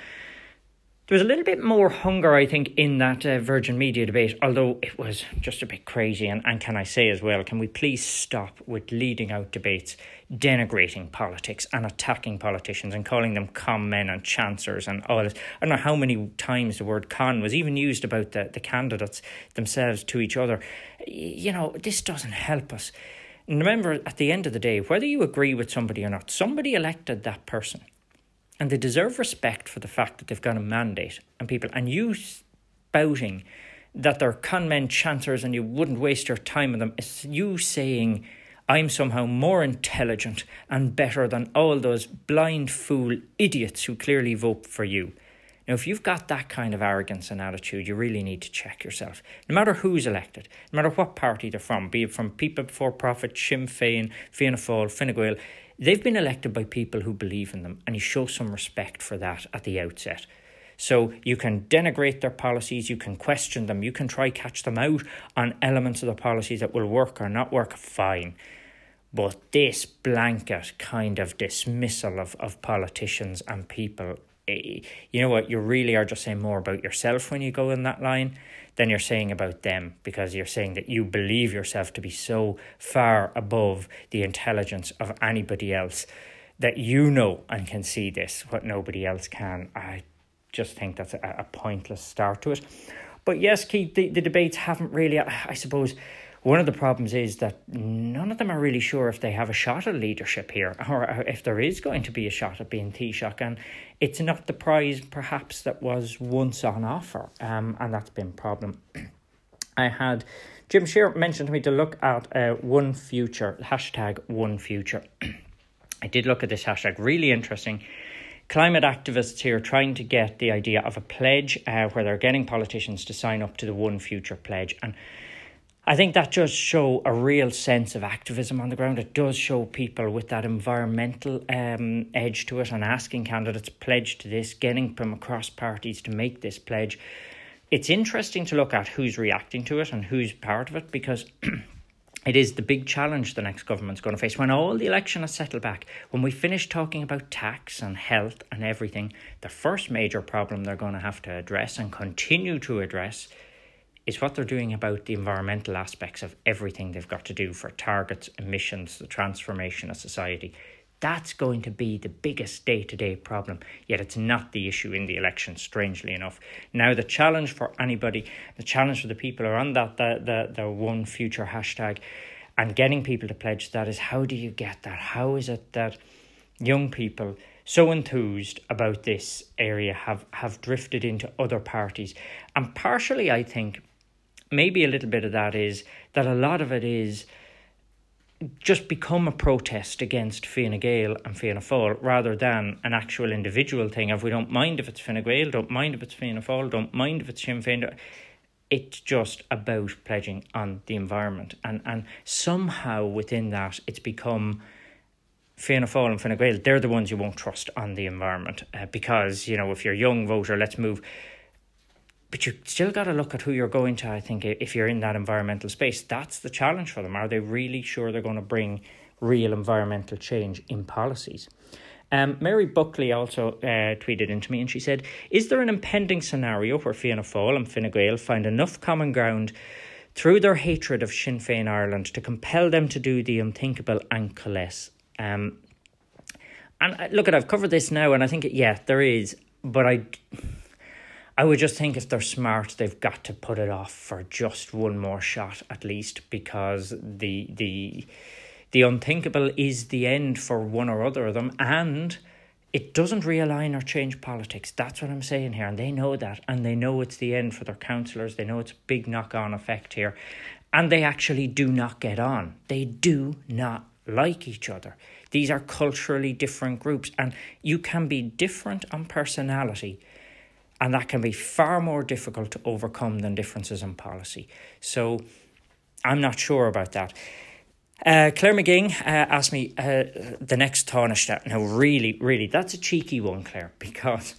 There was a little bit more hunger, I think, in that uh, Virgin Media debate, although it was just a bit crazy. And, and can I say as well, can we please stop with leading out debates, denigrating politics and attacking politicians and calling them con men and chancers and all this? I don't know how many times the word con was even used about the, the candidates themselves to each other. You know, this doesn't help us. And remember, at the end of the day, whether you agree with somebody or not, somebody elected that person and they deserve respect for the fact that they've got a mandate and people and you spouting that they're con men chancers and you wouldn't waste your time on them it's you saying I'm somehow more intelligent and better than all those blind fool idiots who clearly vote for you. Now, if you've got that kind of arrogance and attitude, you really need to check yourself. No matter who's elected, no matter what party they're from, be it from People Before Profit, Sinn Féin, Fianna Fáil, Fine Gael, They've been elected by people who believe in them, and you show some respect for that at the outset. So you can denigrate their policies, you can question them, you can try catch them out on elements of the policies that will work or not work, fine. But this blanket kind of dismissal of, of politicians and people, Eh, you know what, you really are just saying more about yourself when you go in that line than you're saying about them because you're saying that you believe yourself to be so far above the intelligence of anybody else that you know and can see this, what nobody else can. I just think that's a, a pointless start to it. But yes, Keith, the, the debates haven't really, I suppose, one of the problems is that none of them are really sure if they have a shot at leadership here or if there is going to be a shot at being Taoiseach. And it's not the prize, perhaps, that was once on offer. Um, and that's been a problem. I had Jim Shear mentioned to me to look at uh, One Future, hashtag One Future. I did look at this hashtag, really interesting climate activists here trying to get the idea of a pledge uh, where they're getting politicians to sign up to the One Future pledge. And I think that does show a real sense of activism on the ground. It does show people with that environmental um, edge to it and asking candidates pledge to this, getting from across parties to make this pledge. It's interesting to look at who's reacting to it and who's part of it because it is the big challenge the next government's going to face. When all the election has settled back, when we finish talking about tax and health and everything, the first major problem they're going to have to address and continue to address is what they're doing about the environmental aspects of everything they've got to do for targets, emissions, the transformation of society. That's going to be the biggest day to day problem, yet it's not the issue in the election, strangely enough. Now, the challenge for anybody, the challenge for the people on that, the, the, the one future hashtag, and getting people to pledge that is how do you get that? How is it that young people so enthused about this area have, have drifted into other parties? And partially, I think, maybe a little bit of that is that a lot of it is just become a protest against Fine Gael and Fianna Fáil rather than an actual individual thing of we don't mind if it's Fine Gael, don't mind if it's Fianna Fáil, don't mind if it's Sinn Féin. It's just about pledging on the environment. And, and somehow within that, it's become Fianna Fáil and Fine Gael, they're the ones you won't trust on the environment uh, because, you know, if you're a young voter, let's move but you still got to look at who you're going to. I think if you're in that environmental space, that's the challenge for them. Are they really sure they're going to bring real environmental change in policies? Um, Mary Buckley also uh, tweeted into me and she said, Is there an impending scenario where Fianna Fáil and Fine Gael find enough common ground through their hatred of Sinn Féin Ireland to compel them to do the unthinkable and coalesce? Um, and uh, look, at I've covered this now, and I think, yeah, there is, but I. I would just think if they're smart, they've got to put it off for just one more shot at least, because the the the unthinkable is the end for one or other of them, and it doesn't realign or change politics. That's what I'm saying here, and they know that, and they know it's the end for their councillors. They know it's a big knock on effect here, and they actually do not get on. They do not like each other. These are culturally different groups, and you can be different on personality and that can be far more difficult to overcome than differences in policy. So I'm not sure about that. Uh, Claire McGing uh, asked me uh, the next Taoiseach. Now, really, really, that's a cheeky one, Claire, because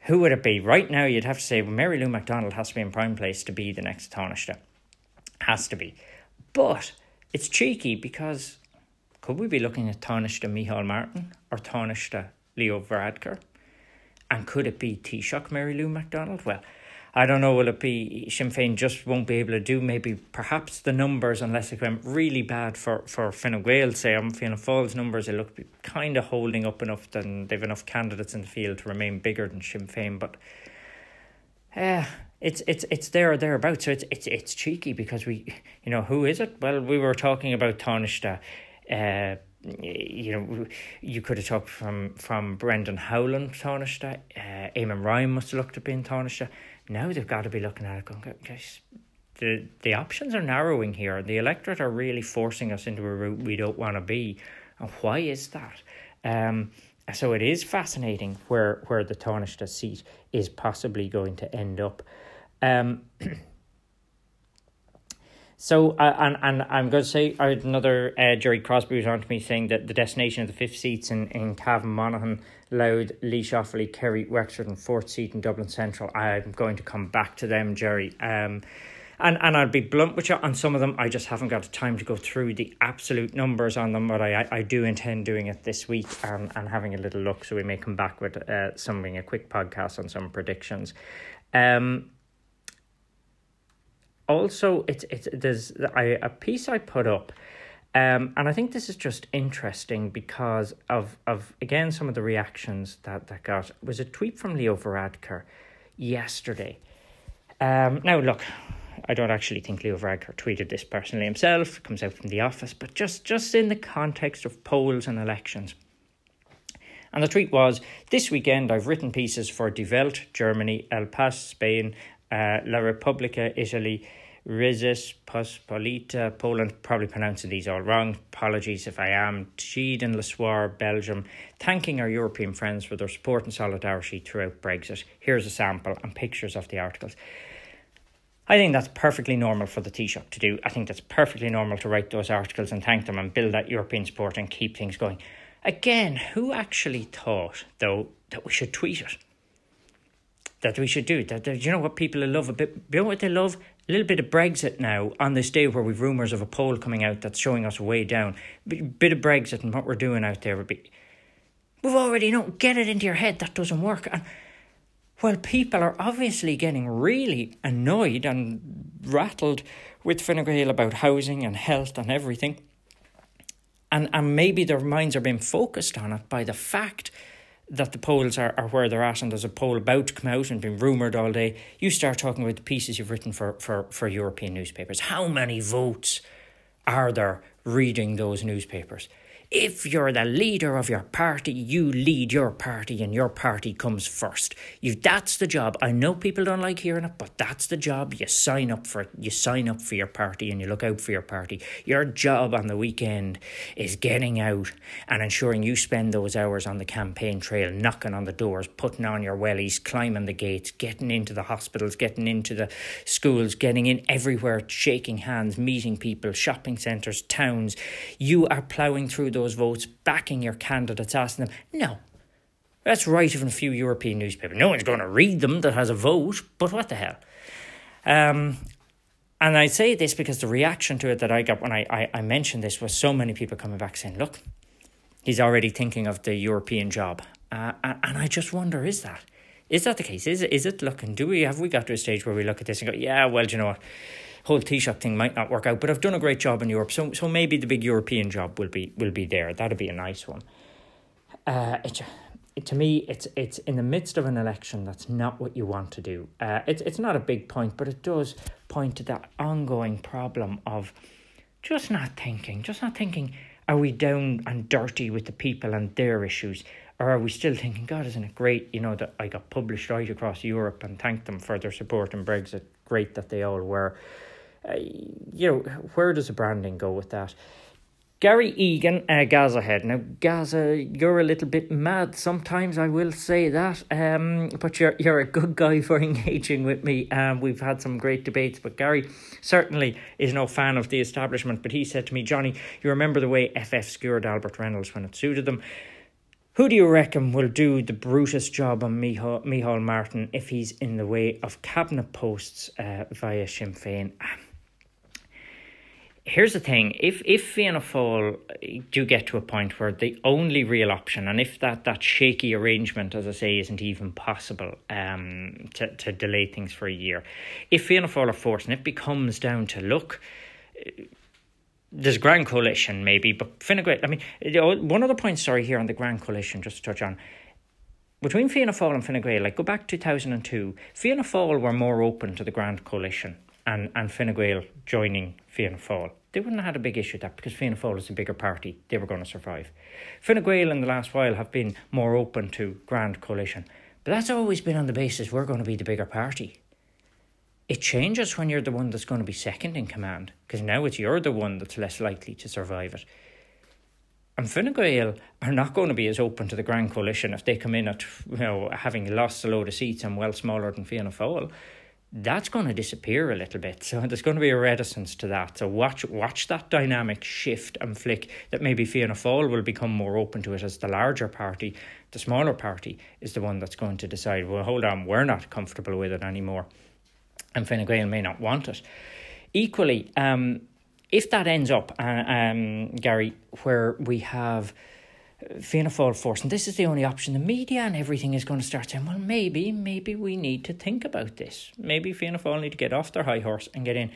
who would it be? Right now, you'd have to say well, Mary Lou McDonald has to be in prime place to be the next Taoiseach. Has to be. But it's cheeky because could we be looking at Taoiseach Micheál Martin or Taoiseach Leo Varadkar? And could it be Taoiseach Mary Lou McDonald? Well, I don't know, will it be Sinn Féin just won't be able to do maybe perhaps the numbers unless it went really bad for, for Fine Gael, say I'm Fianna Fáil's numbers, it look kind of holding up enough that they've enough candidates in the field to remain bigger than Sinn Féin, but uh, it's it's it's there or thereabouts. So it's it's it's cheeky because we you know who is it? Well, we were talking about Taoiseach uh you know, you could have talked from from Brendan Howlin Taoiseach, uh, Eamon Ryan must have looked at being Taoiseach. Now they've got to be looking at it going, guys, the the options are narrowing here. The electorate are really forcing us into a route we don't want to be, and why is that? Um, so it is fascinating where where the Taoiseach seat is possibly going to end up. Um, So, uh, and, and I'm going to say I had another uh, Jerry Crosby was on to me saying that the destination of the fifth seats in, in Cavan Monaghan, Louth, Laois Offaly, Kerry, Wexford, and fourth seat in Dublin Central. I'm going to come back to them, Jerry. Um, and and I'll be blunt with you on some of them. I just haven't got the time to go through the absolute numbers on them, but I I, do intend doing it this week and, and having a little look. So we may come back with uh, something a quick podcast on some predictions. Um. Also, it's it's there's I, a piece I put up. Um, and I think this is just interesting because of of again some of the reactions that that got it was a tweet from Leo Varadkar yesterday. Um, now look, I don't actually think Leo Varadkar tweeted this personally himself. It comes out from the office, but just just in the context of polls and elections. And the tweet was This weekend I've written pieces for Die Welt, Germany, El País, Spain, uh, La Repubblica, Italy, Rzeczpospolita, Poland, probably pronouncing these all wrong. Apologies if I am. Tiden, Le Soir, Belgium, thanking our European friends for their support and solidarity throughout Brexit. Here's a sample and pictures of the articles. I think that's perfectly normal for the Taoiseach to do. I think that's perfectly normal to write those articles and thank them and build that European support and keep things going. Again, who actually thought, though, that we should tweet it? That we should do? That, that you know what people love a bit? You know what they love? A little bit of Brexit now on this day where we've rumours of a poll coming out that's showing us way down. A bit of Brexit and what we're doing out there would be. We've already know. Get it into your head that doesn't work. And well, people are obviously getting really annoyed and rattled with Fine Gael about housing and health and everything. And, and maybe their minds are being focused on it by the fact that the polls are, are where they're at and there's a poll about to come out and been rumoured all day. You start talking about the pieces you've written for, for, for European newspapers. How many votes are there reading those newspapers? If you're the leader of your party, you lead your party and your party comes first. You that's the job. I know people don't like hearing it, but that's the job. You sign up for it. You sign up for your party and you look out for your party. Your job on the weekend is getting out and ensuring you spend those hours on the campaign trail, knocking on the doors, putting on your wellies, climbing the gates, getting into the hospitals, getting into the schools, getting in everywhere, shaking hands, meeting people, shopping centres, towns. You are ploughing through those those votes, backing your candidates, asking them. No. That's right in a few European newspapers. No one's going to read them that has a vote, but what the hell? Um, and I say this because the reaction to it that I got when I, I, I mentioned this was so many people coming back saying, look, he's already thinking of the European job. Uh, and, I just wonder, is that? Is that the case? Is it, is it looking, do we, have we got to a stage where we look at this and go, yeah, well, you know what? Whole Taoiseach thing might not work out, but I've done a great job in Europe, so so maybe the big European job will be will be there. That'd be a nice one. Uh, it, it, to me, it's it's in the midst of an election. That's not what you want to do. Uh, it's it's not a big point, but it does point to that ongoing problem of just not thinking, just not thinking. Are we down and dirty with the people and their issues? Or are we still thinking, God, isn't it great, you know, that I got published right across Europe and thanked them for their support in Brexit? Great that they all were uh, you know, where does the branding go with that? Gary Egan, uh, Gaza head. Now, Gaza, you're a little bit mad sometimes, I will say that. Um, but you're you're a good guy for engaging with me. Um, we've had some great debates, but Gary certainly is no fan of the establishment. But he said to me, Johnny, you remember the way FF skewered Albert Reynolds when it suited them? Who do you reckon will do the Brutus job on Micheál Martin if he's in the way of cabinet posts uh, via Sinn Féin? Here's the thing. If if Fianna Fáil eh, do get to a point where the only real option and if that that shaky arrangement as I say isn't even possible um to, to delay things for a year if Fianna Fáil are forced and it becomes down to look eh, there's Grand Coalition maybe but Fine Gael I mean eh, oh, one other point sorry here on the Grand Coalition just to touch on. Between Fianna Fáil and Fine Gael, like go back 2002, Fianna Fáil were more open to the Grand Coalition and, and Fine Gael joining Fianna Fáil. They wouldn't have had a big issue with that because Fianna Fáil is a bigger party. They were going to survive. Fine Gael in the last while have been more open to grand coalition. But that's always been on the basis we're going to be the bigger party. It changes when you're the one that's going to be second in command because now it's you're the one that's less likely to survive it. And Fine Gael are not going to be as open to the Grand Coalition if they come in at you know having lost a load of seats and well smaller than Fianna Fáil that's going to disappear a little bit. So there's going to be a reticence to that. So watch watch that dynamic shift and flick that maybe Fianna Fáil will become more open to it as the larger party. The smaller party is the one that's going to decide, well, hold on, we're not comfortable with it anymore. and Fine Gael may not want it. Equally, um, if that ends up, uh, um, Gary, where we have Fianna force, and this is the only option, the media and everything is going to start saying, well, maybe, maybe we need to think about this. Maybe Fianna Fáil need to get off their high horse and get in.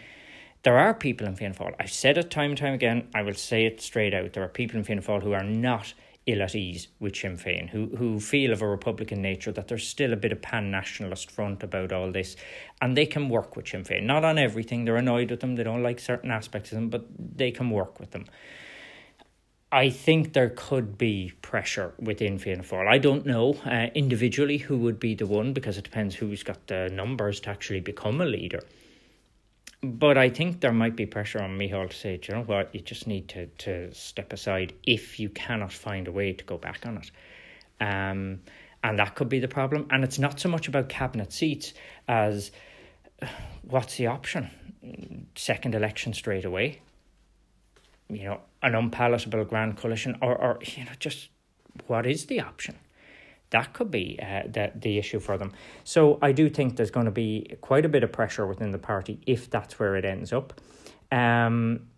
There are people in Fianna Fáil, I've said it time and time again, I will say it straight out. There are people in Fianna Fáil who are not ill at ease with Sinn Féin, who, who feel of a Republican nature that there's still a bit of pan nationalist front about all this, and they can work with Sinn Féin. Not on everything, they're annoyed with them, they don't like certain aspects of them, but they can work with them. I think there could be pressure within Fianna Fáil. I don't know uh, individually who would be the one because it depends who's got the numbers to actually become a leader. But I think there might be pressure on Micheál to say, you know what, you just need to, to step aside if you cannot find a way to go back on it. Um, and that could be the problem. And it's not so much about cabinet seats as what's the option? Second election straight away? You know, an unpalatable grand coalition, or, or you know, just what is the option? that could be uh, the, the issue for them. So I do think there's going to be quite a bit of pressure within the party if that's where it ends up. Um,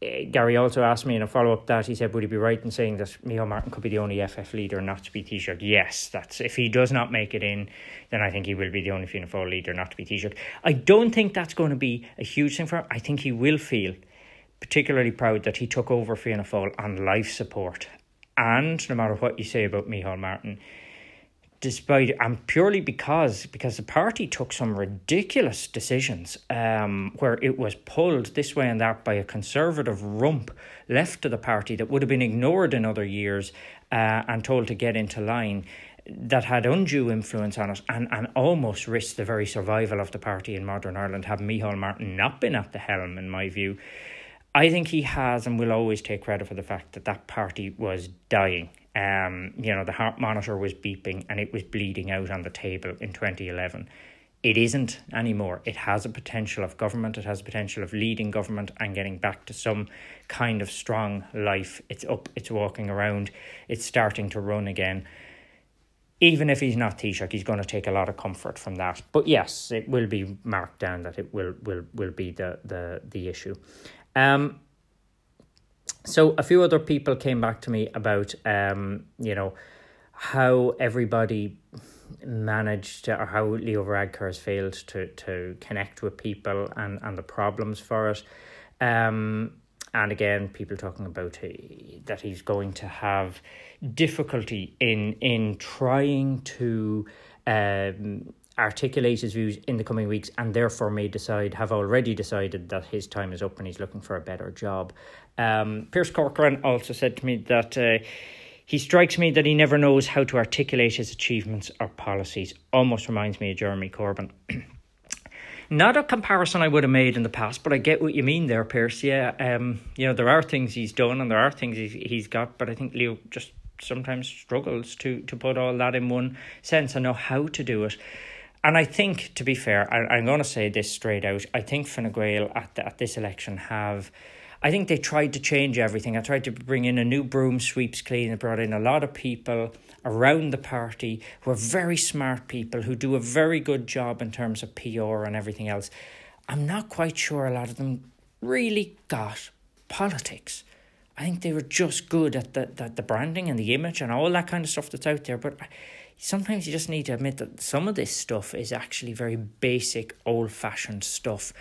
eh, Gary also asked me in a follow up that he said, Would he be right in saying that Micheál Martin could be the only FF leader not to be Taoiseach? Yes, that's if he does not make it in, then I think he will be the only Fianna Fáil leader not to be Taoiseach. I don't think that's going to be a huge thing for him. I think he will feel particularly proud that he took over Fianna Fáil on life support. And no matter what you say about Micheál Martin, despite and purely because because the party took some ridiculous decisions um, where it was pulled this way and that by a conservative rump left to the party that would have been ignored in other years uh, and told to get into line that had undue influence on it and, and almost risked the very survival of the party in modern Ireland had Micheál Martin not been at the helm in my view I think he has and will always take credit for the fact that that party was dying. Um, you know, the heart monitor was beeping and it was bleeding out on the table in 2011. It isn't anymore. It has a potential of government, it has a potential of leading government and getting back to some kind of strong life. It's up, it's walking around, it's starting to run again. Even if he's not Taoiseach, he's going to take a lot of comfort from that. But yes, it will be marked down that it will will will be the the the issue. Um, so a few other people came back to me about um, you know, how everybody managed to, or how Leo Varadkar has failed to to connect with people and and the problems for it. Um, and again, people talking about he, that he's going to have difficulty in in trying to um, articulate his views in the coming weeks and therefore may decide, have already decided that his time is up and he's looking for a better job. Um, Pierce Corcoran also said to me that uh, he strikes me that he never knows how to articulate his achievements or policies. Almost reminds me of Jeremy Corbyn. Not a comparison I would have made in the past, but I get what you mean there, Pierce. Yeah, um, you know there are things he's done and there are things he's, he's got, but I think Leo just sometimes struggles to to put all that in one sense and know how to do it. And I think, to be fair, I, am going to say this straight out. I think Fine Gael at the, at this election have. I think they tried to change everything. I tried to bring in a new broom sweeps clean. They brought in a lot of people around the party who are very smart people who do a very good job in terms of PR and everything else. I'm not quite sure a lot of them really got politics. I think they were just good at the, the, the branding and the image and all that kind of stuff that's out there. But sometimes you just need to admit that some of this stuff is actually very basic, old fashioned stuff.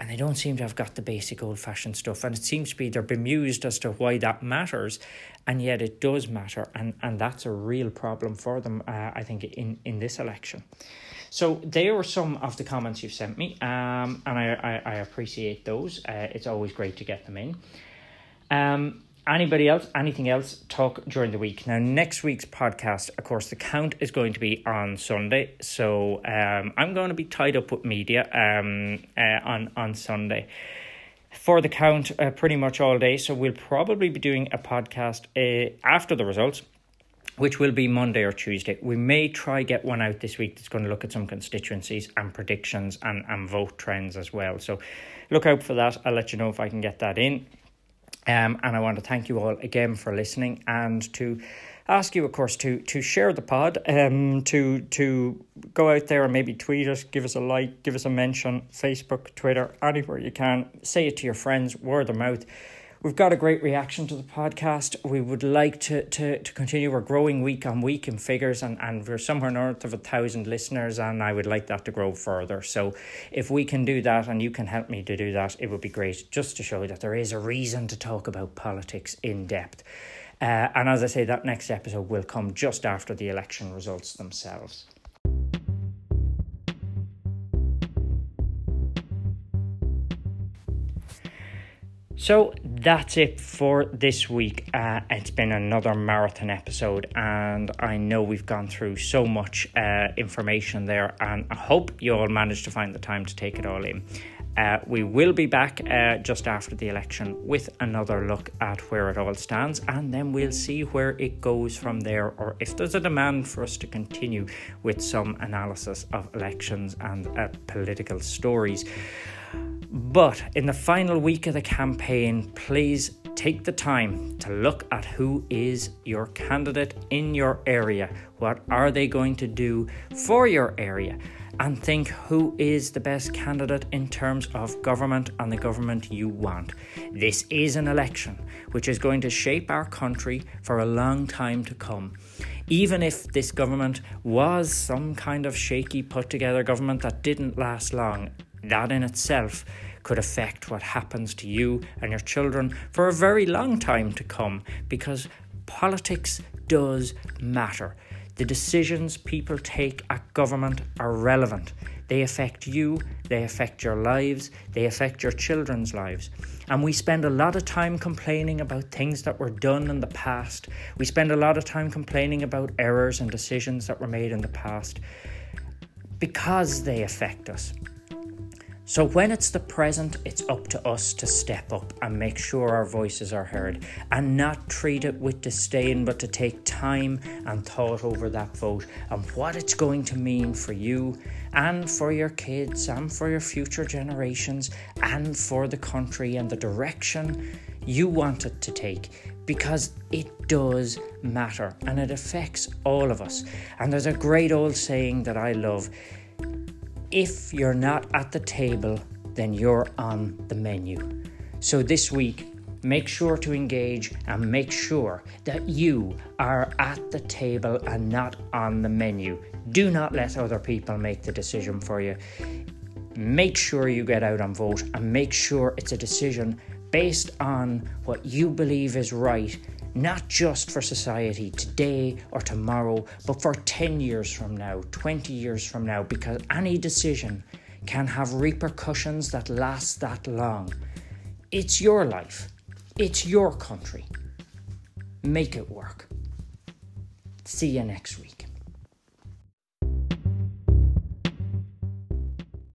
And they don't seem to have got the basic old fashioned stuff. And it seems to be they're bemused as to why that matters. And yet it does matter. And, and that's a real problem for them, uh, I think, in, in this election. So there were some of the comments you've sent me. Um, and I, I, I appreciate those. Uh, it's always great to get them in. Um, anybody else, anything else, talk during the week. Now, next week's podcast, of course, the count is going to be on Sunday. So um, I'm going to be tied up with media um, uh, on, on Sunday for the count uh, pretty much all day. So we'll probably be doing a podcast uh, after the results. Which will be Monday or Tuesday. We may try get one out this week that's going to look at some constituencies and predictions and, and vote trends as well. So look out for that. I'll let you know if I can get that in. Um, and I want to thank you all again for listening and to ask you, of course, to to share the pod, um, to to go out there and maybe tweet us, give us a like, give us a mention, Facebook, Twitter, anywhere you can. Say it to your friends, word of mouth. We've got a great reaction to the podcast. We would like to, to, to continue. We're growing week on week in figures, and, and we're somewhere north of a thousand listeners, and I would like that to grow further. So, if we can do that and you can help me to do that, it would be great just to show that there is a reason to talk about politics in depth. Uh, and as I say, that next episode will come just after the election results themselves. So that's it for this week. Uh, it's been another marathon episode, and I know we've gone through so much uh, information there, and I hope you all managed to find the time to take it all in. Uh, we will be back uh, just after the election with another look at where it all stands, and then we'll see where it goes from there, or if there's a demand for us to continue with some analysis of elections and uh, political stories. But in the final week of the campaign, please take the time to look at who is your candidate in your area. What are they going to do for your area? and think who is the best candidate in terms of government and the government you want. This is an election which is going to shape our country for a long time to come. Even if this government was some kind of shaky, put together government that didn't last long, that in itself could affect what happens to you and your children for a very long time to come because politics does matter. The decisions people take at government are relevant. They affect you, they affect your lives, they affect your children's lives. And we spend a lot of time complaining about things that were done in the past. We spend a lot of time complaining about errors and decisions that were made in the past because they affect us. So, when it's the present, it's up to us to step up and make sure our voices are heard and not treat it with disdain, but to take time and thought over that vote and what it's going to mean for you and for your kids and for your future generations and for the country and the direction you want it to take because it does matter and it affects all of us. And there's a great old saying that I love if you're not at the table, then you're on the menu. So this week, make sure to engage and make sure that you are at the table and not on the menu. Do not let other people make the decision for you. Make sure you get out and vote and make sure it's a decision based on what you believe is right not just for society today or tomorrow, but for 10 years from now, 20 years from now, because any decision can have repercussions that last that long. It's your life, it's your country. Make it work. See you next week.